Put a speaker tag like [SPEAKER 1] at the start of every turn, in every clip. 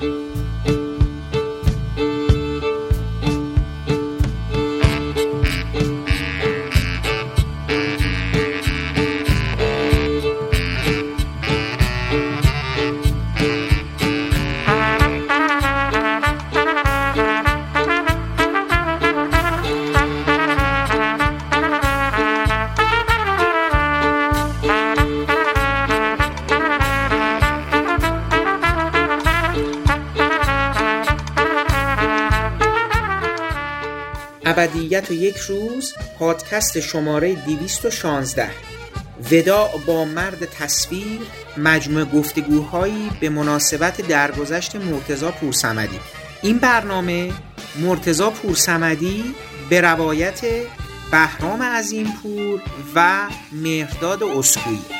[SPEAKER 1] ابدیت و یک روز پادکست شماره 216 وداع با مرد تصویر مجموع گفتگوهایی به مناسبت درگذشت مرتزا پورسمدی. این برنامه مرتزا پورسمدی به روایت بهرام عظیمپور و مهرداد اسکویی.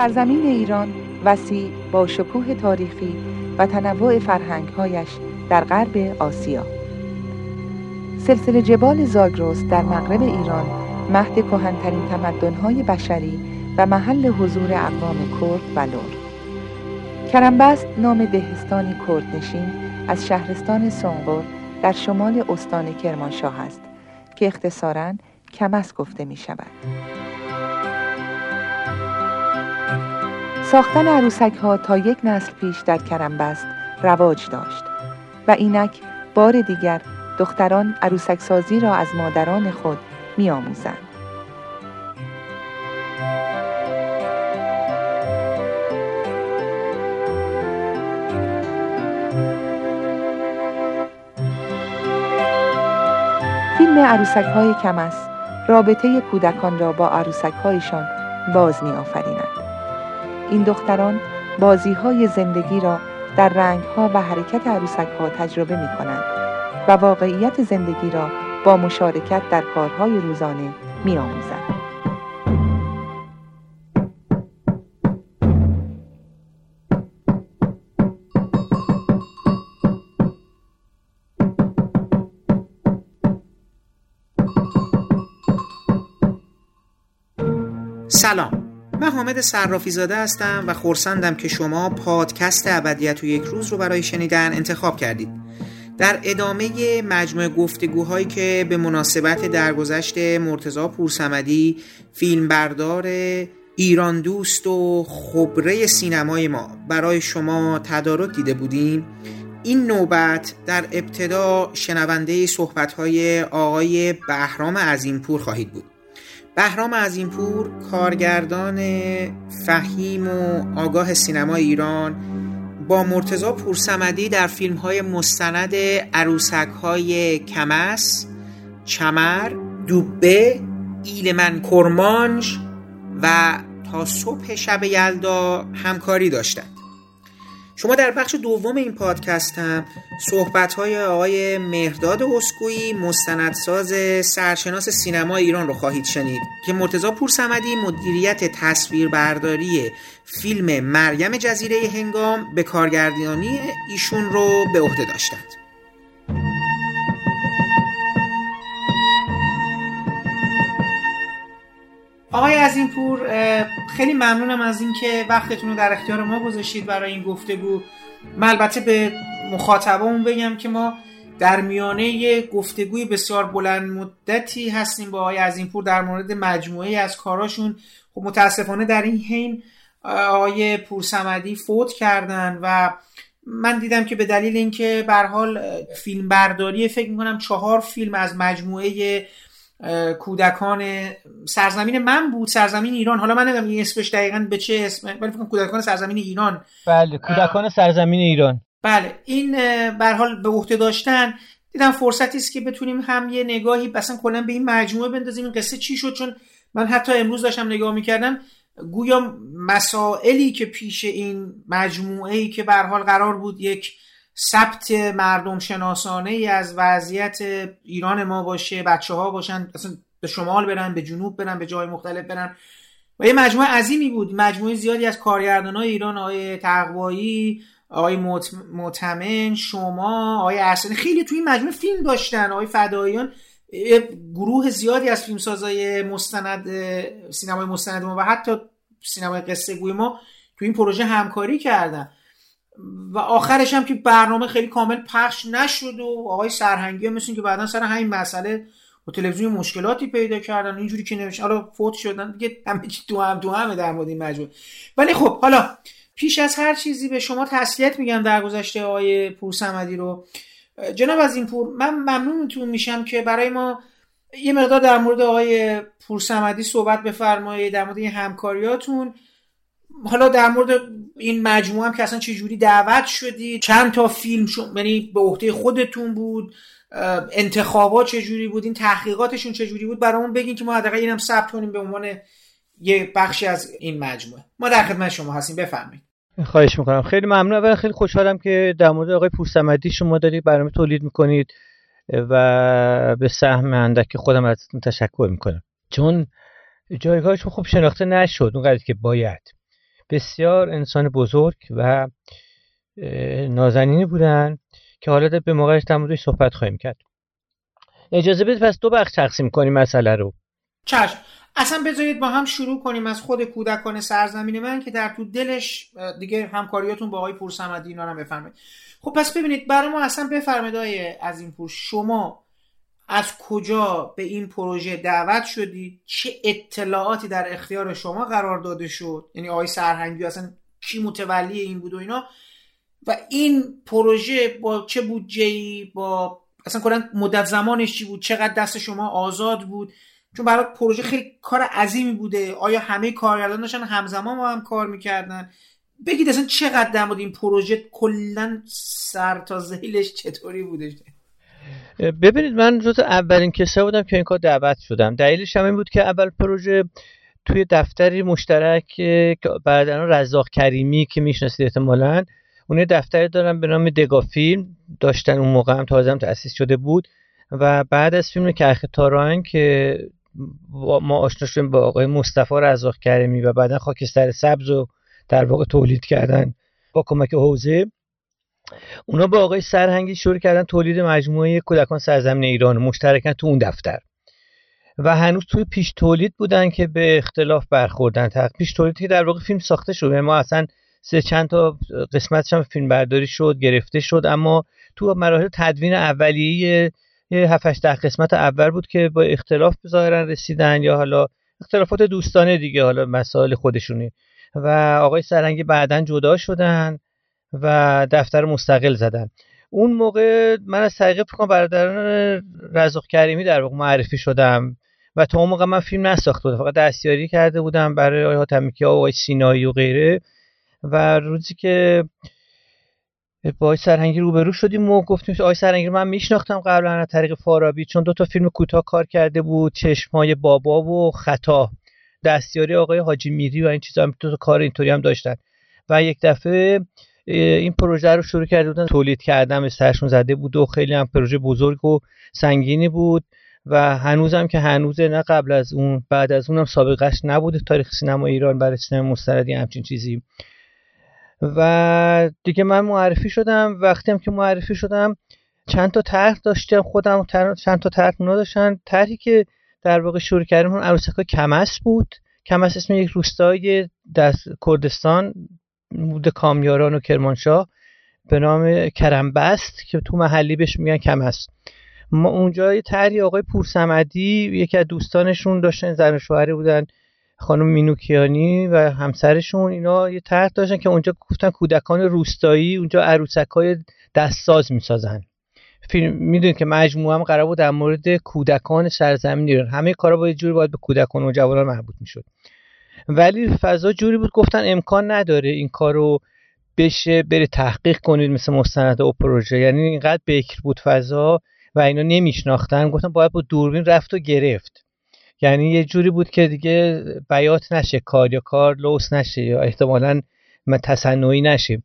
[SPEAKER 2] سرزمین ایران وسیع با شکوه تاریخی و تنوع فرهنگهایش در غرب آسیا سلسله جبال زاگرس در مغرب ایران مهد کهنترین تمدنهای بشری و محل حضور اقوام کرد و لور کرمبست نام دهستانی کردنشین از شهرستان سنگور در شمال استان کرمانشاه است که اختصاراً کمس گفته می شود. ساختن عروسک ها تا یک نسل پیش در کرمبست رواج داشت و اینک بار دیگر دختران عروسک سازی را از مادران خود می آموزند. فیلم عروسک های کمس رابطه کودکان را با عروسک هایشان باز می آفریند. این دختران بازی های زندگی را در رنگ ها و حرکت عروسک ها تجربه می کنند و واقعیت زندگی را با مشارکت در کارهای روزانه می آموزند.
[SPEAKER 1] حامد صرافی زاده هستم و خورسندم که شما پادکست ابدیت و یک روز رو برای شنیدن انتخاب کردید. در ادامه مجموعه گفتگوهایی که به مناسبت درگذشت مرتزا پورسمدی فیلمبردار ایران دوست و خبره سینمای ما برای شما تدارک دیده بودیم این نوبت در ابتدا شنونده صحبتهای آقای بهرام عظیمپور خواهید بود. بهرام عظیمپور کارگردان فهیم و آگاه سینما ایران با مرتزا پورسمدی در فیلم های مستند عروسک های کمس چمر دوبه ایلمن کرمانج و تا صبح شب یلدا همکاری داشتند. شما در بخش دوم این پادکست هم صحبت های آقای مهرداد اسکویی مستندساز سرشناس سینما ایران رو خواهید شنید که مرتزا پورسمدی مدیریت تصویربرداری فیلم مریم جزیره هنگام به کارگردانی ایشون رو به عهده داشتند. آقای از این پور خیلی ممنونم از اینکه وقتتون رو در اختیار ما گذاشتید برای این گفتگو. من البته به مخاطبمون بگم که ما در میانه یه گفتگوی بسیار بلند مدتی هستیم با آقای از این پور در مورد مجموعه از کاراشون. خب متاسفانه در این حین آقای پورسمدی فوت کردن و من دیدم که به دلیل اینکه به حال فیلم برداری فکر می‌کنم چهار فیلم از مجموعه کودکان سرزمین من بود سرزمین ایران. حالا من نمی‌دونم این اسمش دقیقا به چه اسم؟ ولی فکر کودکان سرزمین ایران.
[SPEAKER 3] بله کودکان سرزمین ایران.
[SPEAKER 1] بله این به حال به عهده داشتن. دیدم فرصتی است که بتونیم هم یه نگاهی مثلا کلا به این مجموعه بندازیم. این قصه چی شد؟ چون من حتی امروز داشتم نگاه می‌کردم. گویا مسائلی که پیش این مجموعه ای که به حال قرار بود یک ثبت مردم شناسانه ای از وضعیت ایران ما باشه بچه ها باشن اصلا به شمال برن به جنوب برن به جای مختلف برن. و یه مجموعه عظیمی بود مجموعه زیادی از کارگردان های ایران آقای تقوایی آقای معتمن شما آقای احسانی خیلی توی این مجموعه فیلم داشتن آقای فداییان. گروه زیادی از فیلمسازای مستند سینمای مستند ما و حتی سینمای قصه گوی ما تو این پروژه همکاری کردن. و آخرش هم که برنامه خیلی کامل پخش نشد و آقای سرهنگی هم مثل که بعدا سر همین مسئله با تلویزیون مشکلاتی پیدا کردن اینجوری که نوشت حالا فوت شدن دیگه همه تو هم تو همه در مورد این مجموعه. ولی خب حالا پیش از هر چیزی به شما تسلیت میگم در گذشته آقای پورسمدی رو. جناب از این پور من ممنونتون میشم که برای ما یه مقدار در مورد آقای پورسمدی صحبت بفرمایید در مورد این همکاریاتون. حالا در مورد این مجموعه هم که اصلا چه جوری دعوت شدی؟ چند تا فیلم شد یعنی به عهده خودتون بود؟ انتخابات چه جوری بود؟ این تحقیقاتشون چه جوری بود؟ برامون بگین که ما حداقل اینم ثبت کنیم به عنوان یه بخشی از این مجموعه. ما در خدمت شما هستیم. بفرمایید.
[SPEAKER 3] خواهش می‌کنم. خیلی ممنون اول خیلی خوشحالم که در مورد آقای پورسمدی شما دارید برنامه تولید می‌کنید و به سهم اندک خودم ازتون تشکر می‌کنم. چون جایگاهش خوب شناخته نشد اونقدر که باید. بسیار انسان بزرگ و نازنینی بودن که حالا به موقعش در موردش صحبت خواهیم کرد. اجازه بدید پس دو بخش تقسیم کنیم مسئله رو.
[SPEAKER 1] چشم. اصلا بذارید با هم شروع کنیم از خود کودکان سرزمین من که در تو دلش دیگه همکاریاتون با آقای پور سمدی اینا هم بفرمایید. خب پس ببینید برای ما اصلا بفرمایید از این پور شما از کجا به این پروژه دعوت شدید چه اطلاعاتی در اختیار شما قرار داده شد؟ یعنی آقای سرهنگی اصلا کی متولی این بود و اینا؟ و این پروژه با چه بودجه با اصلا کلا مدت زمانش چی بود؟ چقدر دست شما آزاد بود؟ چون برای پروژه خیلی کار عظیمی بوده. آیا همه کارگردان داشتن؟ همزمان با هم کار می‌کردن؟ بگید اصلا چقدر در این پروژه کلا سر تا زیلش چطوری بوده؟
[SPEAKER 3] ببینید من جز اولین کسا بودم که این کار دعوت شدم. دلیلش هم این بود که اول پروژه توی دفتری مشترک بعدا رزاق کریمی که می‌شناسید احتمالا اون دفتری دارم به نام دگا فیلم داشتن اون موقع هم تازه هم تأسیس شده بود. و بعد از فیلم کرخ تاران که ما آشنا شدیم با آقای مصطفی رزاق کریمی و بعدا خاکستر سبز رو در واقع تولید کردن با کمک حوزه. اونا با آقای سرهنگی شروع کردن تولید مجموعه کودکان سرزمین ایران مشترکن تو اون دفتر. و هنوز توی پیش تولید بودن که به اختلاف برخوردن. پیش تولید که در واقع فیلم ساخته شد یعنی ما اصلا سه چند تا قسمتش هم فیلم برداری شد گرفته شد. اما تو مراحل تدوین اولیه یه 7 ده قسمت اول بود که با اختلاف ظاهرا رسیدن یا حالا اختلافات دوستانه دیگه حالا مسائل خودشونی. و آقای سرنگی بعدا جدا شدن. و دفتر مستقل زدن. اون موقع من از طریق فکر برادران رزاق کریمی در واقع معرفی شدم و تا اون موقع من فیلم نساخته بودم. فقط دستیاری کرده بودم برای آقای حاتمیکی ها و آقای سینایی و غیره. و روزی که با آقای سرهنگی روبرو شدیم و گفتیم آقای سرهنگی من میشناختم قبلا از طریق فارابی. چون دو تا فیلم کوتاه کار کرده بود چشمای بابا و خطا. دستیاری آقای حاجی میری و این چیزا هم دو تا کار اینطوری هم داشتن. و یک دفعه این پروژه رو شروع کرده بودن تولید کردن به سرشون زده بود و خیلی هم پروژه بزرگ و سنگینی بود و هنوزم که هنوزه نه قبل از اون بعد از اونم سابقش نبوده تاریخ سینما ایران برای سینما مستندی همچین چیزی. و دیگه من معرفی شدم وقتی هم که معرفی شدم چند تا طرح داشتم خودم چند تا طرح اونا داشتن. طرحی که در واقع شروع کردیم اون عروسک کمس بود. کمس اسم یک روستای در کردستان. بود کامیاران و کرمانشاه به نام کرمبست که تو محلی بهش میگن کمس ما اونجا یه طرحی آقای پورسمدی یکی از دوستانشون داشتن زن شوهری بودن خانم مینوکیانی و همسرشون اینا یه طرح داشتن که اونجا گفتن کودکان روستایی اونجا عروسک های دستساز می‌سازن. فیلم می‌دونید که مجموعه هم قرار بود در مورد کودکان سرزمین ایران. همه کارا با جوری باید به کودکان و جوانان مربوط می‌شد. ولی فضا جوری بود گفتن امکان نداره این کارو بشه بره تحقیق کنید مثل مستند و پروژه. یعنی اینقدر بکر بود فضا و اینا نمیشناختن. گفتن باید با دوربین رفت و گرفت. یعنی یه جوری بود که دیگه بیات نشه کار یا کار لوس نشه یا احتمالا تصنعی نشه.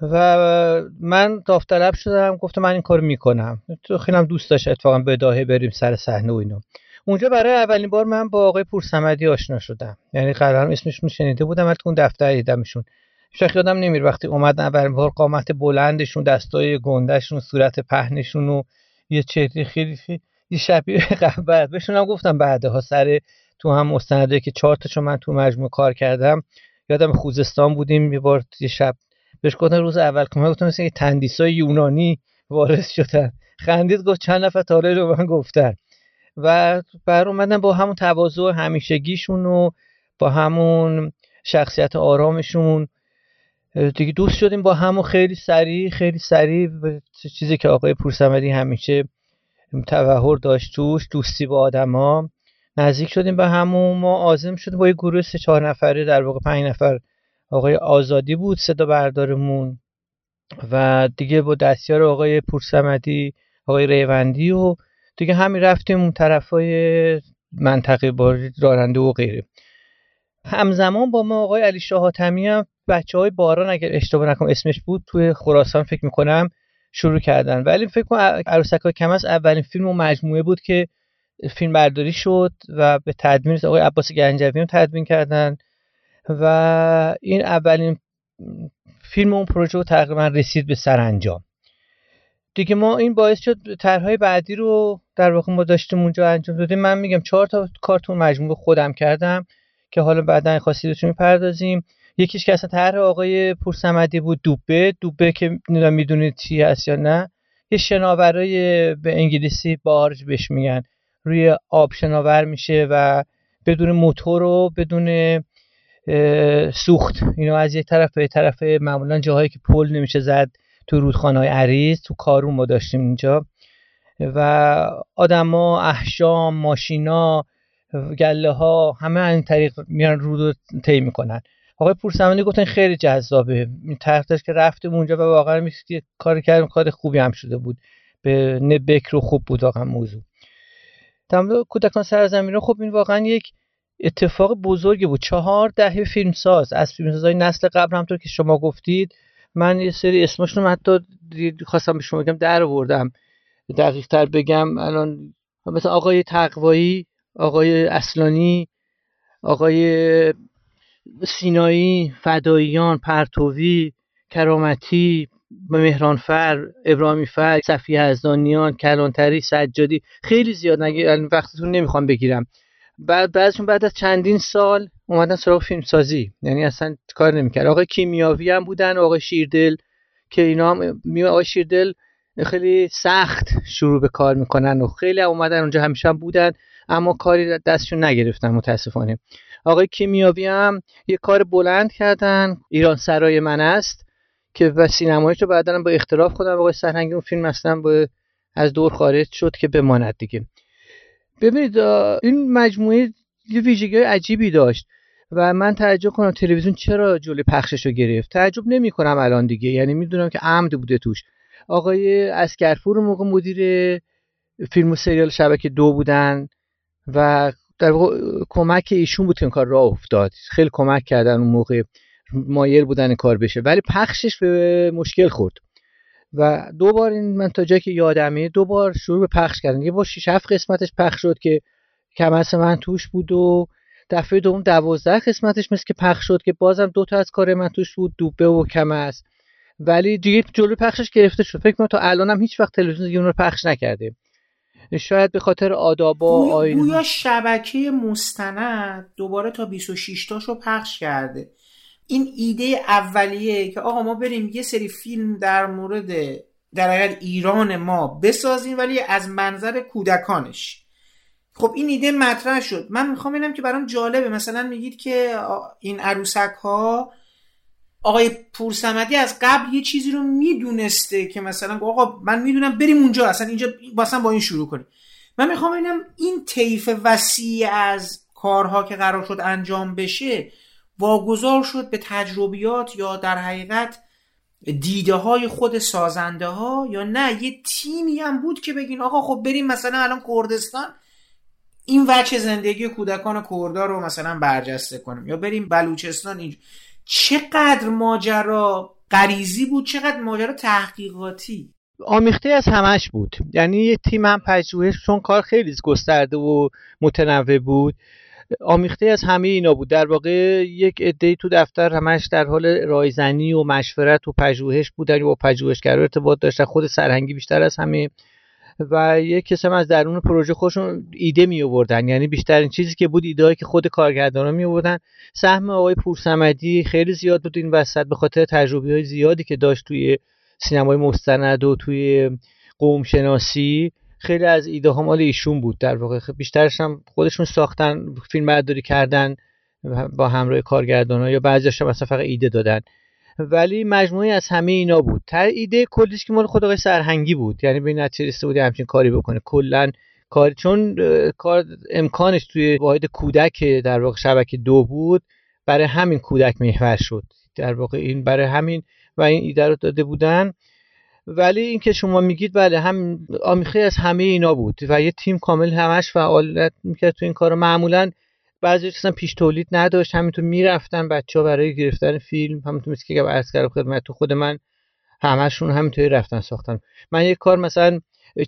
[SPEAKER 3] و من داوطلب شدم گفتم من این کار می‌کنم. تو خیلی دوست داشت اتفاقا به داهه بریم سر صحنه و اینو اونجا برای اولین بار من با آقای پورسمدی آشنا شدم. یعنی قرارم اسمشون شنیده بودم ولی اون دفتر دیدمشون شاید یادم نمیر وقتی اومدن اولین بار قامت بلندشون دستای گندهشون صورت پهنشون و یه چهره خیلی یه شبیه قبل بهشون هم گفتم بعدها سر تو هم مستنده که چهار تا من تو مجموعه کار کردم یادم خوزستان بودیم یه بار یه شب. بهش گفتن روز اول که گفتم مثل تندیسای یونانی وارد شدن. خندید گفت چند نفر تاله رو من گفتن. و بر اومدن با همون تواضع همیشگیشون و با همون شخصیت آرامشون. دیگه دوست شدیم با همون خیلی سریع خیلی سریع چیزی که آقای پورسمدی همیشه توهر داشت توش دوستی با آدما. نزدیک شدیم به همون ما آزم شدیم با یه گروه سه چهار نفره در واقع پنج نفر آقای آزادی بود صدا بردارمون. و دیگه با دستیار آقای پورسمدی آقای ریوندی و دیگه همین رفتیم اون طرفای منطقه با راننده و غیره. همزمان با ما آقای علی شاه هم بچه های باران اگر اشتباه نکنم اسمش بود توی خراسان فکر می‌کنم شروع کردن. ولی فکر کنم عروسک های کم اولین فیلم و مجموعه بود که فیلم برداری شد و به تدوین آقای عباس گنجوی هم تدوین کردن و این اولین فیلم اون پروژه رو تقریبا رسید به سرانجام. دیگه ما این باعث شد طرحهای بعدی رو در واقع ما داشتیم اونجا انجام دادیم. من میگم چهار تا کارتون مجموعه خودم کردم که حالا بعدا خاصی رو می‌پردازیم. یکیش که اصلا طرح آقای پورسمدی بود دوبه. دوبه که می‌دونید چی هست یا نه. یه شناورای به انگلیسی بارج بهش میگن. روی آب شناور میشه و بدون موتور و بدون سوخت. اینو از یه طرف به طرف معمولا جاهایی که پل نمیشه زد تو رودخانه عریض تو کارون ما داشتیم اینجا. و آدما احشام ماشینا گله ها همه این طریق میان رود رو طی می‌کنن. آقای پورسمانی گفتن خیلی جذابه. طرف که رفتیم اونجا و واقعا میشه کار کردیم کار خوبی هم شده بود. به نه بکر و خوب بود واقعا موضوع. تمام کودکان سرزمین رو خب این واقعا یک اتفاق بزرگی بود. چهار دهه فیلمساز. از فیلمسازهای نسل قبل همطور که شما گفتید من یه سری اسمشون حتی خواستم به شما بگم در آوردم. دقیق تر بگم الان مثل آقای تقوایی آقای اصلانی آقای سینایی فداییان پرتوی کرامتی مهرانفر ابراهیمی فر صفی هزدانیان کلانتری سجادی. خیلی زیاد نگه وقتتون نمی‌خوام بگیرم. بعد بعضشون بعد از چندین سال اومدن سراغ فیلم سازی یعنی اصلا کار نمی‌کرد. آقای کیمیاوی هم بودن آقای شیردل که اینا هم آقای شیردل خیلی سخت شروع به کار می‌کنن و خیلی هم اومدن اونجا همیشه هم بودن اما کاری دستشون نگرفتن متاسفانه. آقای کیمیاوی هم یه کار بلند کردن. ایران سرای من است که و سینمایش رو بعدا با اختلاف خودم آقای سرهنگی اون فیلم اصلا با از دور خارج شد که بماند دیگه. ببینید این مجموعه یه ویژگی عجیبی داشت و من تعجب کنم تلویزیون چرا جلوی پخشش رو گرفت. تعجب نمی کنم الان دیگه یعنی می‌دونم که عمد بوده توش. آقای اسکرپور موقع مدیر فیلم و سریال شبکه دو بودن و در واقع کمک ایشون بود این کار راه افتاد. خیلی کمک کردن اون موقع مایل بودن کار بشه. ولی پخشش به مشکل خورد. و دو بار این من تا جایی که یادمه دو بار شروع به پخش کردن. یه بار 6 7 قسمتش پخش شد که کمس من توش بود و دفعه دوم دوازده قسمتش مثل که پخش شد که بازم دو تا از کار من توش بود دوبه و کمس ولی دیگه جلوی پخشش گرفته شد. فکر کنم تا الانم هیچ وقت تلویزیون دیگه اون رو پخش نکرده شاید به خاطر آداب و
[SPEAKER 1] آین گویا شبکه مستند دوباره تا 26 تاشو پخش کرده. این ایده اولیه که آقا ما بریم یه سری فیلم در مورد در ایران ما بسازیم ولی از منظر کودکانش. خب این ایده مطرح شد. من می‌خوام ببینم که برام جالبه. مثلا میگید که این عروسک ها آقای پورسمدی از قبل یه چیزی رو می‌دونسته که مثلا آقا من می‌دونم بریم اونجا اصلا اینجا مثلا با این شروع کنیم. من می‌خوام ببینم این طیف وسیع از کارها که قرار شد انجام بشه واگذار شد به تجربیات یا در حقیقت دیده های خود سازنده ها یا نه یه تیمی هم بود که بگین آقا خب بریم مثلا الان کردستان این وجه زندگی کودکان کردا رو مثلا برجسته کنیم یا بریم بلوچستان اینجا چقدر ماجرا غریزی بود چقدر ماجرا تحقیقاتی؟
[SPEAKER 3] آمیخته از همش بود. یعنی یه تیم هم پژوهش چون کار خیلی گسترده و متنوع بود. آمیخته از همه اینا بود. در واقع یک عده تو دفتر همش در حال رایزنی و مشورت و پژوهش بودن و پژوهشگرا ارتباط داشتن. خود سرهنگی بیشتر از همه. و یک کسم از درون پروژه خودشون ایده می آوردن یعنی بیشترین چیزی که بود ایده که خود کارگردانا می آوردن سهم آقای پورسمدی خیلی زیاد بود این وسط به خاطر تجربه های زیادی که داشت توی سینمای مستند و توی قوم شناسی خیلی از ایده ها مال ایشون بود در واقع. بیشترش هم خودشون ساختن فیلم برداری کردن با همراه کارگردان ها یا بعضیش هم فقط ایده دادن. ولی مجموعی از همه اینا بود. تر ایده کلیش که مال خود آقای سرهنگی بود. یعنی به نتیجه رسیده بود همچین کاری بکنه. کلا کار چون کار امکانش توی واحد کودک در واقع شبکه دو بود برای همین کودک محور شد. در واقع این برای همین و این ایده رو داده بودن. ولی این که شما میگید بله هم آمیخه از همه اینا بود و یه تیم کامل همش فعالیت می‌کرد تو این کار معمولا بعضی اصلا پیش تولید نداشت. همینطور می‌رفتن بچه ها برای گرفتن فیلم. همینطور مثل که عرض کردم خدمت تو خود من همشون همینطوری رفتن ساختن. من یه کار مثلا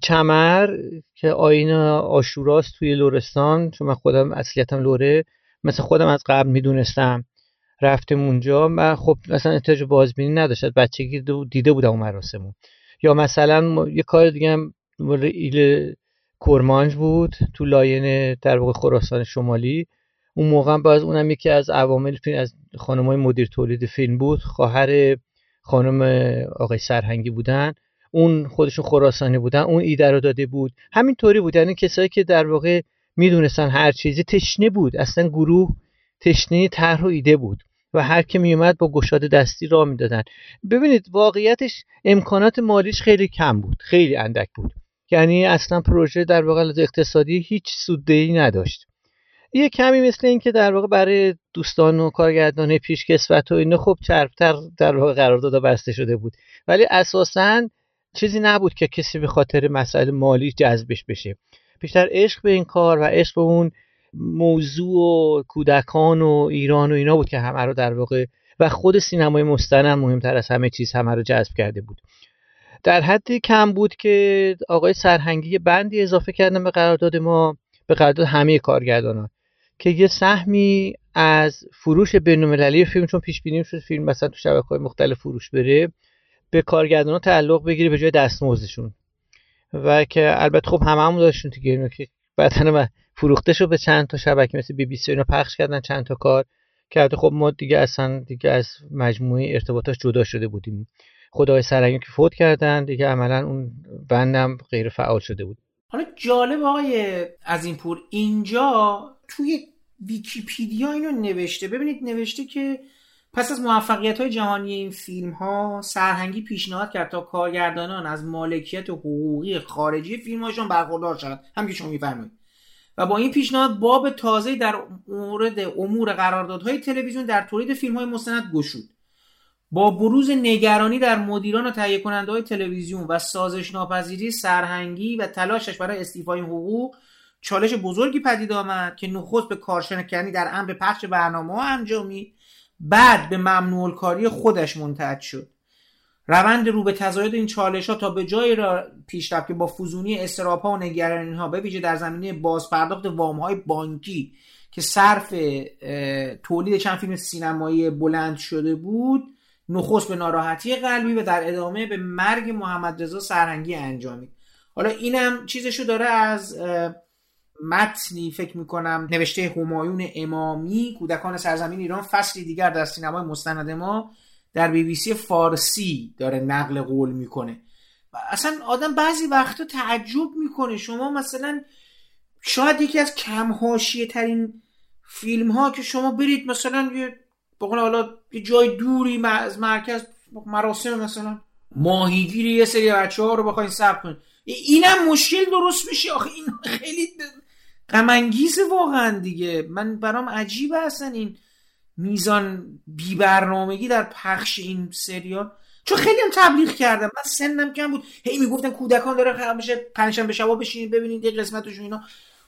[SPEAKER 3] چمر که آیین عاشوراست توی لورستان چون من خودم اصلیتم لوره مثل خودم از قبل می‌دونستم. رفتم اونجا. من خب مثلا احتیاج بازبینی نداشت بچگی دیده بودم اون مراسمو. یا مثلا یه کار دیگه هم ایل کرمانج بود تو لاین در واقع خراسان شمالی. اون موقع باز اونم یکی از عوامل فیلم از های مدیر تولید فیلم بود. خواهر خانم آقای سرهنگی بودن. اون خودشون خراسانی بودن. اون ایده رو داده بود. همینطوری بود. یعنی کسایی که در واقع می‌دونستن هر چیزی تشنه بود. اصلا گروه تشنه طرح و ایده بود. و هر که میومد با گشاده دستی را می‌دادن. ببینید واقعیتش امکانات مالیش خیلی کم بود خیلی اندک بود. یعنی اصلا پروژه در واقع از اقتصادی هیچ سوددهی نداشت. یه کمی مثل اینکه در واقع برای دوستان و کارگردان پیشکسوت و اینو خب چربتر در واقع قرارداد بسته شده بود. ولی اساسا چیزی نبود که کسی به خاطر مسائل مالی جذبش بشه. بیشتر عشق به این کار و عشق به اون موضوع و کودکان و ایران و اینا بود که همه رو در واقع و خود سینمای مستند مهمتر از همه چیز همه رو جذب کرده بود. در حدی کم بود که آقای سرهنگی بندی اضافه کردن به قرارداد ما به قرارداد همه کارگردانان که یه سهمی از فروش بین‌المللی فیلم چون پیش بینی شد فیلم مثلا تو شبکه‌های مختلف فروش بره به کارگردان تعلق بگیره به جای دستمزدشون. و که البته خب هممون داشتون دیگه که بعدا فروخته شد به چند تا شبکه مثل بی بی سی اینا پخش کردن چند تا کار کرده. خب ما دیگه اصلا دیگه از مجموعه ارتباطاش جدا شده بودیم. خدای سرنگی که فوت کردن دیگه عملا اون بندم غیر فعال شده بود.
[SPEAKER 1] حالا جالب آقای از این پور اینجا توی ویکیپیدیا اینو نوشته. ببینید نوشته که پس از موفقیت های جهانی این فیلم ها سرهنگی پیشنهاد کرد تا کارگردانان از مالکیت حقوقی خارجی فیلم هاشون برخوردار شد هم که شما میفرمایید. و با این پیشنهاد باب تازه در مورد امور قراردادهای تلویزیون در تولید فیلم های مستند گشود. با بروز نگرانی در مدیران و تهیه کننده های تلویزیون و سازش ناپذیری سرهنگی و تلاشش برای استیفای حقوق چالش بزرگی پدید آمد که نخست به کارشنکردنی در امر پخش برنامه ها انجامی بعد به ممنوع کاری خودش منتهج شد. روند رو به تزاید این چالش ها تا به جایی را پیش رفت که با فزونی استراب ها و نگرانی ها در زمینه بازپرداخت وام های بانکی که صرف تولید چند فیلم سینمایی بلند شده بود نخست به ناراحتی قلبی و در ادامه به مرگ محمد رضا سرهنگی انجامید حالا اینم چیزشو داره از متنی فکر می‌کنم نوشته همایون امامی کودکان سرزمین ایران فصلی دیگر در سینمای مستند ما در بی بی سی فارسی داره نقل قول می‌کنه. اصلا آدم بعضی وقتا تعجب می‌کنه. شما مثلا شاید یکی از کم ترین فیلم ها که شما برید مثلا یه حالا یه جای دوری از مرکز مراسم مثلا. ماهیگیری یه سری بچه ها رو بخواین ثبت کنید اینم مشکل درست میشه. آخه این خیلی غمانگیزه واقعا دیگه. من برام عجیبه اصلا این میزان بی برنامگی در پخش این سریال. چون خیلی هم تبلیغ کردم. من سنم کم بود. هی می‌گفتن کودکان داره خراب میشه پنجشنبه شبا بشینید ببینید یه قسمتش اینا.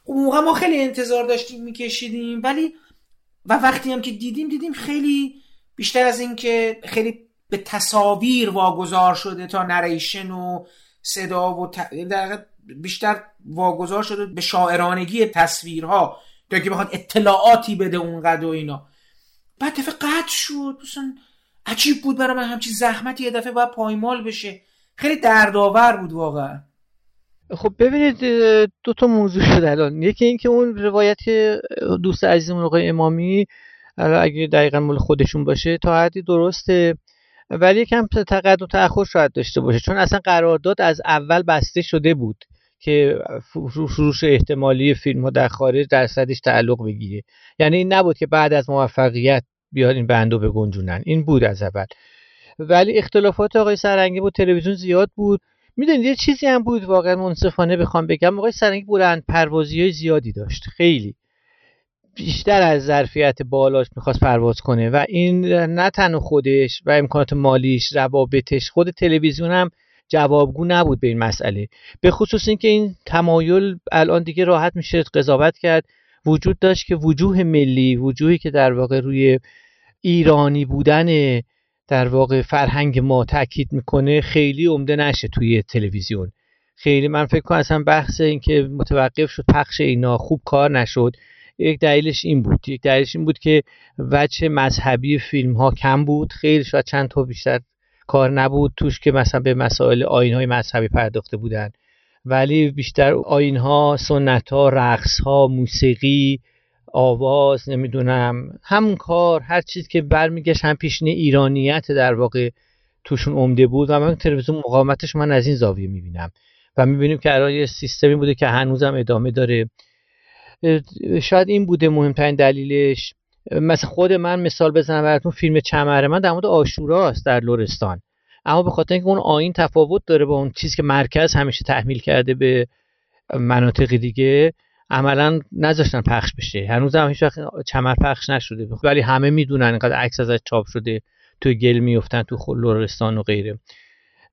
[SPEAKER 1] اون موقع ما خیلی انتظار داشتیم میکشیدیم. ولی و وقتی هم که دیدیم دیدیم خیلی بیشتر از این که خیلی به تصاویر واگذار شده تا نریشن و صدا و در بیشتر واگذار شده به شاعرانگی تصویرها تا که بخواد اطلاعاتی بده اونقدر و اینا. بعد دفعه قطع شد. مثلا عجیب بود برای من همچین زحمتی یه دفعه باید پایمال بشه. خیلی دردآور بود واقعا.
[SPEAKER 3] خب ببینید دو تا موضوع شد الان. یکی اینکه اون روایت دوست عزیزمون آقای امامی اگه دقیقا مال خودشون باشه تا حدی درسته. ولی یکم تقدم تأخر شاید داشته باشه. چون اصلا قرارداد از اول بسته شده بود. که فروش احتمالی فیلم ها در خارج درصدش تعلق بگیره یعنی این نبود که بعد از موفقیت بیاد این بندو بگنجونن. این بود از اول. ولی اختلافات آقای سرنگی بود تلویزیون زیاد بود. می‌دونید یه چیزی هم بود واقعا منصفانه بخوام بگم. آقای سرنگی بلند پروازی های زیادی داشت. خیلی. بیشتر از ظرفیت بالاش می‌خواست پرواز کنه. و این نه تنها خودش و امکانات مالیش روابطش خود تلویزیون هم جوابگو نبود به این مسئله. به خصوص اینکه این تمایل الان دیگه راحت میشه قضاوت کرد. وجود داشت که وجوه ملی وجوهی که در واقع روی ایرانی بودن در واقع فرهنگ ما تاکید می‌کنه خیلی عمده نشه توی تلویزیون. خیلی من فکر کنم اصلا بحث اینکه متوقف شد پخش اینا خوب کار نشد. یک دلیلش این بود. یک دلیلش این بود که وجه مذهبی فیلم ها کم بود. خیلی شاید چند تا بیشتر کار نبود توش که مثلا به مسائل آین های مذهبی پرداخته بودن. ولی بیشتر آین ها سنت ها رقص ها موسیقی آواز نمی‌دونم همون کار هر چیز که برمیگشت هم پیشنه ایرانیت در واقع توشون عمده بود. و من تلویزیون مقاومتش من از این زاویه می‌بینم. و می‌بینیم که الان یه سیستمی بوده که هنوزم ادامه داره. شاید این بوده مهمترین دلیلش. مثلا خود من مثال بزنم براتون فیلم چمره من در مورد آشوراست در لورستان اما به خاطر اینکه اون آین تفاوت داره با اون چیزی که مرکز همیشه تحمیل کرده به مناطق دیگه عملا نذاشتن پخش بشه. هنوز هم هیچ چمر پخش نشده. ولی همه می‌دونن اینقدر عکس ازش چاپ شده تو گل میفتن تو لورستان و غیره.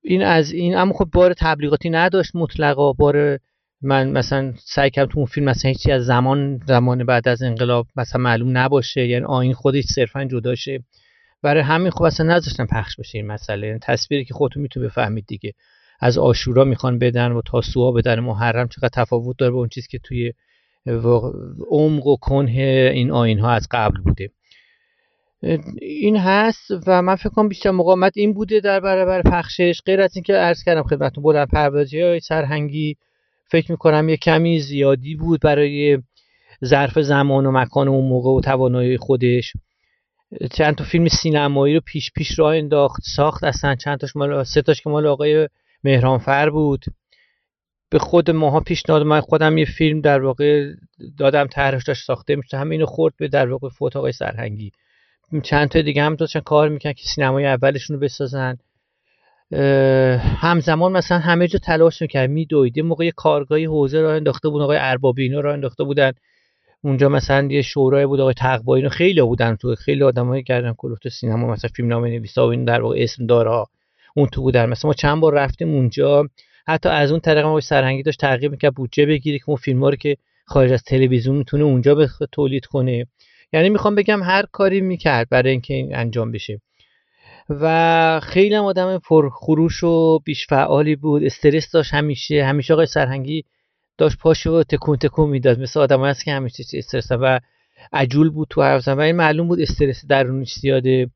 [SPEAKER 3] این از این اما خب بار تبلیغاتی نداشت مطلقا. بار من مثلا سعی کردم تو اون فیلم مثلا هیچی از زمان زمان بعد از انقلاب مثلا معلوم نباشه. یعنی آین خودش صرفا جداشه برای همین خب اصلا نذاشتن پخش بشه این مسئله. یعنی تصویری که خودتون می‌تونید بفهمید دیگه. از آشورا می‌خوان بدن و تاسوعا بدن محرم چقدر تفاوت داره با اون چیزی که توی عمق و کنه این آین ها از قبل بوده. این هست و من فکر کنم بیشتر مقاومت این بوده در برابر پخشش. غیر از اینکه عرض کردم خدمتتون بلند پروازی های سرهنگی فکر می‌کنم یه کمی زیادی بود برای ظرف زمان و مکان اون موقع و توانایی خودش. چند تا فیلم سینمایی رو پیش پیش راه انداخت ساخت اصلا. چند تاش مال سه تاش که مال آقای مهرانفر بود. به خود ماها پیشنهاد من خودم یه فیلم در واقع دادم طرحش داشت ساخته میشه همینو اینو خورد به در واقع فوت آقای سرهنگی. چند تا دیگه هم داشتن کار می‌کنن که سینمای اولشون رو بسازن. همزمان مثلا همه جا تلاش می‌کرد میدوید. یه موقع کارگاهی حوزه را انداخته بود آقای اربابی اینا را انداخته بودن. اونجا مثلا یه شورای بود آقای تقوایی خیلی بودن تو خیلی آدمایی کردن. کلوفت سینما مثلا فیلم نامه نویسا و این در واقع اسم داره اون تو بودن. مثلا ما چند بار رفتیم اونجا. حتی از اون طریق ما سرهنگی داشت تغییر می‌کرد بودجه بگیری که اون فیلم رو که خارج از تلویزیون می‌تونه اونجا به تولید کنه. یعنی می‌خوام بگم هر کاری می‌کرد برای اینکه این انجام بشه. و خیلی هم آدم پرخروش و بیش فعالی بود. استرس داشت همیشه. همیشه آقای سرهنگی داشت پاشو تکون تکون می‌داد. مثل آدم هست که همیشه استرس و عجول بود تو حرف و این معلوم بود استرس درونش زیاده.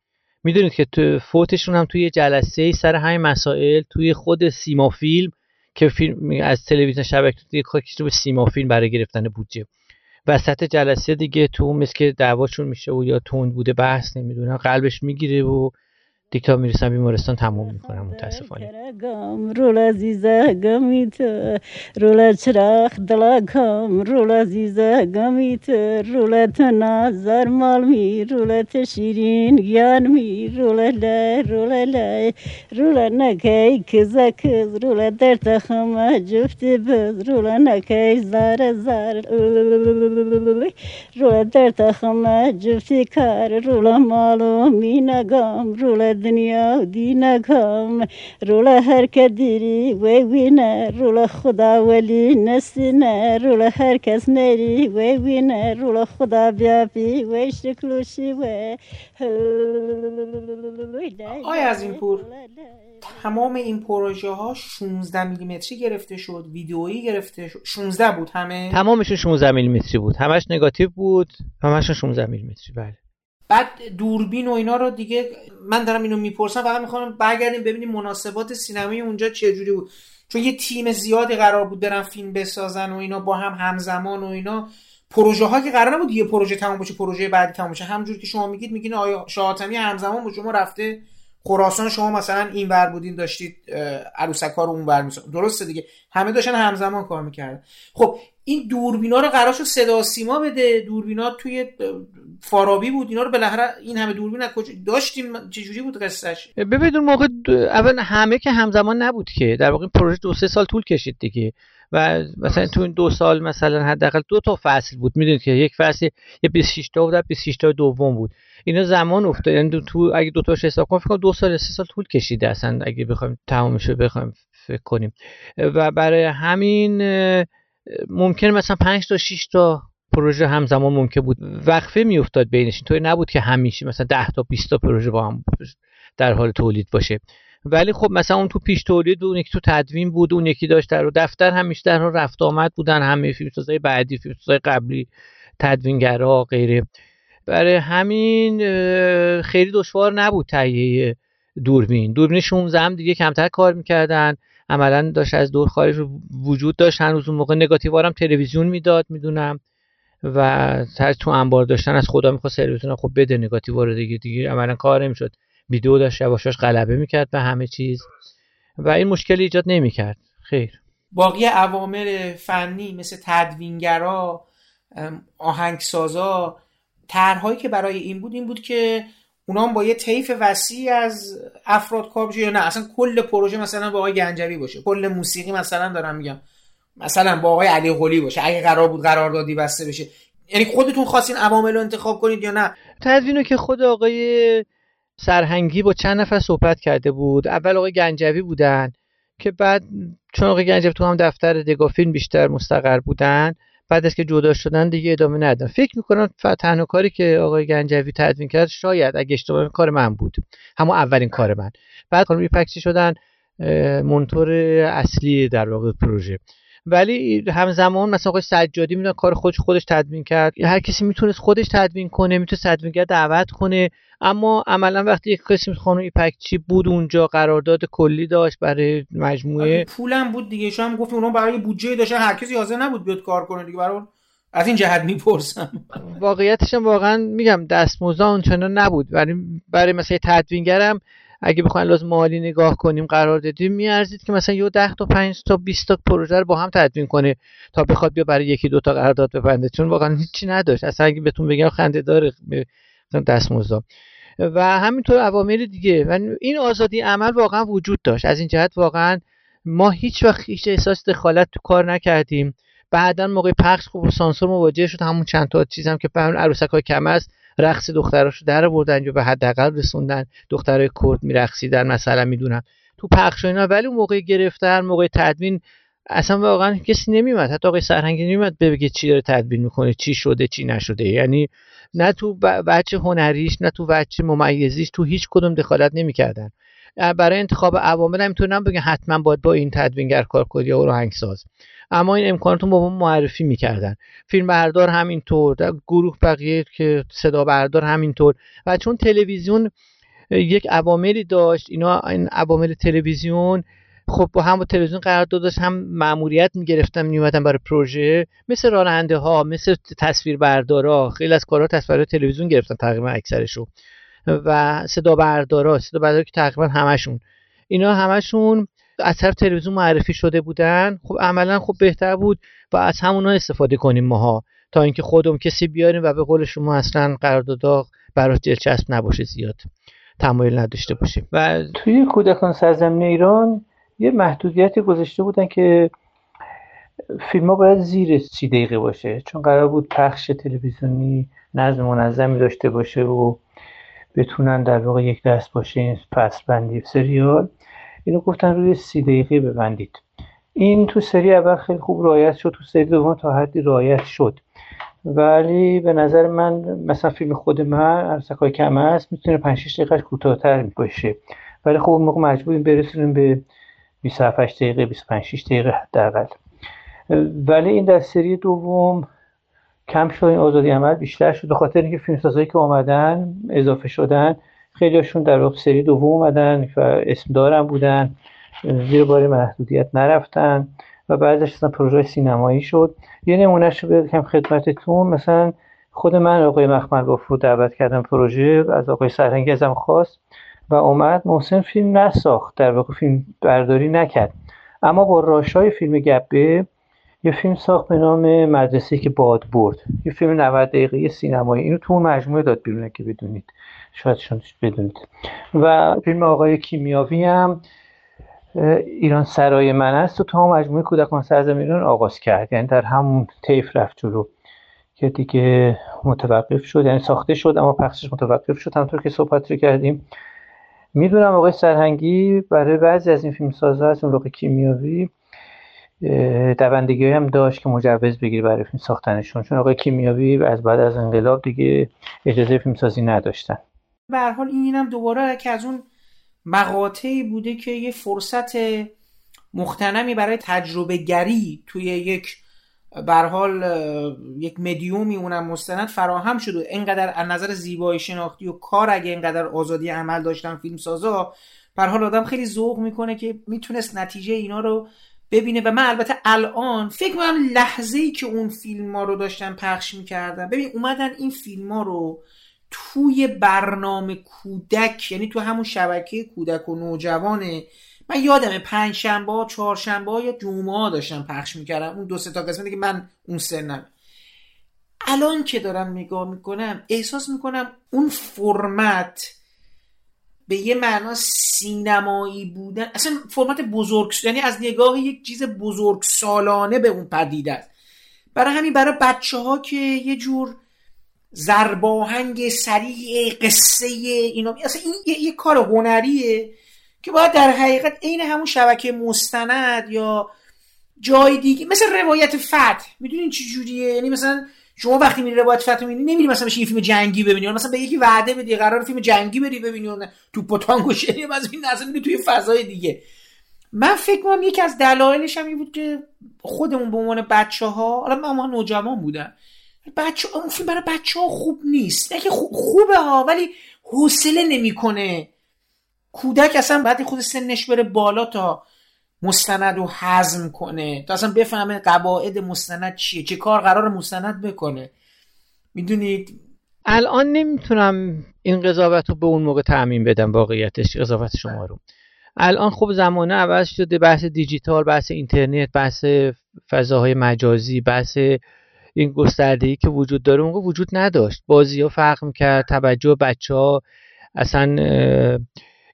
[SPEAKER 3] می‌دونید که تو فوتشون هم توی جلسه سر همین مسائل توی خود سیما فیلم که فیلم از تلویزیون شبکه رو به سیما فیلم برای گرفتن بودجه. وسط جلسه دیگه تو مثل که دعواشون میشه و یا تند بوده بحث نمی‌دونم قلبش می‌گیره و دیگه می‌رسم بیمارستان تموم می‌کنم متاسفانه.
[SPEAKER 4] رول عزیزه گمیت رول چراخ دلاکم رول عزیزه گمیت رول نظر مال می رول شیرین گیان می رول لای رول لای رول نکی کز کز رول در تخم جفت بز رول نکی زار زار رول در تخم جفت کار رول مالو می نگام رول دنیا دی نکام رولا هر دیری وی وینه رولا خدا ولی نسینه رولا هر کس نری وی وینه رولا خدا بیا بی وی شکلوشی وی
[SPEAKER 1] آیا از این پور تمام این پروژه ها 16 میلیمتری گرفته شد ویدئویی گرفته شد 16 بود همه
[SPEAKER 3] تمامشون 16 میلیمتری بود همش نگاتیو بود همشون 16 میلیمتری بله
[SPEAKER 1] بعد دوربین و اینا رو دیگه من دارم اینو می‌پرسم فقط می‌خوام برگردیم ببینیم مناسبات سینمایی اونجا چه جوری بود. چون یه تیم زیادی قرار بود برن فیلم بسازن و اینا با هم همزمان و اینا. پروژه ها که قرار نبود یه پروژه تموم بشه پروژه بعدی تموم بشه همونجوری که شما میگید میگین آیا شاهاتمی همزمان با شما رفته؟ خراسان شما مثلا این ور بودین داشتید عروسک رو اون ور درسته دیگه. همه داشتن همزمان کار می‌کردن. خب این دوربینا رو قرار شد صدا سیما بده. دوربینا توی فارابی بود. اینا رو بالاخره این همه دوربین از کجا داشتیم؟ چجوری بود قصهش
[SPEAKER 3] ببینید اون موقع اول همه که همزمان نبود که. در واقع پروژه دو سه سال طول کشید دیگه. و مثلا تو این دو سال مثلا حداقل دو تا فصل بود. می‌دونید که یک فصل یه 26 تا بود 26 تا دوم بود. اینا زمان افتاد. یعنی تو اگه دو تاش حساب کنم فکر دو سال سه سال طول کشیده اصلا. اگه بخوایم تمامش رو بخوایم فکر کنیم. و برای همین ممکن مثلا 5 تا 6 تا پروژه همزمان ممکن بود وقفه میافتاد بینش. اینطوری نبود که همیشه مثلا 10 تا 20 تا پروژه با هم در حال تولید باشه. ولی خب مثلا اون تو پیش تولید اون یکی تو تدوین بود اون یکی داشت در دفتر همیشه در رفت آمد بودن همه فیلمسازای بعدی فیلمسازای قبلی تدوینگرا غیره. برای همین خیلی دشوار نبود تهیه دوربین. دوربین 16 هم دیگه کمتر کار می‌کردن. عملا داشت از دور خارج وجود داشت. هنوز اون موقع نگاتیوارم تلویزیون می‌داد می‌دونم. و تو انبار داشتن از خدا می‌خواست سرویسون خب بده نگاتیوار دیگه دیگه عملا کار نمی‌شد. ویدیو داشت یواشاش غلبه می‌کرد به همه چیز. و این مشکل ایجاد نمی‌کرد. خیر.
[SPEAKER 1] باقی عوامل فنی مثل تدوینگرا آهنگسازا طرحهایی که برای این بود این بود که اونا با یه طیف وسیع از افراد کار بشه یا نه. اصلا کل پروژه مثلا با آقای گنجوی باشه. کل موسیقی مثلا دارم میگم. مثلا با آقای علی قلی باشه. اگه قرار بود قراردادی بسته بشه. یعنی خودتون خواستین عوامل رو انتخاب کنید یا نه؟
[SPEAKER 3] تدوینو که خود آقای سرهنگی با چند نفر صحبت کرده بود. اول آقای گنجوی بودن که بعد چون آقای گنجوی تو هم دفتر دگافین بیشتر مستقر بودن بعد از که جدا شدن دیگه ادامه ندادن. فکر می‌کنم تنها کاری که آقای گنجوی تدوین کرد شاید اگه اشتباه کار من بود. همون اولین کار من. بعد خانم پکسی شدن منتور اصلی در واقع پروژه. ولی همزمان مثلا آقای سجادی می‌دونن کار خودش خودش تدوین کرد. هر کسی می‌تونست خودش تدوین کنه می‌تونه تدوینگر دعوت کنه. اما عملا وقتی یک قسم خانم ایپکچی بود اونجا قرارداد کلی داشت برای مجموعه.
[SPEAKER 1] پولم بود دیگه. شما هم گفت اونا برای بودجه داشتن. هر کسی حاضر نبود بیاد کار کنه دیگه. برای از این جهت می‌پرسم.
[SPEAKER 3] واقعیتش واقعا میگم دستمزد اونچنان نبود. ولی برای مثلا تدوینگرم اگه بخوایم لازم مالی نگاه کنیم قرار دادیم میارزید که مثلا یه 10 تا 5 تا 20 تا پروژه رو با هم تدوین کنه تا بخواد بیا برای یکی دو تا قرارداد ببنده. چون واقعا هیچی نداشت. اصلا اگه بهتون بگم خنده داره دستمزد و همینطور عوامل دیگه. و این آزادی عمل واقعا وجود داشت. از این جهت واقعا ما هیچ وقت هیچ احساس دخالت تو کار نکردیم. بعدا موقع پخش خوب سانسور مواجه شد. همون چند تا چیزم که به عروسک های کم است. رقص دختراشو در بردن یا به حداقل رسوندن دخترای کرد میرقصیدن مثلا می‌دونم. تو پخش اینا ولی اون موقع گرفتن موقع تدوین اصلا واقعا کسی نمیمد حتی آقای سرهنگی نمیمد بگه چی داره تدوین می‌کنه چی شده چی نشده. یعنی نه تو بچه هنریش نه تو بچه ممیزیش تو هیچ کدوم دخالت نمی‌کردن. برای انتخاب عوامل هم می‌تونم بگن حتما باید با این تدوینگر کار کنی یا آهنگساز. اما این امکانات رو با معرفی می‌کردن. فیلم بردار همینطور گروه بقیه که صدا بردار همینطور. و چون تلویزیون یک عواملی داشت اینا این عوامل تلویزیون خب با هم با تلویزیون قرار داشت هم مأموریت می‌گرفتن میومدن برای پروژه. مثل راننده ها مثل تصویر بردارا خیلی از کارها تصویر تلویزیون گرفتن تقریبا اکثرشو و صدا بردارا صدا بردارا که تقریبا همشون. اینا همشون از طرف تلویزیون معرفی شده بودن. خب عملا خب بهتر بود و از همونا استفاده کنیم ماها. تا اینکه خودم کسی بیاریم و به قول شما اصلا قرارداد برای دلچسب نباشه زیاد. تمایل نداشته باشیم.
[SPEAKER 5] و توی کودکان سرزمین ایران یه محدودیتی گذاشته بودن که فیلم ها باید زیر سی دقیقه باشه. چون قرار بود پخش تلویزیونی نظم منظمی داشته باشه و بتونن در واقع یک دست باشه این بندی سریال. اینو گفتن روی سی دقیقه ببندید. این تو سری اول خیلی خوب رایت شد تو سری دوم تا حدی رایت شد. ولی به نظر من مثلا فیلم خود من ارسکای کم است می‌تونه 5 6 دقیقه کوتاه‌تر باشه. ولی خب موقع مجبوریم برسونیم به 27 دقیقه 25 6 دقیقه حداقل. ولی این در سری دوم کم شد این آزادی عمل بیشتر شد. به خاطر اینکه فیلمسازایی که اومدن اضافه شدن خیلیشون در واقع سری دوم اومدن و اسم دارم بودن. زیر بار محدودیت نرفتن و بعدش اصلا پروژه سینمایی شد. یه نمونهش رو بگم خدمتتون. مثلا خود من آقای مخمل رو دعوت کردم پروژه از آقای سرهنگی ازم خواست و اومد. محسن فیلم نساخت. در واقع فیلم برداری نکرد. اما با راشای فیلم گبه یه فیلم ساخت به نام مدرسه که باد برد. یه فیلم 90 دقیقه سینمایی. اینو تو مجموعه داد بیرونه که بدونید. شاید شما بدونید. و فیلم آقای کیمیاوی هم ایران سرای من است و تو مجموعه کودکان سرزمین ایران آغاز کرد. یعنی در همون طیف رفت جلو که دیگه متوقف شد یعنی ساخته شد اما پخشش متوقف شد. همونطور که صحبت رو کردیم. می‌دونم آقای سرهنگی برای بعضی از این فیلم سازها از اون کیمیاوی دوندگی هم داشت که مجوز بگیره برای فیلم ساختنشون. چون آقای کیمیاوی از بعد از انقلاب دیگه اجازه فیلم سازی نداشتن.
[SPEAKER 1] به حال اینم دوباره که از اون مقاطعی بوده که یه فرصت مختنمی برای تجربه گری توی یک بر حال یک مدیومی اونم مستند فراهم شده اینقدر از نظر زیبایی شناختی و کار اگه اینقدر آزادی عمل داشتن فیلم سازا بر حال آدم خیلی ذوق می‌کنه که می‌تونست نتیجه اینا رو ببینه و من البته الان فکر کنم لحظه ای که اون فیلم ها رو داشتن پخش می‌کردن. ببین اومدن این فیلم ها رو توی برنامه کودک یعنی تو همون شبکه کودک و نوجوانه. من یادمه پنج شنبه چهارشنبه یا جمعه داشتم پخش می‌کردم. اون دو سه تا قسمتی که من اون سنم الان که دارم نگاه می‌کنم احساس می‌کنم اون فرمت به یه معنا سینمایی بودن. اصلا فرمت بزرگ یعنی از نگاه یک چیز بزرگ سالانه به اون پدیده برای همین برای بچه ها که یه جور زرباهنگ سریع قصه اینا. اصلا این یه, یه کار هنریه که باید در حقیقت عین همون شبکه مستند یا جای دیگه مثل روایت فتح می‌دونین چه جوریه؟ یعنی مثلا شما وقتی میری روایت فتح می‌بینی نمیری مثلا بشه یه فیلم جنگی ببینی. مثلا به یکی وعده بدی قرار فیلم جنگی بری ببینی اون تو پتانگ شری از این نظر میری توی فضای دیگه. من فکر کنم یکی از دلایلش هم این بود که خودمون به عنوان بچه ها حالا من نوجوان بودم. بچه اون فیلم برای بچه ها خوب نیست. نه خوبه ها ولی حوصله نمی‌کنه. کودک اصلا بعد خود سنش بره بالا تا مستند رو حزم کنه. تا اصلا بفهمه قواعد مستند چیه چه کار قرار مستند بکنه. می‌دونید؟
[SPEAKER 3] الان نمی‌تونم این قضاوت رو به اون موقع تعمین بدم واقعیتش قضاوت شما رو. الان خب زمانه عوض شده بحث دیجیتال بحث اینترنت بحث فضاهای مجازی بحث این گستردگی که وجود داره اون وجود نداشت. بازی ها فرق می‌کرد توجه بچه ها اصلا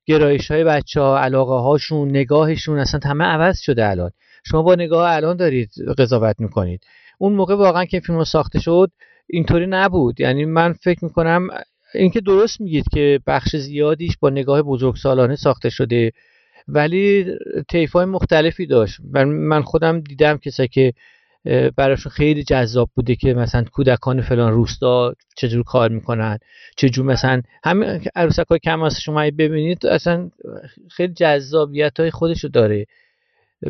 [SPEAKER 3] گرایش های بچه ها علاقه هاشون نگاهشون اصلا همه عوض شده الان. شما با نگاه الان دارید قضاوت می‌کنید. اون موقع واقعا که فیلم ساخته شد اینطوری نبود. یعنی من فکر می‌کنم اینکه درست میگید که بخش زیادیش با نگاه بزرگسالانه ساخته شده ولی طیف مختلفی داشت. من خودم دیدم کسایی که براشون خیلی جذاب بوده که مثلا کودکان فلان روستا چجور کار می‌کنن چجور مثلا همین عروسک های کم شما ببینید اصلا خیلی جذابیت های خودشو داره.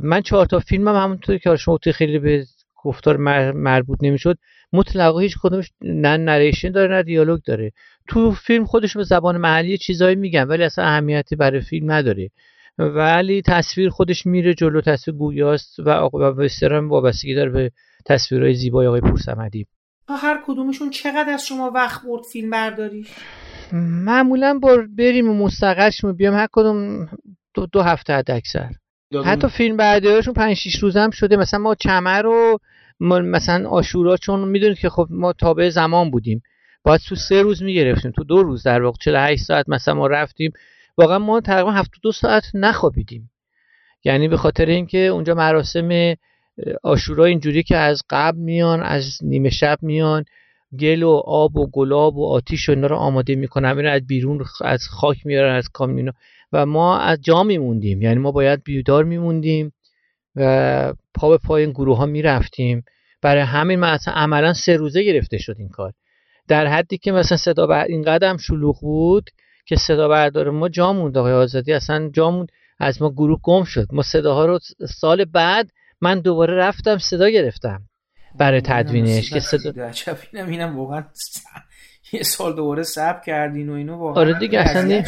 [SPEAKER 3] من چهار تا فیلمم هم همونطور که شما خیلی به گفتار مربوط نمی‌شد مطلقا هیچ کدومش نه نریشن داره نه دیالوگ داره. تو فیلم خودش به زبان محلی چیزایی میگن ولی اصلا اهمیتی برای فیلم نداره. ولی تصویر خودش میره جلو تصویر گویاست و و وسترن وابستگی داره به تصویرهای زیبای آقای پورسمدی.
[SPEAKER 1] هر کدومشون چقدر از شما وقت برد فیلم برداری؟
[SPEAKER 3] معمولا با بریم و مستقلشیم بیام هر کدوم دو, دو هفته حد اکثر حتی فیلم برداریشون پنج شیش روز هم شده. مثلا ما چمر رو مثلا آشورا چون می‌دونید که خب ما تابع زمان بودیم. باید تو سه روز می‌گرفتیم. تو دو روز در واقع 48 ساعت مثلا ما رفتیم. واقعا ما تقریبا 72 ساعت نخوابیدیم. یعنی به خاطر اینکه اونجا مراسم آشورا اینجوری که از قبل میان از نیمه شب میان گل و آب و گلاب و آتیش و اینا رو آماده می‌کنن. اینا از بیرون از خاک میارن از کامینا و ما از جا میموندیم. یعنی ما باید بیدار میموندیم و پا به پای این گروه ها می‌رفتیم. برای همین مثلا عملا سه روزه گرفته شد این کار. در حدی که مثلا صدا بر این قدم شلوغ بود که صدا بردار ما جا موند آقای آزادی اصلا جا موند از ما گروه گم شد. ما صداها رو سال بعد من دوباره رفتم صدا گرفتم برای تدوینش که صدا
[SPEAKER 1] اینم اینم واقعا یه سال دوباره سب کردین و اینو واقعا
[SPEAKER 3] آره دیگه اصلا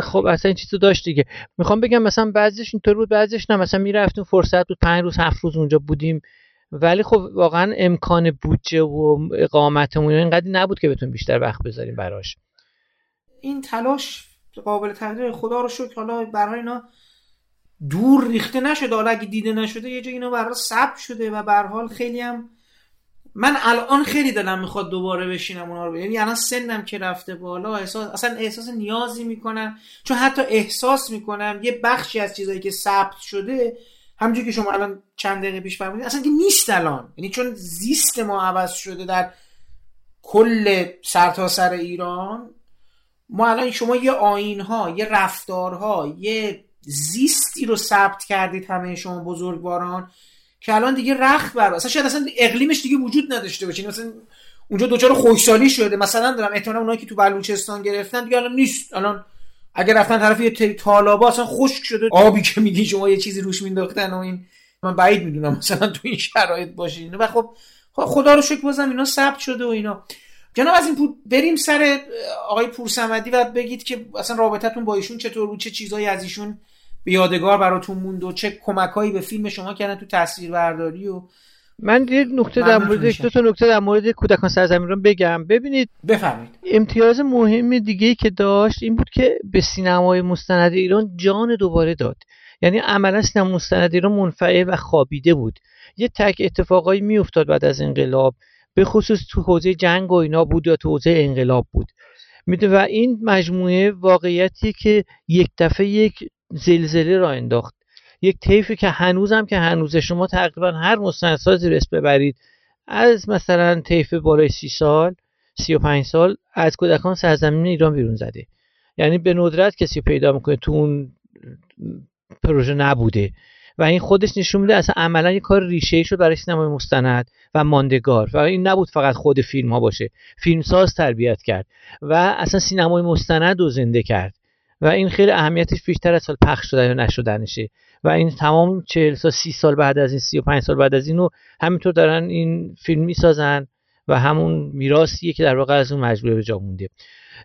[SPEAKER 3] خب اصلا این چیزو داشت دیگه. می‌خوام بگم مثلا بعضیش اینطور بود بعضیش نه. مثلا می‌رفتیم فرصت بود پنج روز هفت روز اونجا بودیم. ولی خب واقعا امکان بودجه و اقامتمون اینقدر نبود که بتون بیشتر وقت بذاریم براش.
[SPEAKER 1] این تلاش قابل تقدیر خدا رو شکر حالا برای اینا دور ریخته نشده. حالا اگه دیده نشده یه جا اینا برای ثبت شده و به حال خیلی هم من الان خیلی دلم می‌خواد دوباره بشینم اونا رو یعنی الان سنم که رفته بالا احساس اصلا احساس نیازی می‌کنم. چون حتی احساس می‌کنم یه بخشی از چیزایی که ثبت شده همونجوری که شما الان چند دقیقه پیش فرمودید اصلا که نیست الان. یعنی چون زیست ما عوض شده در کل سرتاسر سر ایران ما الان شما یه آین ها یه رفتارها یه زیستی رو ثبت کردید همه شما بزرگواران که الان دیگه رخت بر اصلا شاید اصلا اقلیمش دیگه وجود نداشته باشه. مثلا اونجا دوچار خوشسالی شده. مثلا دارم احتمالاً اونایی که تو بلوچستان گرفتن دیگه الان نیست. الان اگر رفتن طرف یه تالابا اصلا خشک شده. آبی که میگی شما یه چیزی روش مینداختن و این. من بعید می‌دونم مثلا تو این شرایط باشین. و خب خدا رو شکر بازم اینا ثبت شده و اینا. جناب از این پور بریم سر آقای پورسمدی و بگید که اصلا رابطتون با ایشون چطور بود؟ چه چیزایی از ایشون به یادگار براتون موند و چه کمکایی به فیلم شما کردن تو تصویربرداری و
[SPEAKER 3] من یه نکته در مورد دو تا نکته در مورد کودکان سرزمین رو بگم. ببینید
[SPEAKER 1] بفهمید
[SPEAKER 3] امتیاز مهم دیگه که داشت این بود که به سینمای مستند ایران جان دوباره داد. یعنی عملا سینما مستند ایران منفعل و خوابیده بود. یه تک اتفاقایی میافتاد بعد از انقلاب. به خصوص تو حوزه جنگ و اینا بود یا تو حوزه انقلاب بود. می‌دونه و این مجموعه واقعیتی که یک دفعه یک زلزله را انداخت. یک طیفی که هنوزم که هنوز شما تقریبا هر مستندسازی رس ببرید. از مثلا طیف بالای سی سال سی و پنج سال از کودکان سرزمین ایران بیرون زده. یعنی به ندرت کسی پیدا می‌کنه تو اون پروژه نبوده. و این خودش نشون میده اصلا عملا یه کار ریشه شد برای سینمای مستند و ماندگار. و این نبود فقط خود فیلم ها باشه. فیلمساز تربیت کرد و اصلا سینمای مستند رو زنده کرد. و این خیلی اهمیتش بیشتر از سال پخش شدن یا نشدنشه. و این تمام چهل سال سی سال بعد از این سی و پنج سال بعد از اینو همینطور دارن این فیلم می‌سازن و همون میراثیه که در واقع از اون مجموعه به جا مونده.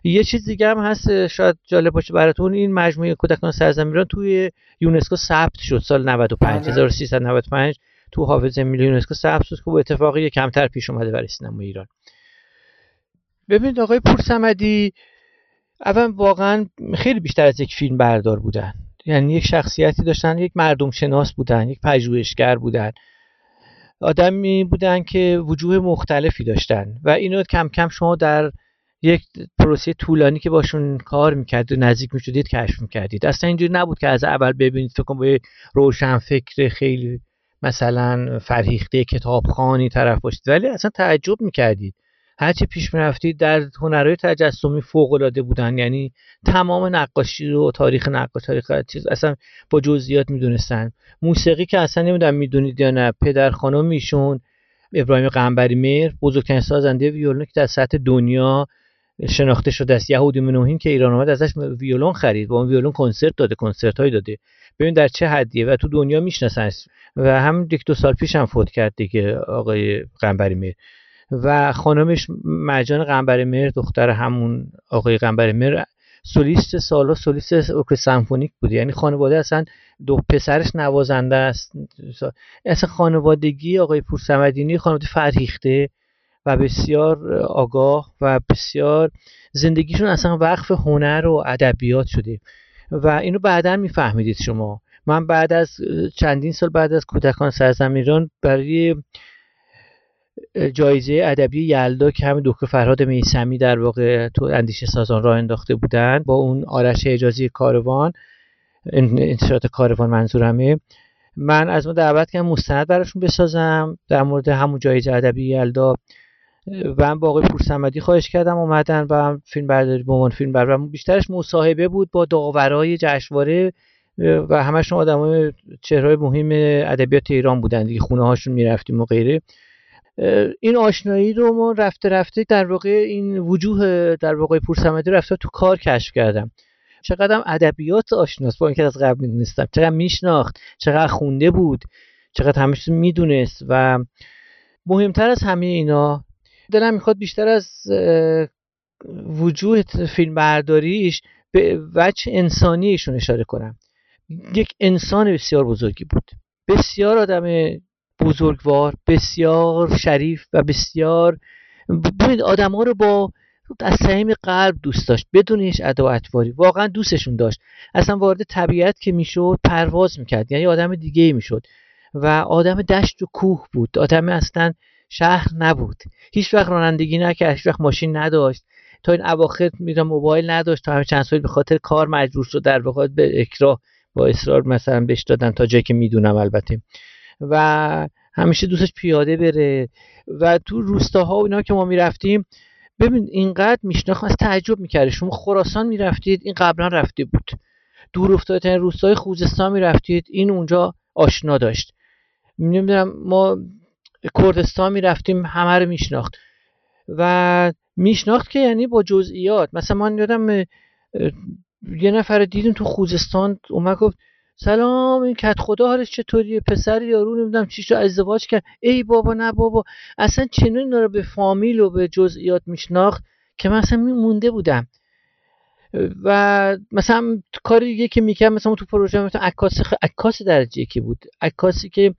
[SPEAKER 3] یه چیز دیگه هم هست شاید جالب باشه براتون این مجموعه کودکان سرزمین توی یونسکو ثبت شد سال 95 1395 تو حافظه ملی یونسکو ثبت شد. که به اتفاقی کمتر پیش اومده برای سینما ایران. ببینید آقای پورسمدی اول واقعا خیلی بیشتر از یک فیلم بردار بودن. یعنی یک شخصیتی داشتن یک مردم شناس بودن یک پژوهشگر بودن. آدمی بودن که وجوه مختلفی داشتن. و اینو کم کم شما در یک پروسه طولانی که باشون کار می‌کرد و نزدیک می‌شدید کشف می‌کردید. اصلا اینجوری نبود که از اول ببینید فکر کنم با روشن فکر خیلی مثلا فرهیخته کتابخانی طرف باشید. ولی اصلا تعجب می‌کردید. هرچی پیش می‌رفتید در هنرهای تجسمی فوق العاده بودن. یعنی تمام نقاشی رو تاریخ نقاش تاریخ چیز اصلا با جزئیات می‌دونستن. موسیقی که اصلا نمی‌دونم می‌دونید یا نه. پدر خانم ایشون ابراهیم قنبری مهر بزرگترین سازنده ویولون که در سطح دنیا شناخته شده است. یهودی منوهین که ایران آمد ازش ویولون خرید. با اون ویولون کنسرت داده کنسرت هایی داده. ببین در چه حدیه و تو دنیا می‌شناسن. و هم یک دو سال پیش هم فوت کرد دیگه آقای قنبری مهر. و خانمش مرجان قنبر مهر دختر همون آقای قنبر مهر سولیست سالا سولیست اوکر سمفونیک بوده. یعنی خانواده اصلا دو پسرش نوازنده است. اصلا خانوادگی آقای پورسمدینی خانواده فرهیخته. و بسیار آگاه و بسیار زندگیشون اصلا وقف هنر و ادبیات شده. و اینو بعدا میفهمیدید شما. من بعد از چندین سال بعد از کودکان سرزمین برای جایزه ادبی یلدا که همین دکتر فرهاد میسمی در واقع تو اندیشه سازان راه انداخته بودن با اون آرش اجازی کاروان انتشارات کاروان منظورمه من از ما دعوت کردم مستند براشون بسازم در مورد همون جایزه ادبی یلدا و هم با آقای پورسمدی خواهش کردم اومدن و هم فیلم برداری به عنوان فیلم برداری بیشترش مصاحبه بود با داورای جشنواره و همشون آدمای چهرهای مهم ادبیات ایران بودن دیگه. خونه هاشون می‌رفتیم و غیره. این آشنایی رو ما رفته رفته در واقع این وجوه در واقع پورسمدی رفته تو کار کشف کردم. چقدر ادبیات آشناست. با اینکه از قبل می‌دونستم. چقدر میشناخت. چقدر خونده بود. چقدر همش می‌دونست و مهمتر از همه اینا دلم می‌خواد بیشتر از وجوه فیلم برداریش به وجه انسانیشون اشاره کنم. یک انسان بسیار بزرگی بود. بسیار آدم بزرگوار بسیار شریف و بسیار ببینید آدم ها رو با از صمیم قلب دوست داشت. بدون هیچ ادا و اطواری واقعا دوستشون داشت. اصلا وارد طبیعت که می‌شد پرواز می‌کرد. یعنی آدم دیگه می‌شد. و آدم دشت و کوه بود. آدم اصلا شهر نبود. هیچ وقت رانندگی نکرد هیچ وقت ماشین نداشت. تا این اواخر میرم موبایل نداشت تا همه چند سال به خاطر کار مجبور شد در واقع به اکراه با اصرار مثلا بهش دادن تا جایی که می‌دونم البته. و همیشه دوستش پیاده بره. و تو روستاها و اینا که ما می‌رفتیم ببین اینقدر میشناخت از تعجب می‌کرده شما خراسان می‌رفتید این قبلا رفته بود. دور افتاده روستای خوزستان می‌رفتید این اونجا آشنا داشت. نمی‌دونم ما کردستان می‌رفتیم همه رو میشناخت. و میشناخت که یعنی با جزئیات. مثلا من یادم یه نفر دیدیم تو خوزستان اومد گفت سلام این کت خدا حالش چطوریه؟ پسر یارو نمی‌دونم چی شو ازدواج کرد. ای بابا نه بابا. اصلا چنین رو به فامیل و به جزئیات میشناخت که من اصلا مونده بودم. و مثلا کاری دیگه که می‌کرد مثلا تو پروژه مثلا عکاس عکاس درجه یکی بود. عکاسی که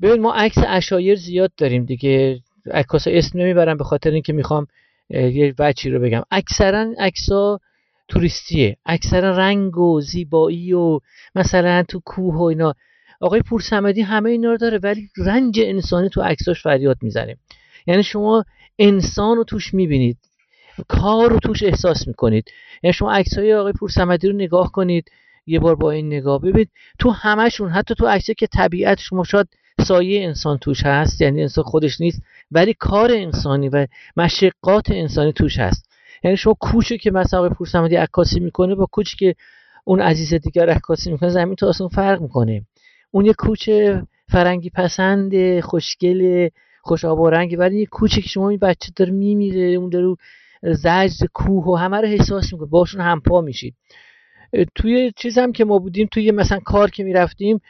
[SPEAKER 3] ببین ما عکس اشایر زیاد داریم دیگه. عکاس اسم نمی‌برم به خاطر اینکه می‌خوام یه وچی رو بگم. اکثرا عکسا توریستیه. اکثرا رنگ و زیبایی و مثلا تو کوه و اینا. آقای پورسمدی همه اینا رو داره ولی رنج انسانی تو عکساش فریاد می‌زنه یعنی شما انسان رو توش می‌بینید. کار رو توش احساس می‌کنید. یعنی شما عکس های آقای پورسمدی رو نگاه کنید. یه بار با این نگاه. ببینید تو همشون حتی تو عکسی که طبیعت شما شاید سایه انسان توش هست یعنی انسان خودش نیست ولی کار انسانی و مشقات انسانی توش هست. یعنی شما کوچه که مثلا آقای پورسمدی عکاسی می‌کنه با کوچی که اون عزیز دیگر عکاسی می‌کنه زمین تا آسمون فرق می‌کنه. اون یه کوچه فرنگی پسند خوشگل خوش آب و رنگی ولی یه کوچه که شما این بچه داره میمیره اون داره زجر کوه و همه رو احساس می‌کنه باشون همپا میشید. توی چیز هم که ما بودیم توی مثلا کار که می‌رفتیم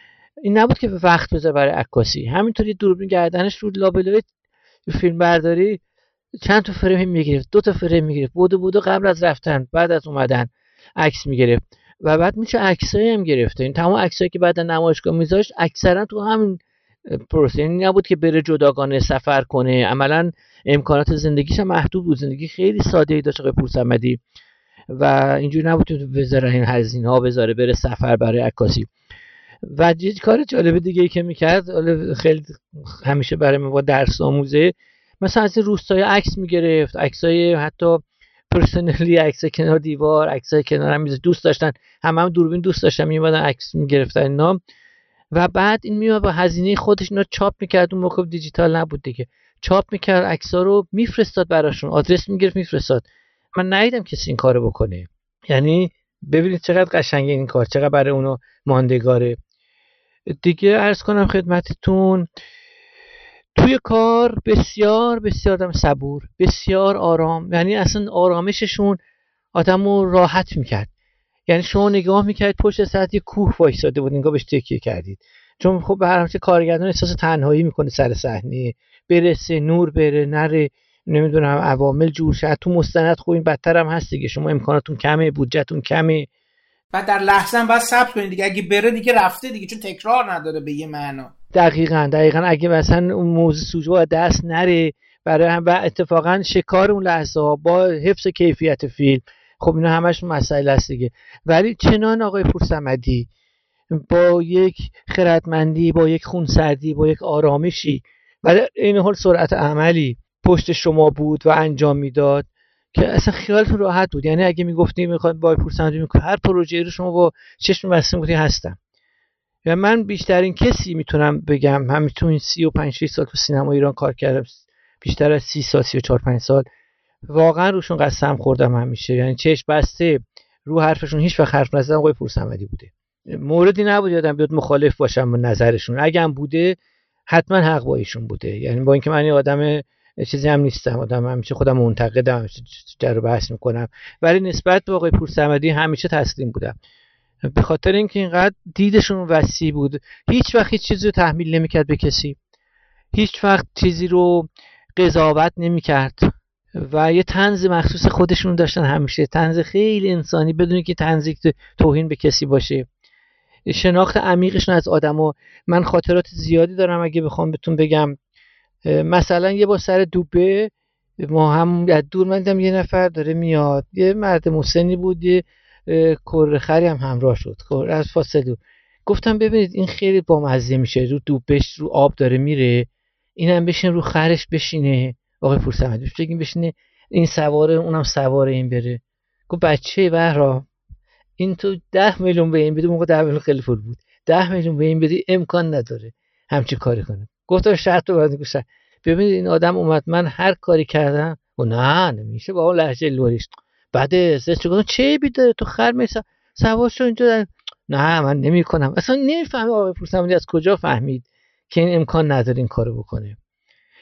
[SPEAKER 3] این نبود که وقت بذاره برای عکاسی. همینطوری دوربین گردنش رو لابلای فیلم برداری چند تا فریم می‌گرفت دو تا فریم می‌گرفت. بودو بودو قبل از رفتن بعد از اومدن عکس می‌گرفت. و بعد میشه عکسایی هم گرفته. این تمام عکسایی که بعد نمایشگاه میذاشت اکثرا تو همین پروسه. یعنی نبود که بره جداگانه سفر کنه. عملا امکانات زندگیش هم محدود بود. زندگی خیلی ساده ای داشت آقای پورسمدی. و اینجوری نبود که بذاره این هزینه ها بذاره بره سفر برای عکاسی. و یه کار جالب دیگه ای که می‌کرد خیلی همیشه برای ما با درس آموزه مثلا از این روستای عکس می‌گرفت عکسای حتی پرسنلی عکس کنار دیوار عکسای کنار هم دوست داشتن همه هم دوربین دوست داشتن میومدن عکس می‌گرفتن اینا. و بعد این میومد با هزینه خودش اینا چاپ می‌کرد اون موقع دیجیتال نبود دیگه. چاپ می‌کرد عکسا رو میفرستاد براشون آدرس می‌گرفت میفرستاد. من ندیدم کسی این کارو بکنه. یعنی ببینید چقدر قشنگه این کار چقدر برای اونو ماندگاره. دیگه ارز کنم خدمتتون توی کار بسیار بسیار آدم صبور بسیار آرام یعنی اصلا آرامششون آدم رو راحت می‌کرد. یعنی شما نگاه می‌کردید پشت ساعت یه کوه وایساده بود نگاه بهش تکیه کردید. چون خب به هر کارگردان احساس تنهایی می‌کنه سر صحنه برسه نور بره نره نمی‌دونم عوامل جور شد تو مستند خوب این بدتر هم هست دیگه. شما امکاناتون کمه بودجهتون کمه.
[SPEAKER 1] بعد در لحظه هم باید ثبت کنید دیگه. اگه بره دیگه رفته دیگه چون تکرار نداره به یه معنا.
[SPEAKER 3] دقیقا دقیقا. اگه مثلا اون موضوع سوژه دست نره برای هم و اتفاقا شکار اون لحظه ها با حفظ کیفیت فیلم. خب اینا همش مسائل است دیگه. ولی چنان آقای پورسمدی با یک خردمندی با یک خونسردی با یک آرامشی و این حال سرعت عملی پشت شما بود و انجام می‌داد. که اصلا خیالتون راحت بود. یعنی اگه می‌گفتیم می‌خواد با پورسمدی می‌کنه هر پروژه رو شما با چشم بسته می‌گفتین هستم. و من بیشترین کسی می‌تونم بگم سی و پنج سال تو سینما ایران کار کردم بیشتر از سی سال سی و چهار پنج سال واقعا روشون قسم خوردم همیشه. یعنی چشم بسته رو حرفشون هیچ وقت حرف نزدن آقای پورسمدی بوده. موردی نبود یادم بیاد مخالف باشم با نظرشون. اگه هم بوده حتما حق با ایشون بوده. یعنی با اینکه من آدم چیزی هم نیستم آدم همیشه خودم منتقدم همیشه جر بحث می‌کنم. ولی نسبت به آقای پورسمدی همیشه تسلیم بودم. به خاطر اینکه اینقدر دیدشون وسیع بود. هیچ وقت هیچ چیزی رو تحمیل نمی‌کرد به کسی. هیچ وقت چیزی رو قضاوت نمی‌کرد. و یه تنز مخصوص خودشون داشتن همیشه. تنز خیلی انسانی بدون که تنزی توهین به کسی باشه. شناخت عمیقشون از آدما من خاطرات زیادی دارم اگه بخوام بهتون بگم. مثلا یه با سر دوبه ما هم از دور من یه نفر داره میاد. یه مرد مسنی بود یه کرخری هم همراه شد. از فاصله گفتم ببینید این خیلی بامزه میشه. رو دوبش رو آب داره میره. این هم بشین رو خرش بشینه. آقای پور سمدی بگیم بشینه. این سواره اونم سواره این بره. گفت بچه بهرا این تو ده میلیون به این بده. موقع ده میلیون خیلی فول بود. ده میلیون به این بدی امکان نداره. همچی کاری کنه. گفتم شرط رو باید گوشم ببینید این آدم اومد من هر کاری کردم و نه نمیشه با اون لحجه لوریش. بعد چه گفتم چه بی داره تو خر میسا؟ سوار شو اینجا نه من نمی کنم اصلا نمیفهم آقای پورسمانی از کجا فهمید که این امکان نداره این کارو بکنه.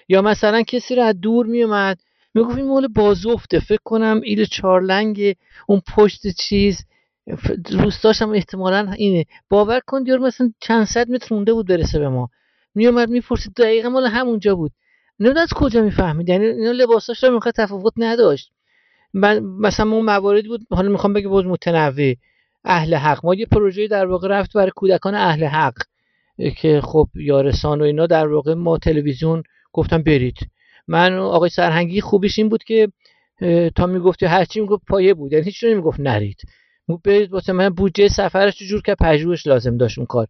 [SPEAKER 3] یا مثلا کسی رو از دور میومد می‌گفت این مال بازوفته فکر کنم ایل چارلنگ اون پشت چیز. روستاش هم احتمالا اینه. باور کن دیار مثلا چند صد متر مونده بود برسه به ما. میومد می‌پرسید دقیقا مال همونجا بود. نمی‌دونم از کجا می‌فهمید. یعنی اینا لباساش رو می‌خواد تفاوت نداشت. من مثلا اون مواردی بود حالا می‌خوام بگم باز متنوع. اهل حق. ما یه پروژه در واقع رفت برای کودکان اهل حق. که خب یارسان و اینا در واقع ما تلویزیون گفتم برید. من آقای سرهنگی خوبیش این بود که تا می‌گفتی هرچی می‌گفت پایه بود. یعنی هیچ نمی‌گفت نرید. برید واسه من بودجه سفرش جور که پژوهش لازم داشت اون کار.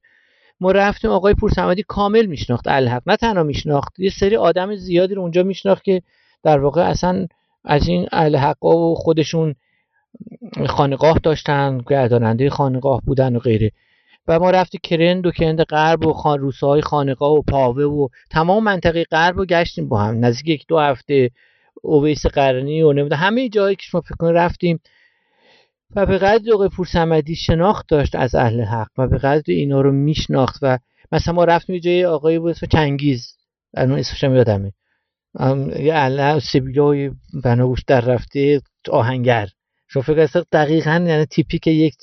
[SPEAKER 3] ما رفتیم آقای پورسمدی کامل میشناخت الحق. نه تنها میشناخت یه سری آدم زیادی رو اونجا میشناخت که در واقع اصلا از این اهل حقا و خودشون خانقاه داشتن گرداننده خانقاه بودن و غیره. و ما رفتی کرند و کرند غرب و خان روسه های خانقاه و پاوه و تمام منطقه غرب رو گشتیم با هم. نزدیک یک دو هفته اویس قرنی و نمیده همه جایی که شما فکر رفتیم. و به قدر آقای پور سمدی شناخت داشت از اهل حق و به قدر اینا رو میشناخت و مثلا ما رفتیم جای آقای بود اسم چنگیز. الان اسمش یادمه. یه الله سبیلای بناگوش در رفته آهنگر. شما فکر است دقیقا یعنی تیپیک یک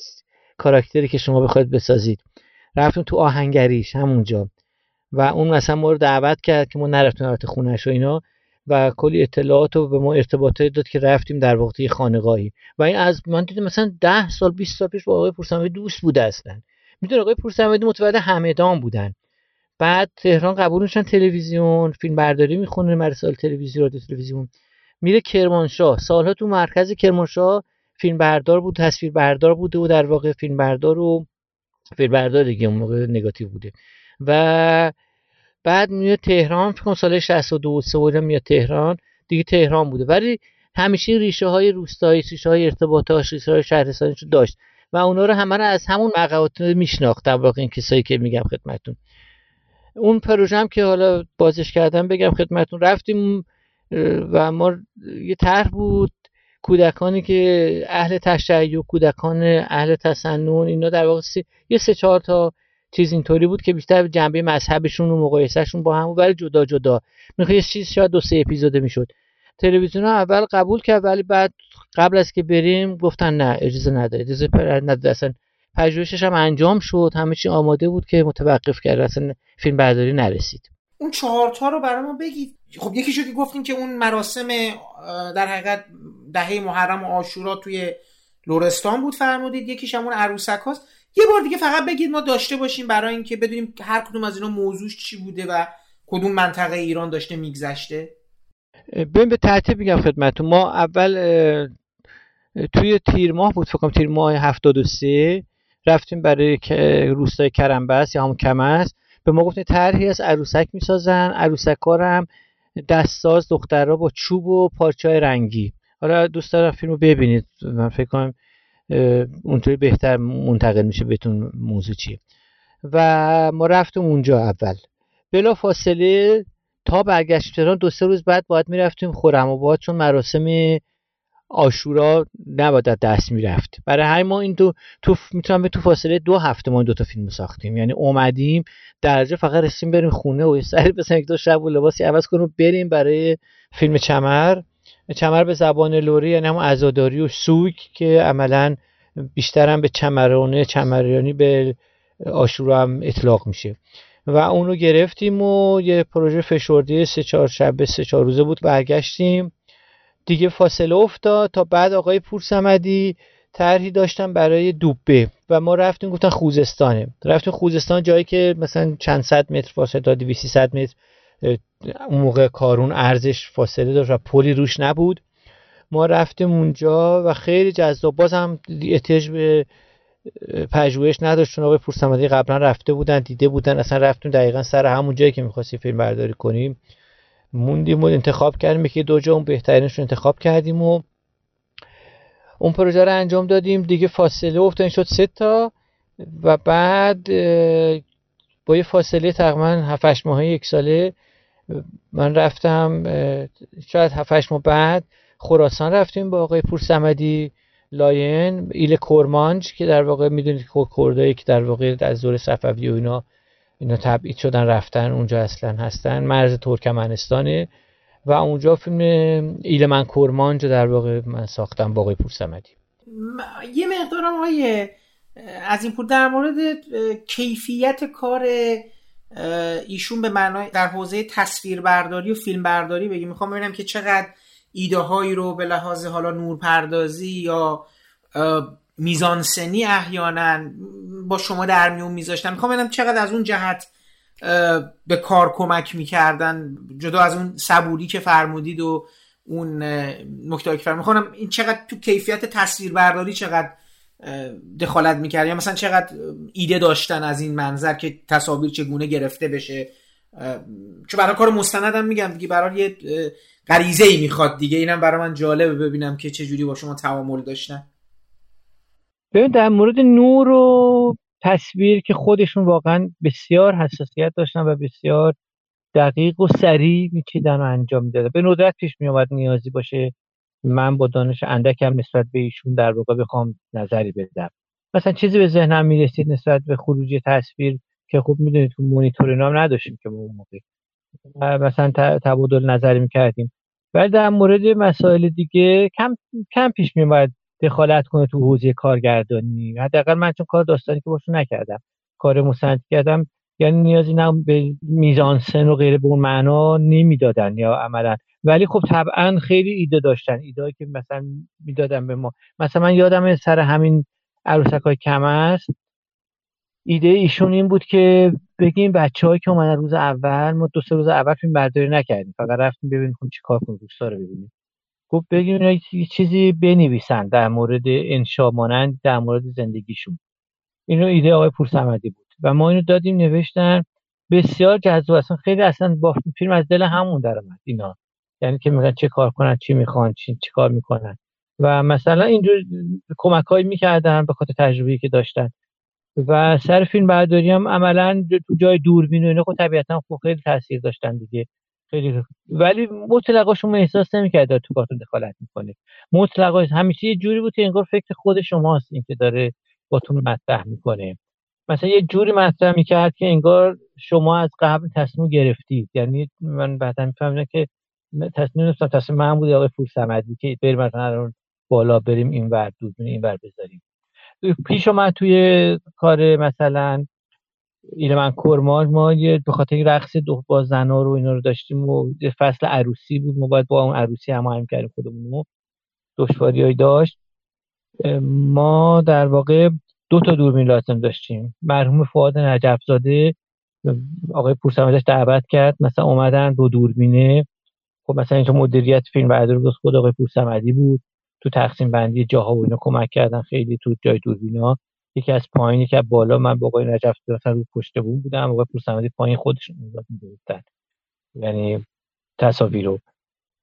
[SPEAKER 3] کاراکتری که شما بخواید بسازید. رفتیم تو آهنگریش همونجا. و اون مثلا ما رو دعوت کرد که ما نرفتیم رفت خونش و اینا. و کلی اطلاعات رو به ما ارتباطات داد که رفتیم در وقتی خانقاهی. و این از من دیدم مثلا ده سال 20 سال پیش با آقای پورسمدی دوست بوده اصلا. میدون آقای پورسمدی متولد همدان بودن. بعد تهران قبولشن تلویزیون فیلم برداری می‌خونه مدرسه تلویزیون رادیو تلویزیون. میره کرمانشاه. سالها تو مرکز کرمانشاه فیلم بردار بود تصویر بردار بوده و در واقع فیلم بردار و فیلم بردار دیگه اون موقع نگاتیو بوده. و بعد میاد تهران فکر سال 62 سه میاد تهران. دیگه تهران بوده. ولی همیشه ریشه های روستایی ریشه های ارتباطات ریشه های شهرستانیش داشت. و اونا رو همه رو از همون مقاطع میشناخت در واقع این کسایی که میگم خدمتتون. اون پروژه هم که حالا بازش کردم بگم خدمتون رفتیم و ما یه طرح بود. کودکانی که اهل تشیع کودکان اهل تسنن اینا در واقع یه سه چهار تا چیز اینطوری بود که بیشتر جنبه مذهبشون و مقایسهشون با هم ولی جدا جدا. می‌خواد یه چیز شاید دو سه اپیزود می‌شد. تلویزیون ها اول قبول کرد ولی بعد قبل از که بریم گفتن نه اجازه نداره. اجازه نداره اصلا پژوهشش هم انجام شد. همه چی آماده بود که متوقف کرد. اصلا فیلم برداری نرسید.
[SPEAKER 1] اون چهارتا رو برای ما بگید. خب یکی شد که گفتین که اون مراسم در حقیقت دهه محرم و آشورا توی لورستان بود فرمودید. یکیش همون عروسک هاست. یه بار دیگه فقط بگید ما داشته باشیم برای اینکه بدونیم هر کدوم از اینا موضوعش چی بوده و کدوم منطقه ایران داشته میگذشته.
[SPEAKER 3] ببین به ترتیب میگم خدمتتون. ما اول توی تیر ماه بود فکرم تیر ماه 73 رفتیم برای روستای کرنبست یا همون کمست. به ما گفتن طرحی از عروسک می‌سازن عروسک ها هم دستساز دخترها با چوب و پارچه رنگی. حالا دوست دارم فیلم ببینید. من فکر کنم اونطوری بهتر منتقل میشه بهتون موضوع چیه. و ما رفتیم اونجا اول. بلا فاصله تا برگشت تهران دو سه روز بعد باید می‌رفتیم خورم آباد چون مراسم آشورا نباید دست می‌رفت. برای همین ما این دو تو می‌تونم تو فاصله دو هفته ما این دو تا فیلم ساختیم. یعنی اومدیم درجه فقط رسیم بریم خونه و سری یک دو شب و لباسی عوض کنیم بریم برای فیلم چمر. چمر به زبان لوری یعنی همون عزاداری و سوگ که عملا بیشتر هم به چمرانه چمریانی به آشورا هم اطلاق میشه. و اونو گرفتیم و یه پروژه فشردی سه چهار شب سه چهار روزه بود برگشتیم. دیگه فاصله افتاد تا بعد آقای پورسمدی طرحی داشتن برای دوبه و ما رفتیم گفتن خوزستانه. رفتیم خوزستان جایی که مثلا چند صد متر فاصله تا 200 متر اون موقع کارون ارزش فاصله داشت و پلی روش نبود. ما رفتیم اونجا و خیلی جذاب. باز هم احتیاج به پژوهش نداشت. چون آقای پورسمدی قبلا رفته بودن دیده بودن. اصلا رفتیم دقیقا سر همون جایی که می‌خواستیم فیلم برداری کنیم. موندیم و انتخاب کردیم. که دو جا اون بهترینش رو انتخاب کردیم و اون پروژه رو انجام دادیم. دیگه فاصله افتادین شد سه تا و بعد با یه فاصله تقریبا 7 ماه یک ساله من رفتم شاید 7 ماه بعد خراسان رفتیم با آقای پور سمدی لاین ایل کرمانج که در واقع می‌دونید کردایی که در واقع از دور صفوی و اینا اینا تبعید شدن رفتن اونجا اصلا هستن مرز ترکمنستانه و اونجا فیلم ایل من کرمانج در واقع من ساختم با آقای پور سمدی
[SPEAKER 1] یه مقدارم آقای از این پور در مورد کیفیت کار ایشون به معنای در حوزه تصویربرداری و فیلمبرداری بگیم می‌خوام ببینم که چقدر ایده هایی رو به لحاظ حالا نورپردازی یا میزانسنی احیانا با شما در میون میذاشتن. می‌خوام ببینم چقدر از اون جهت به کار کمک می‌کردن. جدا از اون صبوری که فرمودید و اون نکته که فرمودید. این چقدر تو کیفیت تصویربرداری چقدر دخالت می‌کرد یا مثلا چقدر ایده داشتن از این منظر که تصاویر چگونه گرفته بشه؟ چون برای کار مستندم میگم دیگه برای یه غریزه ای می‌خواد دیگه. اینم برای من جالبه ببینم که چه جوری با شما تعامل داشتن.
[SPEAKER 3] ببین در مورد نور و تصویر که خودشون واقعا بسیار حساسیت داشتن و بسیار دقیق و سریع میچیدن و انجام می‌دادن به ندرت پیش میومد نیازی باشه من با دانش اندکم نسبت به ایشون در واقع بخوام نظری بدم. مثلا چیزی به ذهنم می‌رسید نسبت به خروجی تصویر که خوب می‌دونید که مونیتور نام نداشتیم که اون موقع. مثلا تبادل نظری می‌کردیم. ولی در مورد مسائل دیگه کم کم پیش میومد دخالت کنه تو حوزه کارگردانی. حداقل من چون کار داستانی که باشون نکردم. کار مستند کردم یعنی نیازی نه به میزان سن و غیره به اون معنا نمی‌دادن یا عملا ولی خب طبعا خیلی ایده داشتن. ایده که مثلا می‌دادن به ما. مثلا من یادم سر همین عروسک های کم است. ایده ایشون این بود که بگیم بچه که اومدن روز اول ما دو سه روز اول فیلم برداری نکردیم. فقط رفتیم ببینیم خب چی کار کنیم دوستا رو ببینیم. گفت بگیم اینا چیزی بنویسن در مورد انشا مانند در مورد زندگیشون. اینو ایده آقای پورسمدی بود. و ما اینو دادیم نوشتن. بسیار جذاب. اصلا خیلی اصلا با فیلم از دل همون در اینا. یعنی که میگن چه کار کنن چی می‌خوان چی, چی کار می‌کنن. و مثلا اینجور کمک هایی می‌کردن به خاطر تجربه که داشتن. و سر فیلم برداری هم عملا تو جای دوربین و اینا خب طبیعتا خب خیلی تاثیر داشتن دیگه. خیلی مطلقا مطلقا شما احساس نمی‌کرد تو کارتون دخالت می‌کنه. مطلقا همیشه یه جوری بود که انگار فکر خود شماست این که داره باتون مطرح می‌کنه. مثلا یه جوری مطرح می‌کرد که انگار شما از قبل تصمیم گرفتید. یعنی من بعدا میفهمیدم که تصمیم نمیستم تصمیم من بود آقای پور سمدی که بریم مثلا بالا بریم این ور دوربین این ور بذاریم. پیش اومد توی کار مثلا این من کرماج ما یه به خاطر رقص دو با زنا رو اینا رو داشتیم و فصل عروسی بود. ما باید با اون عروسی هم کردیم خودمون و دشواری داشت. ما در واقع دو تا دوربین لازم داشتیم. مرحوم فؤاد نجف زاده آقای پورسمدش دعوت کرد. مثلا اومدن دو دوربینه. خب مثلا اینجا مدیریت فیلم برداری بود خود آقای پورسمدی بود. تو تقسیم بندی جاها و اینا کمک کردن خیلی تو جای دوربینا. یکی از پایین یکی از بالا من با آقای نجف مثلا رو پشت بوم بودم آقای پورسمدی پایین خودشون می‌گرفتن یعنی تصاویر رو.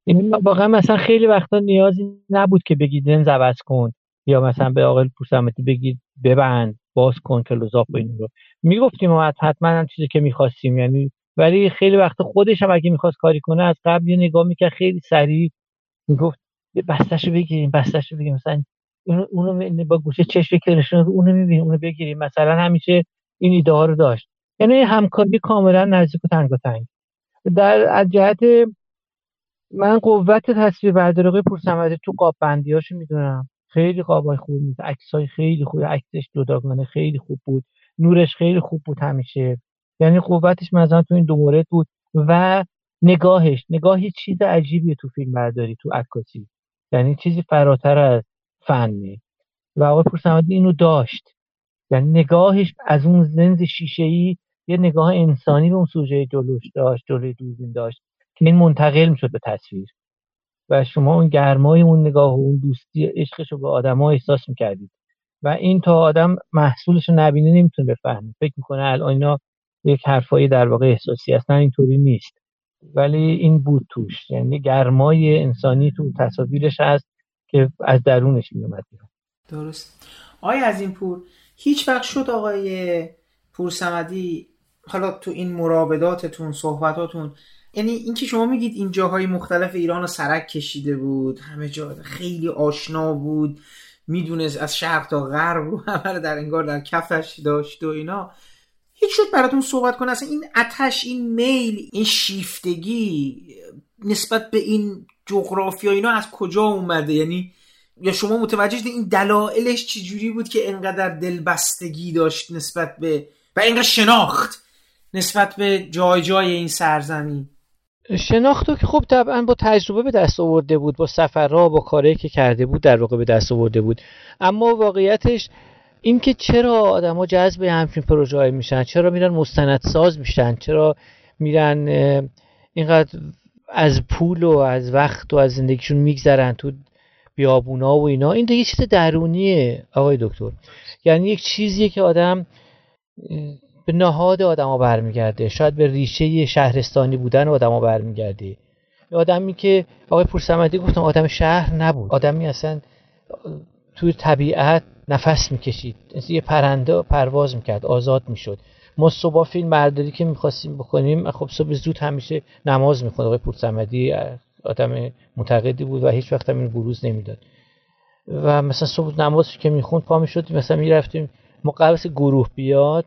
[SPEAKER 3] این واقعا مثلا خیلی وقتا نیازی نبود که بگید لنز عوض کن یا مثلا به آقای پورسمدی بگید ببند باز کن کلوزاپ و این رو. می‌گفتیم حتما هم چیزی که می‌خواستیم یعنی
[SPEAKER 5] ولی خیلی وقت خودش هم اگه می‌خواست کاری کنه از قبل یه نگاه می‌کرد خیلی سریع می‌گفت بستشو بگیریم بستشو بگیریم. مثلا اونو با گوشه چشم کرشون اونو می‌بینیم اونو بگیریم. مثلا همیشه این ایده ها رو داشت. یعنی همکاری کاملا نزدیک و تنگ و تنگ. در از جهت من قوت تصویر برداری آقای تو قاب بندی می‌دونم. خیلی قابای خوب بود های خیلی خوب عکسش جداگانه خیلی خوب بود. نورش خیلی خوب بود همیشه. یعنی قوتش مثلا تو این دو مورد بود و نگاهش نگاهی چیز عجیبیه تو فیلم برداری تو عکاسی. یعنی چیزی فراتر از فنی و آقای پورسمدی اینو داشت. یعنی نگاهش از اون لنز شیشه ای یه نگاه انسانی به اون سوژه جلوش داشت جلوی دوربین داشت که این منتقل می‌شد به تصویر. و شما اون گرمای اون نگاه و اون دوستی عشقش رو به آدما احساس می‌کردید. و این تا آدم محصولش رو نبینه نمی‌تونه بفهمه. فکر می‌کنه الان اینا یک حرفایی در واقع احساسی هستن اینطوری نیست. ولی این بود توش. یعنی گرمای انسانی تو تصاویرش هست که از درونش میومد
[SPEAKER 1] درست. آیا از این پور هیچ وقت شد آقای پور سمدی حالا تو این مراوداتتون صحبتاتون یعنی اینکه شما میگید این جاهای مختلف ایران رو سرک کشیده بود همه جا خیلی آشنا بود می‌دونست از شرق تا غرب رو همه در انگار در کفش داشت و اینا. هیچ شد براتون صحبت کنه. اصلا این اتش این میل این شیفتگی نسبت به این جغرافیا اینا از کجا اومده؟ یعنی یا شما متوجه این دلایلش چجوری بود که انقدر دلبستگی داشت نسبت به و اینقدر شناخت نسبت به جای جای این سرزمین؟
[SPEAKER 3] شناختو که خب طبعا با تجربه به دست آورده بود با سفرها با کاری که کرده بود در واقع به دست آورده بود. اما واقعیتش اینکه چرا آدما جذب همچین پروژه میشن؟ چرا میرن مستندساز میشن؟ چرا میرن اینقدر از پول و از وقت و از زندگیشون میگذرن تو بیابونا و اینا؟ این دیگه چیز درونیه آقای دکتر. یعنی یک چیزیه که آدم به نهاد آدما برمیگرده. شاید به ریشه شهرستانی بودن آدما برمیگرده. آدمی که آقای پورسمدی گفتم آدم شهر نبود. آدمی اصلا توی طبیعت نفس می‌کشید. یه پرنده پرواز می‌کرد آزاد می‌شد. ما صبح فیلم برداری که می‌خواستیم بکنیم خب صبح زود همیشه نماز می‌خوند. آقای پورسمدی آدم معتقدی بود و هیچ وقت هم این بروز نمی‌داد. و مثلا صبح نماز که می‌خوند پا می‌شد مثلا می‌رفتیم. قبل گروه بیاد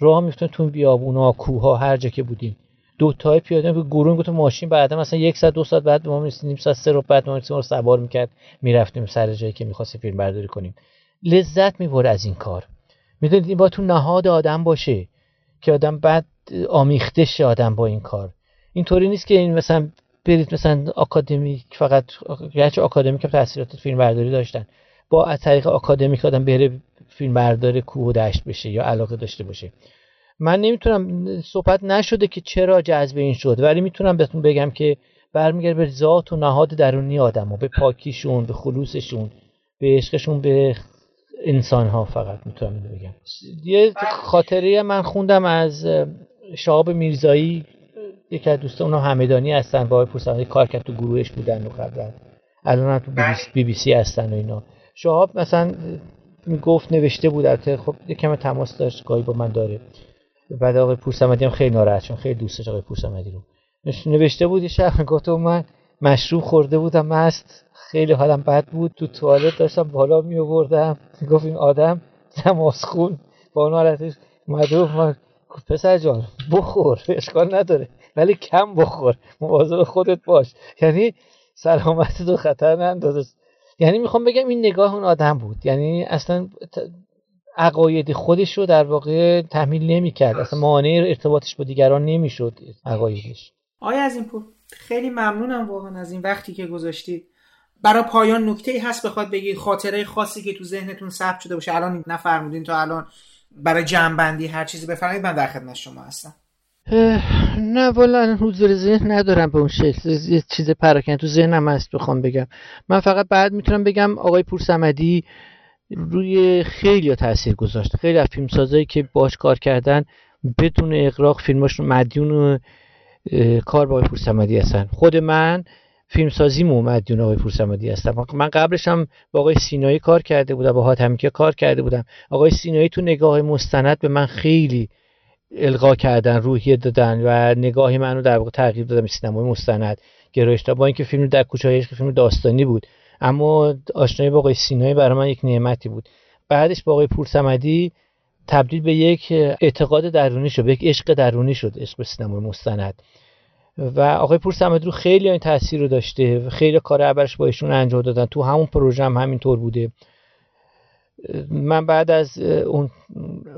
[SPEAKER 3] راه میفتیم تو بیابونا کوه هر جا که بودیم. دو تای پیاده به گروه گفت ماشین بعدا مثلا یک ساعت دو ساعت بعد ما نیم ساعت سه رو بعد ما رو سوار می‌کرد. می‌رفتیم سر جایی که می‌خواستیم فیلم برداری کنیم. لذت می‌بره از این کار. می‌دونید این با تو نهاد آدم باشه که آدم بعد آمیخته شه آدم با این کار. اینطوری نیست که این مثلا برید مثلا آکادمیک فقط گرچه آکادمیک تحصیلات فیلم برداری داشتن. با از طریق آکادمیک آدم بره فیلم بردار کوه و دشت بشه یا علاقه داشته باشه. من نمی‌تونم صحبت نشده که چرا جذب این شد ولی می‌تونم بهتون بگم که برمیگرده به ذات و نهاد درونی آدم ها به پاکیشون به خلوصشون به عشقشون به انسان ها فقط می‌تونم بگم. یه خاطره من خوندم از شهاب میرزایی یکی از دوستان اونها همدانی هستن با پرسانی کار کرد تو گروهش بودن و قبلا الان هم تو بی بی سی هستن و اینا. شهاب مثلا می‌گفت نوشته بود البته خب کم تماس داشت گاهی با من داره. بعد آقای پورسمدی هم خیلی ناراحت چون خیلی دوستش آقای پورسمدی رو. نوشته بود یه شب گفت من مشروب خورده بودم مست. خیلی حالم بد بود. تو توالت داشتم بالا می آوردم گفت این آدم خون. با اون حالتش مدروف پسر جان بخور. اشکال نداره. ولی کم بخور. مواظب خودت باش. یعنی سلامت تو خطر نندازه یعنی می‌خوام بگم این نگاه اون آدم بود. یعنی اصلا عقاید خودش رو در واقع تحمیل نمی‌کرد. اصلا مانع ارتباطش با دیگران نمی‌شد عقایدش.
[SPEAKER 1] آیا از این پول خیلی ممنونم واقعا از این وقتی که گذاشتید برای پایان نکته ای هست بخواد بگید خاطره خاصی که تو ذهنتون ثبت شده باشه. الان نفرمودین تا الان برای جمعبندی هر چیزی بفرمایید من در خدمت شما هستم.
[SPEAKER 3] نه والا حضور ذهن ندارم به اون شکل. یه چیز پراکنده تو ذهنم هست بخوام بگم. من فقط بعد می‌تونم بگم آقای پورسمدی روی خیلی تاثیر گذاشت. خیلی از فیلمسازایی که باش کار کردن بدون اقراق فیلماشون مدیون کار با آقای پورسمدی هستن. خود من فیلمسازی مدیون آقای پورسمدی هستم. من قبلش هم با آقای سینایی کار کرده بودم با حاتمیکه کار کرده بودم. آقای سینایی تو نگاه مستند به من خیلی القا کردن روحیه دادن و نگاهی منو در واقع تغییر دادم سینمای مستند. گرایش با اینکه فیلم در کوچه عشق فیلم داستانی بود. اما آشنایی با آقای سینایی برای من یک نعمتی بود. بعدش با آقای پورسمدی تبدیل به یک اعتقاد درونی شد به یک عشق درونی شد عشق به سینمای مستند. و آقای پور رو خیلی این تاثیر رو داشته. خیلی کار اولش با ایشون انجام دادن. تو همون پروژه هم همینطور بوده. من بعد از اون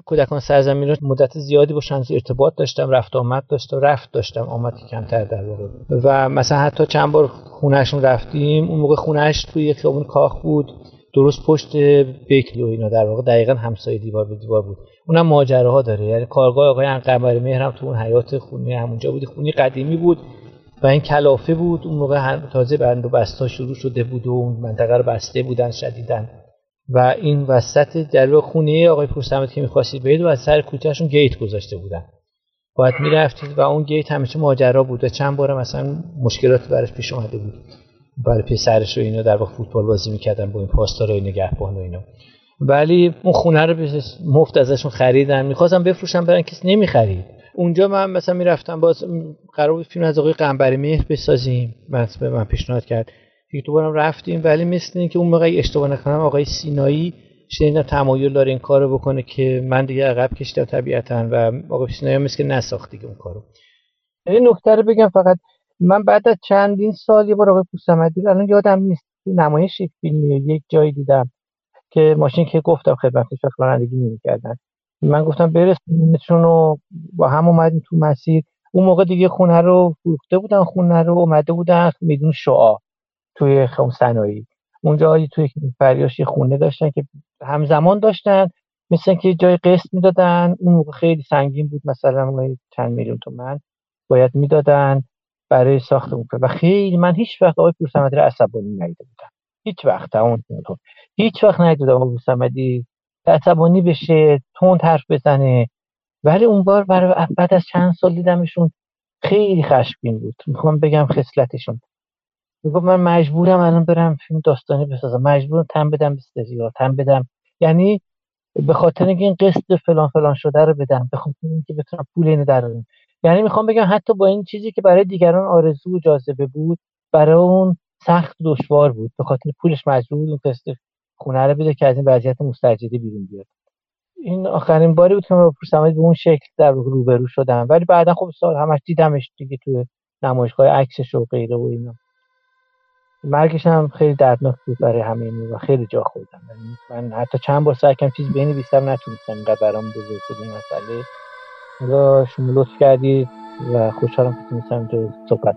[SPEAKER 3] کودکان سرزمین مدت زیادی با شانس ارتباط داشتم رفت آمد داشتم رفت داشتم آمد کمتر در و مثلا حتی چند بار خونهشون رفتیم. اون موقع خونهش توی یک خیابون کاخ بود. درست پشت بیکلی و اینا در واقع. دقیقا همسایه دیوار به دیوار بود. اونم ماجراها داره. یعنی کارگاه آقای انقمر مهرم تو اون حیات خونه همونجا بود خونی قدیمی بود و این کلافه بود. اون موقع تازه بند و بستا شروع شده بود و اون منطقه رو بسته بودن شدیدن و این وسط در خونه آقای پورسمت که می‌خواستید برید و از سر کوچهشون گیت گذاشته بودن. باید می‌رفتید و اون گیت همیشه ماجرا بود و چند بار مثلا مشکلات برش پیش اومده بود. برای پسرش و اینا در واقع فوتبال بازی می‌کردن با این پاسدارای نگهبان و اینا. ولی اون خونه رو مفت ازشون خریدن. می‌خواستم بفروشم برن کسی نمی‌خرید. اونجا من مثلا می‌رفتم باز قرار بود فیلم از آقای قنبری مهر بسازیم. من به من پیشنهاد کرد. یک دوبارم رفتیم ولی مثل اینکه اون موقع اشتباه نکنم آقای سینایی شنیدم تمایل داره این کارو بکنه که من دیگه عقب کشیدم طبیعتا و آقای سینایی مثل که نساخت دیگه اون کارو. این نکته رو بگم فقط. من بعد از چندین سال یه بار آقای پوسمدی الان یادم نیست نمایش فیلمی یک جایی دیدم. که ماشین که گفتم خدمتش وقت رانندگی نمی‌کردن. من گفتم برسونیمشون و با هم اومدیم تو مسیر. اون موقع دیگه خونه رو فروخته بودن خونه رو اومده بودن میدون شعا توی خون صنایع. اونجا توی فریاش خونه داشتن که همزمان داشتن مثل که جای قسط می‌دادن. اون موقع خیلی سنگین بود مثلا چند میلیون تومن باید می‌دادن برای ساخت اون و خیلی من هیچ وقت آقای پورسمدی رو عصبانی ندیده بودم. هیچ وقت اون هیچ وقت ندیده آقای پورسمدی عصبانی بشه تون حرف بزنه. ولی اون بار برای بعد از چند سال دیدمشون خیلی خشمگین بود. می‌خوام بگم خصلتشون. می‌گفت من مجبورم الان برم فیلم داستانی بسازم. مجبورم تن بدم به سریال تن بدم. یعنی به خاطر اینکه این قسط فلان فلان شده رو بدم. به خاطر اینکه بتونم پول اینو در یعنی می‌خوام بگم حتی با این چیزی که برای دیگران آرزو و جاذبه بود برای اون سخت دشوار بود. به خاطر پولش مجبور بود اون قسط خونه رو بده که از این وضعیت مستجدی بیرون بیاد. این آخرین باری بود که من با به اون شکل در روبرو شدم. ولی بعدا خب سال همش دیدمش دیگه تو نمایشگاه عکسش و غیره و اینا. مرگش هم خیلی دردناک بود برای همه و خیلی جا خوردم. یعنی من حتی چند بار سعی کردم چیز بنویسم نتونستم اینقدر برام بزرگ بود این مسئله. حالا شما لطف کردید و خوشحالم که تونستم اینجا صحبت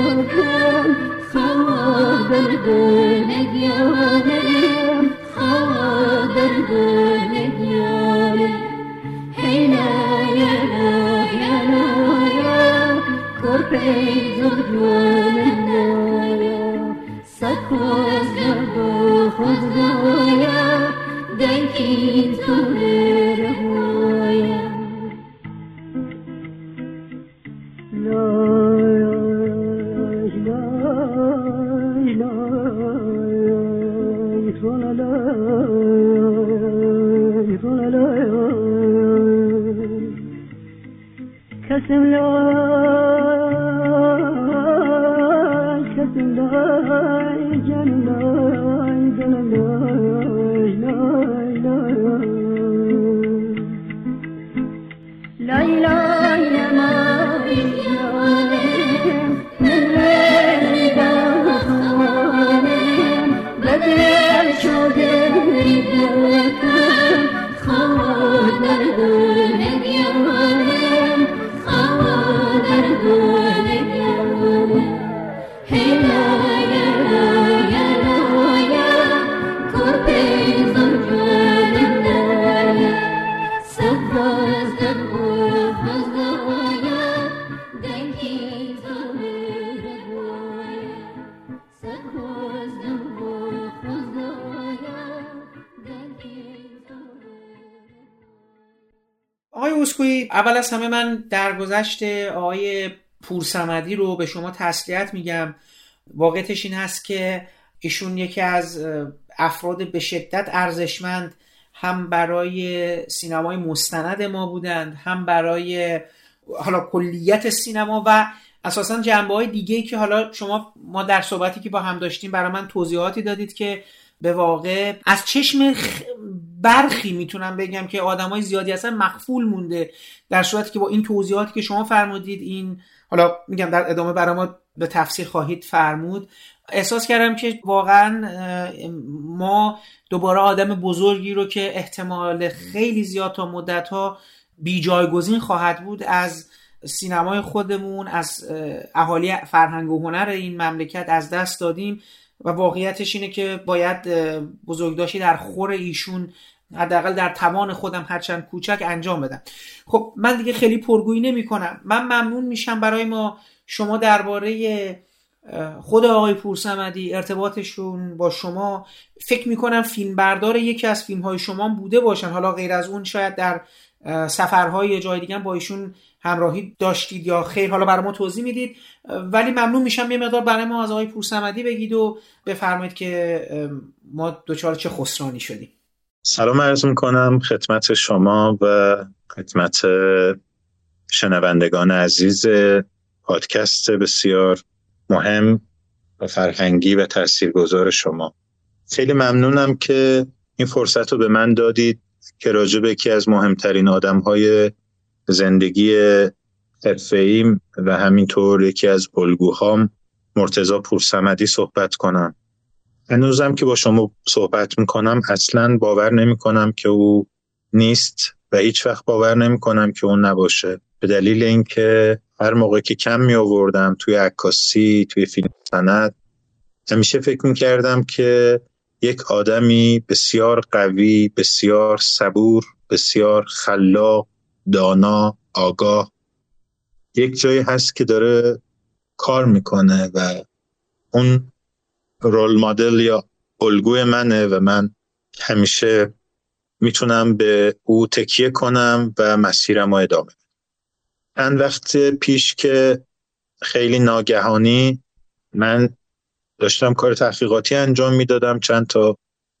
[SPEAKER 6] Sakın
[SPEAKER 1] sen beni de همه من درگذشت آقای پورسمدی رو به شما تسلیت میگم. واقعیتش این هست که ایشون یکی از افراد به شدت ارزشمند هم برای سینمای مستند ما بودند هم برای حالا کلیت سینما و اساسا جنبه های دیگه که حالا شما ما در صحبتی که با هم داشتیم برای من توضیحاتی دادید که به واقع از چشم برخی می‌تونم بگم که آدمای زیادی اصلا مخفول مونده در صورتی که با این توضیحاتی که شما فرمودید این حالا میگم در ادامه برای ما به تفسیر خواهید فرمود. احساس کردم که واقعا ما دوباره آدم بزرگی رو که احتمال خیلی زیاد تا مدت ها بی جایگزین خواهد بود از سینمای خودمون از اهالی فرهنگ و هنر این مملکت از دست دادیم و واقعیتش اینه که باید بزرگداشتی در خور ایشون حداقل در توان خودم هرچند کوچک انجام بدم. خب من دیگه خیلی پرگویی نمی کنم من ممنون میشم برای ما. شما درباره خود آقای پورسمدی ارتباطشون با شما. فکر می‌کنم فیلم بردار یکی از فیلم های شما بوده باشن. حالا غیر از اون شاید در سفرهای جای دیگه با ایشون همراهی داشتید یا خیر. حالا برای ما توضیح می‌دید. ولی ممنون میشم یه مقدار برای ما از آقای پورسمدی بگید و بفرمایید که ما دوچار چه خسرانی شدیم.
[SPEAKER 7] سلام عرض می‌کنم خدمت شما و خدمت شنوندگان عزیز پادکست بسیار مهم و فرهنگی و تاثیرگذار شما. خیلی ممنونم که این فرصت رو به من دادید که راجع به یکی از مهمترین آدم های زندگی حرفه‌ایم و همینطور یکی از الگوهام مرتزا پورسمدی صحبت کنم. هنوزم که با شما صحبت می‌کنم اصلا باور نمی‌کنم که او نیست و هیچ وقت باور نمی‌کنم که اون نباشه. به دلیل اینکه هر موقع که کم می آوردم توی عکاسی توی فیلم سند همیشه فکر می کردم که یک آدمی بسیار قوی بسیار صبور بسیار خلاق دانا آگاه یک جایی هست که داره کار می‌کنه و اون رول مدل یا الگوی منه و من همیشه می‌تونم به او تکیه کنم و مسیرم رو ادامه چند وقت پیش که خیلی ناگهانی من داشتم کار تحقیقاتی انجام می‌دادم چند تا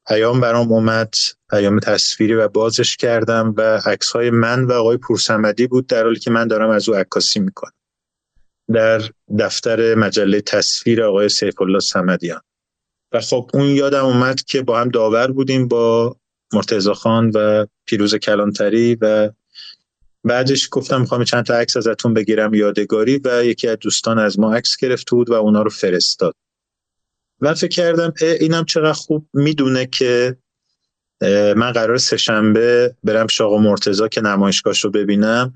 [SPEAKER 7] پیام برام اومد پیام تصویری و بازش کردم و عکس های من و آقای پورسمدی بود در حالی که من دارم از او عکاسی می‌کنم. در دفتر مجله تصویر آقای سیف الله سمدیان. و خب اون یادم اومد که با هم داور بودیم با مرتزا خان و پیروز کلانتری و بعدش گفتم می‌خوام چند تا عکس ازتون بگیرم یادگاری و یکی از دوستان از ما عکس گرفته بود و اونا رو فرستاد. و فکر کردم اینم چقدر خوب می‌دونه که من قرار سهشنبه برم شاق مرتزا که نمایشگاهش رو ببینم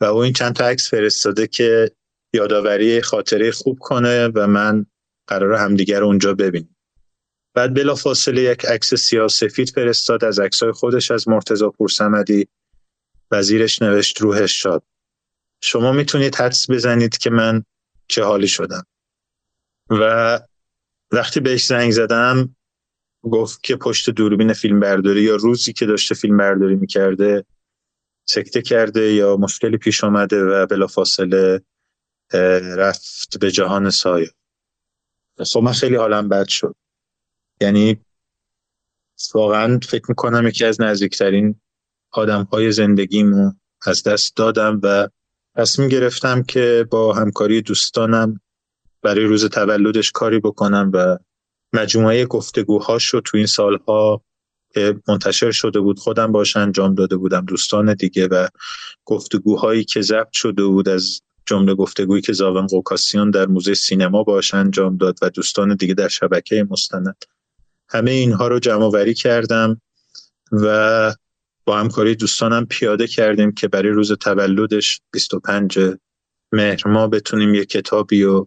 [SPEAKER 7] و او این چند تا عکس فرستاده که یادآوری خاطره خوب کنه و من قرار همدیگر رو اونجا ببینیم بعد بلا فاصله یک عکس سیاه سفید فرستاد از عکسای خودش از مرتزا پورسمدی وزیرش نوشت روحش شاد. شما می‌تونید حدس بزنید که من چه حالی شدم. و وقتی بهش زنگ زدم گفت که پشت دوربین فیلم برداری یا روزی که داشته فیلم برداری می‌کرده سکته کرده یا مشکلی پیش آمده و بلافاصله رفت به جهان سایه. خب من خیلی حالم بد شد. یعنی واقعا فکر می‌کنم یکی از نزدیکترین آدم های زندگیمو از دست دادم و تصمیم گرفتم که با همکاری دوستانم برای روز تولدش کاری بکنم و مجموعه گفتگوهاش رو تو این سالها که منتشر شده بود خودم باش انجام داده بودم دوستان دیگه و گفتگوهایی که ضبط شده بود از جمله گفتگویی که زاون قوکاسیون در موزه سینما باش انجام داد و دوستان دیگه در شبکه مستند. همه اینها رو جمع وری کردم و با همکاری دوستانم پیاده کردیم که برای روز تولدش 25 مهر ما بتونیم یه کتابی و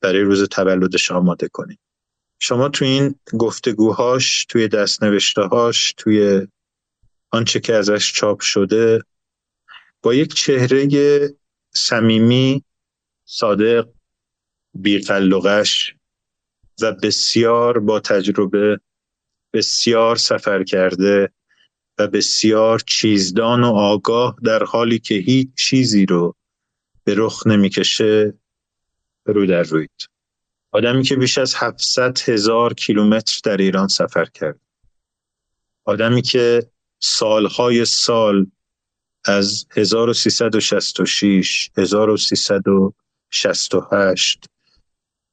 [SPEAKER 7] برای روز تولدش آماده کنیم. شما تو این گفتگوهاش توی هاش توی آنچه که ازش چاپ شده با یک چهره صمیمی صادق بیقلقش و بسیار با تجربه بسیار سفر کرده و بسیار چیزدان و آگاه در حالی که هیچ چیزی رو به رخ نمی‌کشه رو در روید. آدمی که بیش از 700 هزار کیلومتر در ایران سفر کرد. آدمی که سالهای سال از 1366 1368